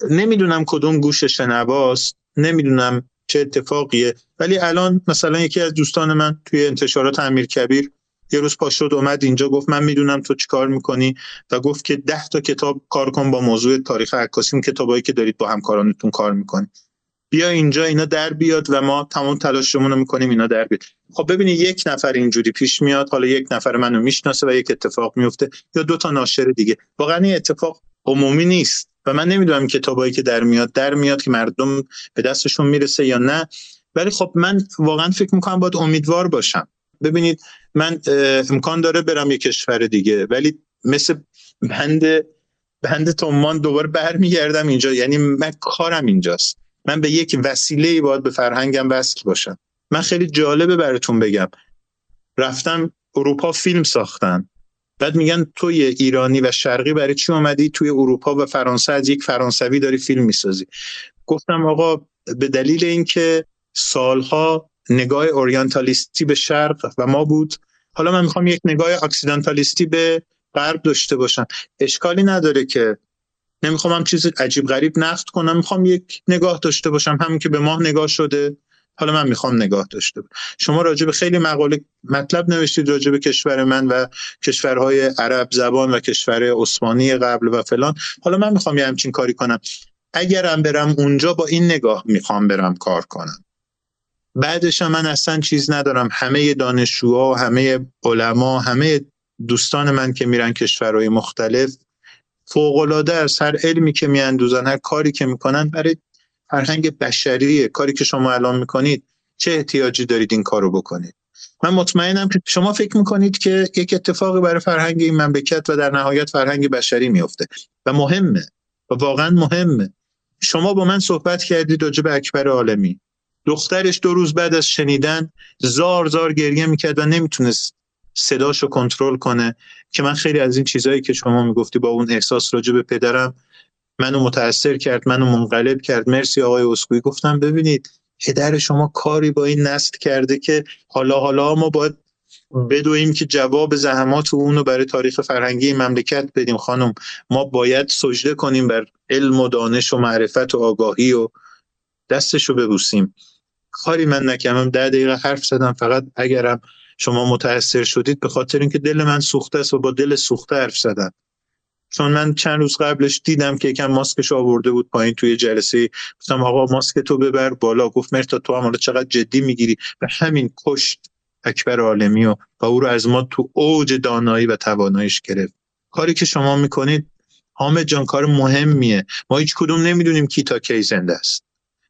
[SPEAKER 7] نمی‌دونم کدوم گوش شنواست نمی‌دونم چه اتفاقیه ولی الان مثلا یکی از دوستان من توی انتشارات امیر کبیر یه روز پا شد اومد اینجا گفت من می‌دونم تو چیکار می‌کنی و گفت که ده تا کتاب کار کن با موضوع تاریخ عکاسی اون کتابایی که دارید با همکارانتون کار می‌کنی بیا اینجا اینا در بیاد و ما تمام تلاشمون رو می‌کنیم اینا در بیاد. خب ببینید یک نفر اینجوری پیش میاد حالا یک نفر منو می‌شناسه و یک اتفاق میفته یا دو تا ناشر دیگه. واقعا این اتفاق عمومی نیست و من نمی‌دونم کتابایی که در میاد در میاد که مردم به دستشون می‌رسه یا نه. ولی خب من واقعا فکر می‌کنم باید امیدوار باشم. ببینید من امکان داره برم یه کشور دیگه ولی مثل بند بند تومان دوباره برمیگردم اینجا. یعنی من کارم اینجاست. من به یک وسیله باید به فرهنگم وصل باشم. من خیلی جالبه براتون بگم. رفتم اروپا فیلم ساختن. بعد میگن توی ایرانی و شرقی برای چی اومدی؟ توی اروپا و فرانسه از یک فرانسوی داری فیلم می‌سازی. گفتم آقا به دلیل اینکه سالها نگاه اورینتالیستی به شرق و ما بود حالا من می‌خوام یک نگاه اکسیدنتالیستی به غرب داشته باشم. اشکالی نداره که نمی‌خوام هم چیز عجیب غریب نقد کنم می‌خوام یک نگاه داشته باشم. همین که به ماه نگاه شده حالا من می‌خوام نگاه داشته باشم. شما راجع به خیلی مقاله مطلب نوشتید راجع به کشور من و کشورهای عرب زبان و کشور عثمانی قبل و فلان. حالا من می‌خوام یه همچین کاری کنم. اگرم برم اونجا با این نگاه می‌خوام برم کار کنم. بعدش من اصلا چیز ندارم. همه دانشجوها همه علما همه دوستان من که میرن کشورهای مختلف فوقالعاده از هر علمی که میاندوزن هر کاری که می‌کنن برای فرهنگ بشریه. کاری که شما الان می‌کنید چه احتیاجی دارید این کارو بکنید؟ من مطمئنم که شما فکر می‌کنید که یک اتفاقی برای فرهنگ این مملکت و در نهایت فرهنگ بشری میفته و مهمه. و واقعا مهمه. شما با من صحبت کردید راجع به اکبر عالمی. دخترش دو روز بعد از شنیدن زار زار گریه می‌کرد و نمی‌تونست صداشو کنترل کنه که من خیلی از این چیزهایی که شما می‌گفتی با اون احساس راجع به پدرم منو متاثر کرد منو منقلب کرد. مرسی آقای اسکوی. گفتم ببینید پدر شما کاری با این نسل کرده که حالا حالا ما باید بدویم که جواب زحمات اونو برای تاریخ فرهنگی مملکت بدیم. خانم ما باید سجده کنیم بر علم و دانش و معرفت و آگاهی و دستشو ببوسیم. کاری من نکردم. ده دقیقه حرف زدم. فقط اگرم شما متاثر شدید به خاطر اینکه دل من سوخته است و با دل سوخته حرف زدم. چون من چند روز قبلش دیدم که یکم ماسکش آورده بود پایین توی جلسه. گفتم آقا ماسک تو ببر بالا. گفت مرتا تو هم چقدر جدی می‌گیری؟ و همین کشت اکبر عالمی و و او رو از ما تو اوج دانایی و تواناییش گرفت. کاری که شما می‌کنید حامد جان کار مهمیه. ما هیچ کدوم نمی‌دونیم کی تا کی زنده است.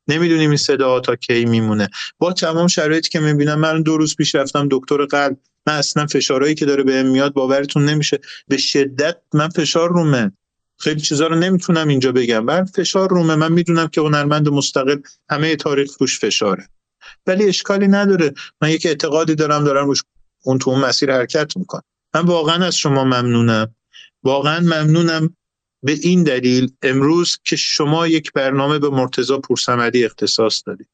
[SPEAKER 7] نمی‌دونیم این صدا تا کی میمونه. با تمام شرایطی که می‌بینم من دو روز پیش رفتم دکتر قلب. من اصلا فشارهایی که داره بهم میاد باورتون نمیشه. به شدت من فشار رومه. خیلی چیزا رو نمی‌تونم اینجا بگم. من فشار رومه. من می‌دونم که هنرمند مستقل همه تاریخ روش فشاره. ولی اشکالی نداره. من یک اعتقادی دارم دارم روش اون تو اون مسیر حرکت می‌کنم. من واقعا از شما ممنونم. واقعا ممنونم. به این دلیل امروز که شما یک برنامه به مرتزا پورسمدی اختصاص دادید.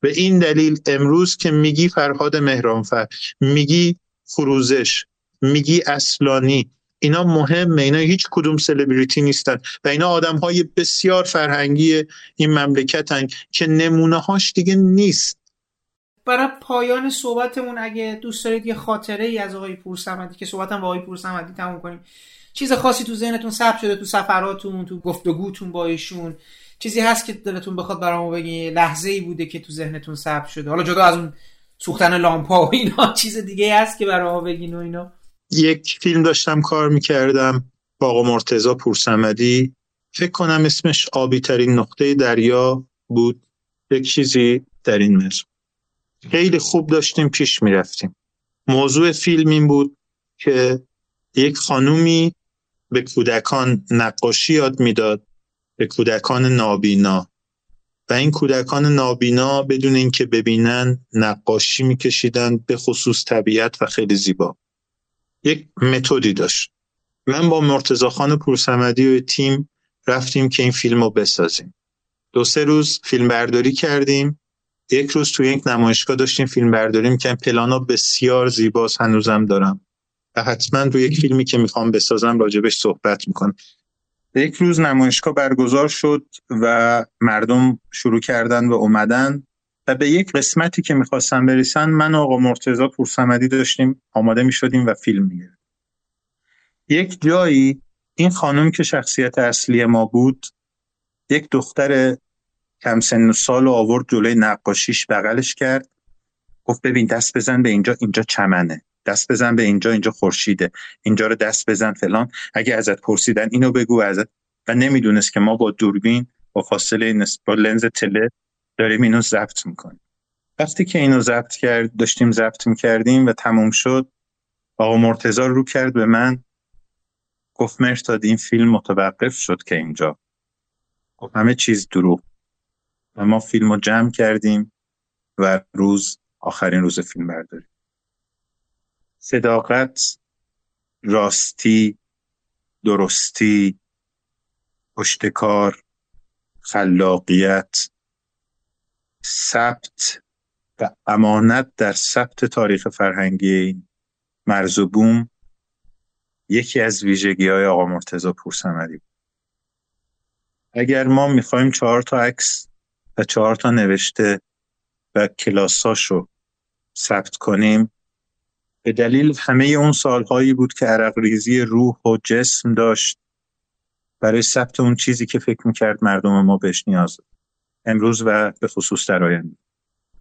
[SPEAKER 7] به این دلیل امروز که میگی فرهاد مهرانفر میگی فروزش میگی اصلانی اینا مهمه اینا هیچ کدوم سلبریتی نیستن و اینا آدم های بسیار فرهنگی این مملکتن که نمونه هاش دیگه نیست.
[SPEAKER 1] برای پایان صحبتمون اگه دوست دارید یه خاطره ای از آقای پورسمدی که صحبتم با آقای پورسمدی تموم کنیم. چیز خاصی تو ذهنتون ثبت شده تو سفراتون تو گفتگوتون با ایشون؟ چیزی هست که دلتون بخواد برامو بگی؟ لحظه ای بوده که تو ذهنتون ثبت شده. حالا جدا از اون سوختن لامپا و اینا چیز دیگه هست که برامو بگین و اینا؟
[SPEAKER 7] یک فیلم داشتم کار می‌کردم با آقا مرتزا پورسمدی. فکر کنم اسمش آبی ترین نقطه دریا بود. یک چیزی در این مزم خیلی خوب داشتیم پیش می‌رفتیم. موضوع فیلم این بود که یک خانومی به کودکان نقاشی یاد می‌داد به کودکان نابینا. و این کودکان نابینا بدون اینکه ببینن نقاشی میکشیدن به خصوص طبیعت و خیلی زیبا. یک متدی داشت. من با مرتزا خان پورسمدی و تیم رفتیم که این فیلم رو بسازیم. دو سه روز فیلم برداری کردیم. یک روز توی یک نمایشگاه داشتیم فیلم برداری می‌کنیم پلانا بسیار زیباست هنوزم دارم. و حتما روی یک فیلمی که می‌خوام بسازم راجبش صحبت می‌کنم. یک روز نمایشگاه برگزار شد و مردم شروع کردن و اومدن و به یک قسمتی که می‌خواستم برسن من آقا مرتزا پورسمدی داشتیم آماده می‌شدیم و فیلم میگردیم یک جایی این خانم که شخصیت اصلی ما بود یک دختر کم سن و سال و آورد جلوی نقاشیش بغلش کرد. گفت ببین دست بزن به اینجا اینجا چمنه. دست بزن به اینجا اینجا خورشیده. اینجا رو دست بزن فلان. اگه ازت پرسیدن اینو بگو ازت. و نمی‌دونست که ما با دوربین با فاصله با لنز تله داریم اینو ضبط می‌کنیم. وقتی که اینو ضبط کرد داشتیم ضبط می‌کردیم و تموم شد آقا مرتزا رو کرد به من. گفت مرتاد این فیلم متوقف شد که اینجا. گفت همه چیز دروغ. و ما فیلم رو جمع کردیم و روز آخرین روز فیلم برداریم. صداقت راستی درستی پشتکار خلاقیت ثبت و امانت در ثبت تاریخ فرهنگی مرز و بوم یکی از ویژگی های آقا مرتزا پورسمدی بود. اگر ما می‌خوایم چهار تا عکس و چهار تا نوشته و کلاساشو ثبت کنیم به دلیل همه اون سالهایی بود که عرق ریزی روح و جسم داشت برای ثبت اون چیزی که فکر می‌کرد مردم ما بهش نیاز امروز و به خصوص در آینده.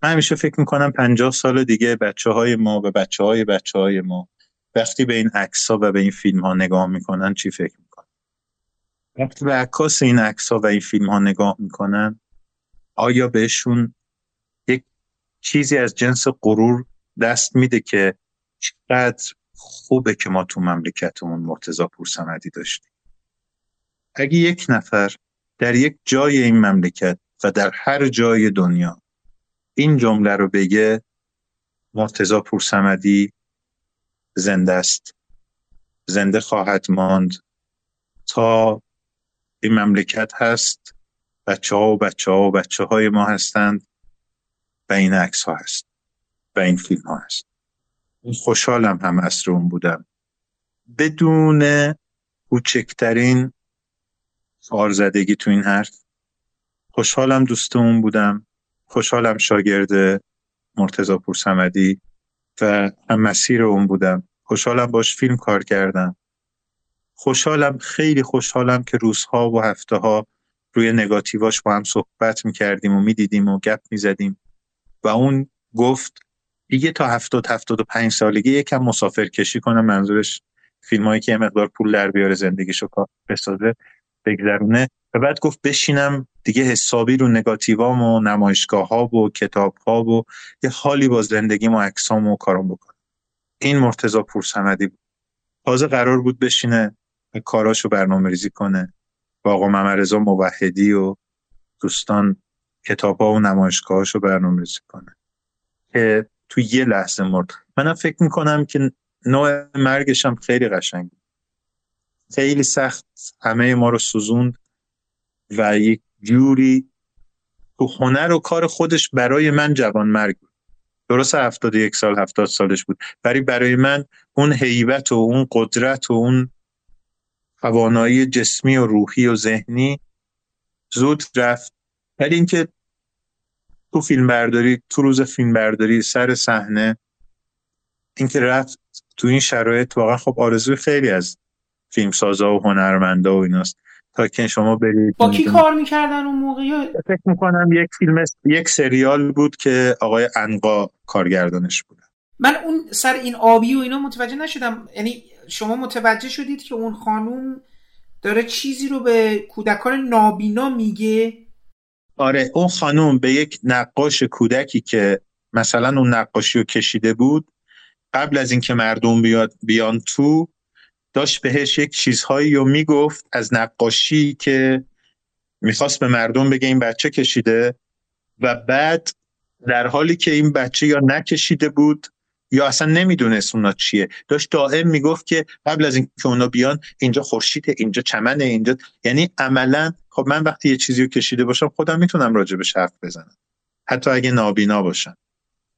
[SPEAKER 7] من همیشه فکر می‌کنم پنجاه سال دیگه بچه های ما و بچه های بچه های ما وقتی به این عکس و به این فیلم ها نگاه می‌کنن چی فکر می‌کنن؟ وقتی به عکاس این عکس ها و این فیلم ها نگاه می‌کنن آیا بهشون یک چیزی از جنس غرور دست میده که چقدر خوبه که ما تو مملکتمون مرتضا پورسمدی داشتیم. اگه یک نفر در یک جای این مملکت و در هر جای دنیا این جمله رو بگه مرتضا پورسمدی زنده است. زنده خواهد ماند. تا این مملکت هست بچه ها و بچه ها و بچه های ما هستند و این عکس ها هست و این فیلم ها هست. خوشحالم هم اصر اون بودم. بدون کوچکترین آرزدگی تو این حرف خوشحالم دوست اون بودم. خوشحالم شاگرد مرتزا پور سمدی و هم مسیر اون بودم. خوشحالم باش فیلم کار کردم. خوشحالم خیلی خوشحالم که روزها و هفته ها روی نگاتیواش با هم صحبت می‌کردیم و می‌دیدیم و گپ می‌زدیم. و اون گفت دیگه تا هفتاد هفتاد و پنج سالگی یکم مسافر کشی کنم منظورش فیلم هایی که مقدار پول در بیاره زندگیشو بسازه بگذرونه. و بعد گفت بشینم دیگه حسابی رو نگاتیوام و نمایشگاه ها و کتاب ها و یه حالی با زندگی و عکسام و کارم بکنم. این مرتضا پورسمدی بود. تازه قرار بود بشینه کاراشو برنامه ریزی کنه با آقا ممرزا موحدی و دوستان کتاب ها و نمایشگاهاشو برنامه ریزی کنه. که تو یه لحظه مرد. منم فکر می‌کنم که نوع مرگش هم خیلی قشنگ خیلی سخت همه ما رو سوزوند و یک جوری تو هنر و کار خودش برای من جوان مرگ بود. درست هفتاد یک سال هفتاد سالش بود. ولی برای من اون حیبت و اون قدرت و اون توانایی جسمی و روحی و ذهنی زود رفت. ولی اینکه تو فیلم برداری تو روز فیلم برداری سر صحنه اینکه رفت تو این شرایط واقعا خب آرزوی خیلی از فیلمسازا و هنرمندا و ایناست. تا که شما برید
[SPEAKER 1] با کی کار می‌کردن اون موقع؟
[SPEAKER 7] فکر می‌کنم یک فیلم یک سریال بود که آقای انقا کارگردانش بود.
[SPEAKER 1] من اون سر این آبی و اینا متوجه نشدم. یعنی شما متوجه شدید که اون خانوم داره چیزی رو به کودکان نابینا میگه؟
[SPEAKER 7] آره اون خانوم به یک نقاش کودکی که مثلا اون نقاشی رو کشیده بود قبل از اینکه مردم بیاد بیان تو داشت بهش یک چیزهایی رو می‌گفت از نقاشی که می‌خواست به مردم بگه این بچه کشیده و بعد در حالی که این بچه یا نکشیده بود یا اصلا نمی‌دونست اونا چیه. داشت دائم می‌گفت که قبل از اینکه اونا بیان اینجا خورشیده اینجا چمنه اینجا یعنی عملا خب من وقتی یه چیزی رو کشیده باشم خودم می‌تونم راجع به حرف بزنم. حتی اگه نابینا باشم.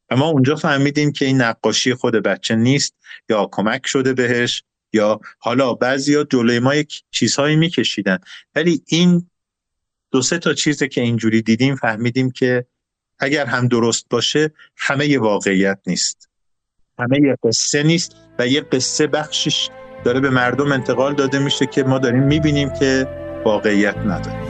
[SPEAKER 7] اما اونجا فهمیدیم که این نقاشی خود بچه نیست یا کمک شده بهش یا حالا بعضیا جلوی ما یک چیزهایی میکشیدن. ولی این دو سه تا چیزی که اینجوری دیدیم فهمیدیم که اگر هم درست باشه همه یه واقعیت نیست. همه یه قصه نیست و یه قصه بخشش داره به مردم انتقال داده میشه که ما داریم می‌بینیم که واقعیت نداره.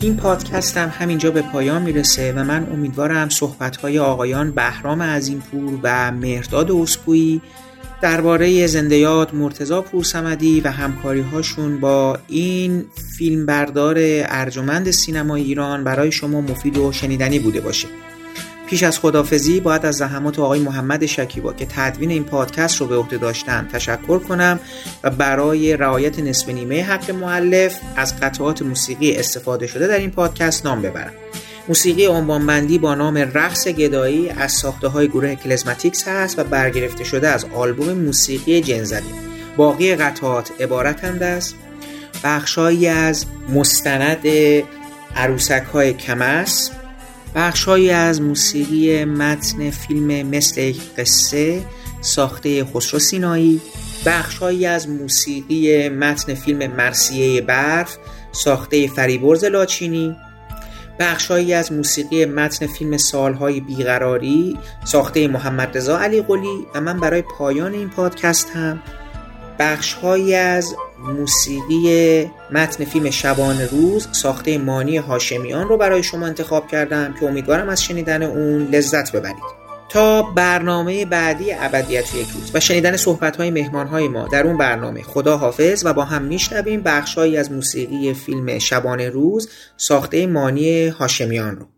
[SPEAKER 1] این پادکست هم همینجا به پایان می‌رسه و من امیدوارم صحبتهای آقایان بهرام عظیمپور و مهرداد اسکوئی درباره زنده یاد مرتزا پورسمدی و همکاری هاشون با این فیلمبردار ارجمند سینمای ایران برای شما مفید و شنیدنی بوده باشه. پیش از خدافزی باید از زحمات آقای محمد شکیبا که تدوین این پادکست رو به عهده داشتن تشکر کنم و برای رعایت نصف نیمه حق معلف از قطعات موسیقی استفاده شده در این پادکست نام ببرم. موسیقی عنوانبندی با نام رقص گدایی از ساخته های گروه کلزماتیکس هست و برگرفته شده از آلبوم موسیقی جنزدی باقی قطعات عبارتند از بخشهایی از مستند عروسک های کمس بخشهایی از موسیقی متن فیلم مثل قصه ساخته خسرو سینایی بخشهایی از موسیقی متن فیلم مرسیه برف ساخته فریبرز لاچینی بخشهایی از موسیقی متن فیلم سالهای بیقراری ساخته محمد رضا علی قلی و من برای پایان این پادکست هم بخشهایی از موسیقی متن فیلم شبان روز ساخته مانی هاشمیان رو برای شما انتخاب کردم که امیدوارم از شنیدن اون لذت ببرید. تا برنامه بعدی ابدیت یک روز و شنیدن صحبت های مهمان های ما در اون برنامه. خدا حافظ و با هم میشنویم بخشهایی از موسیقی فیلم شبان روز ساخته مانی هاشمیان رو.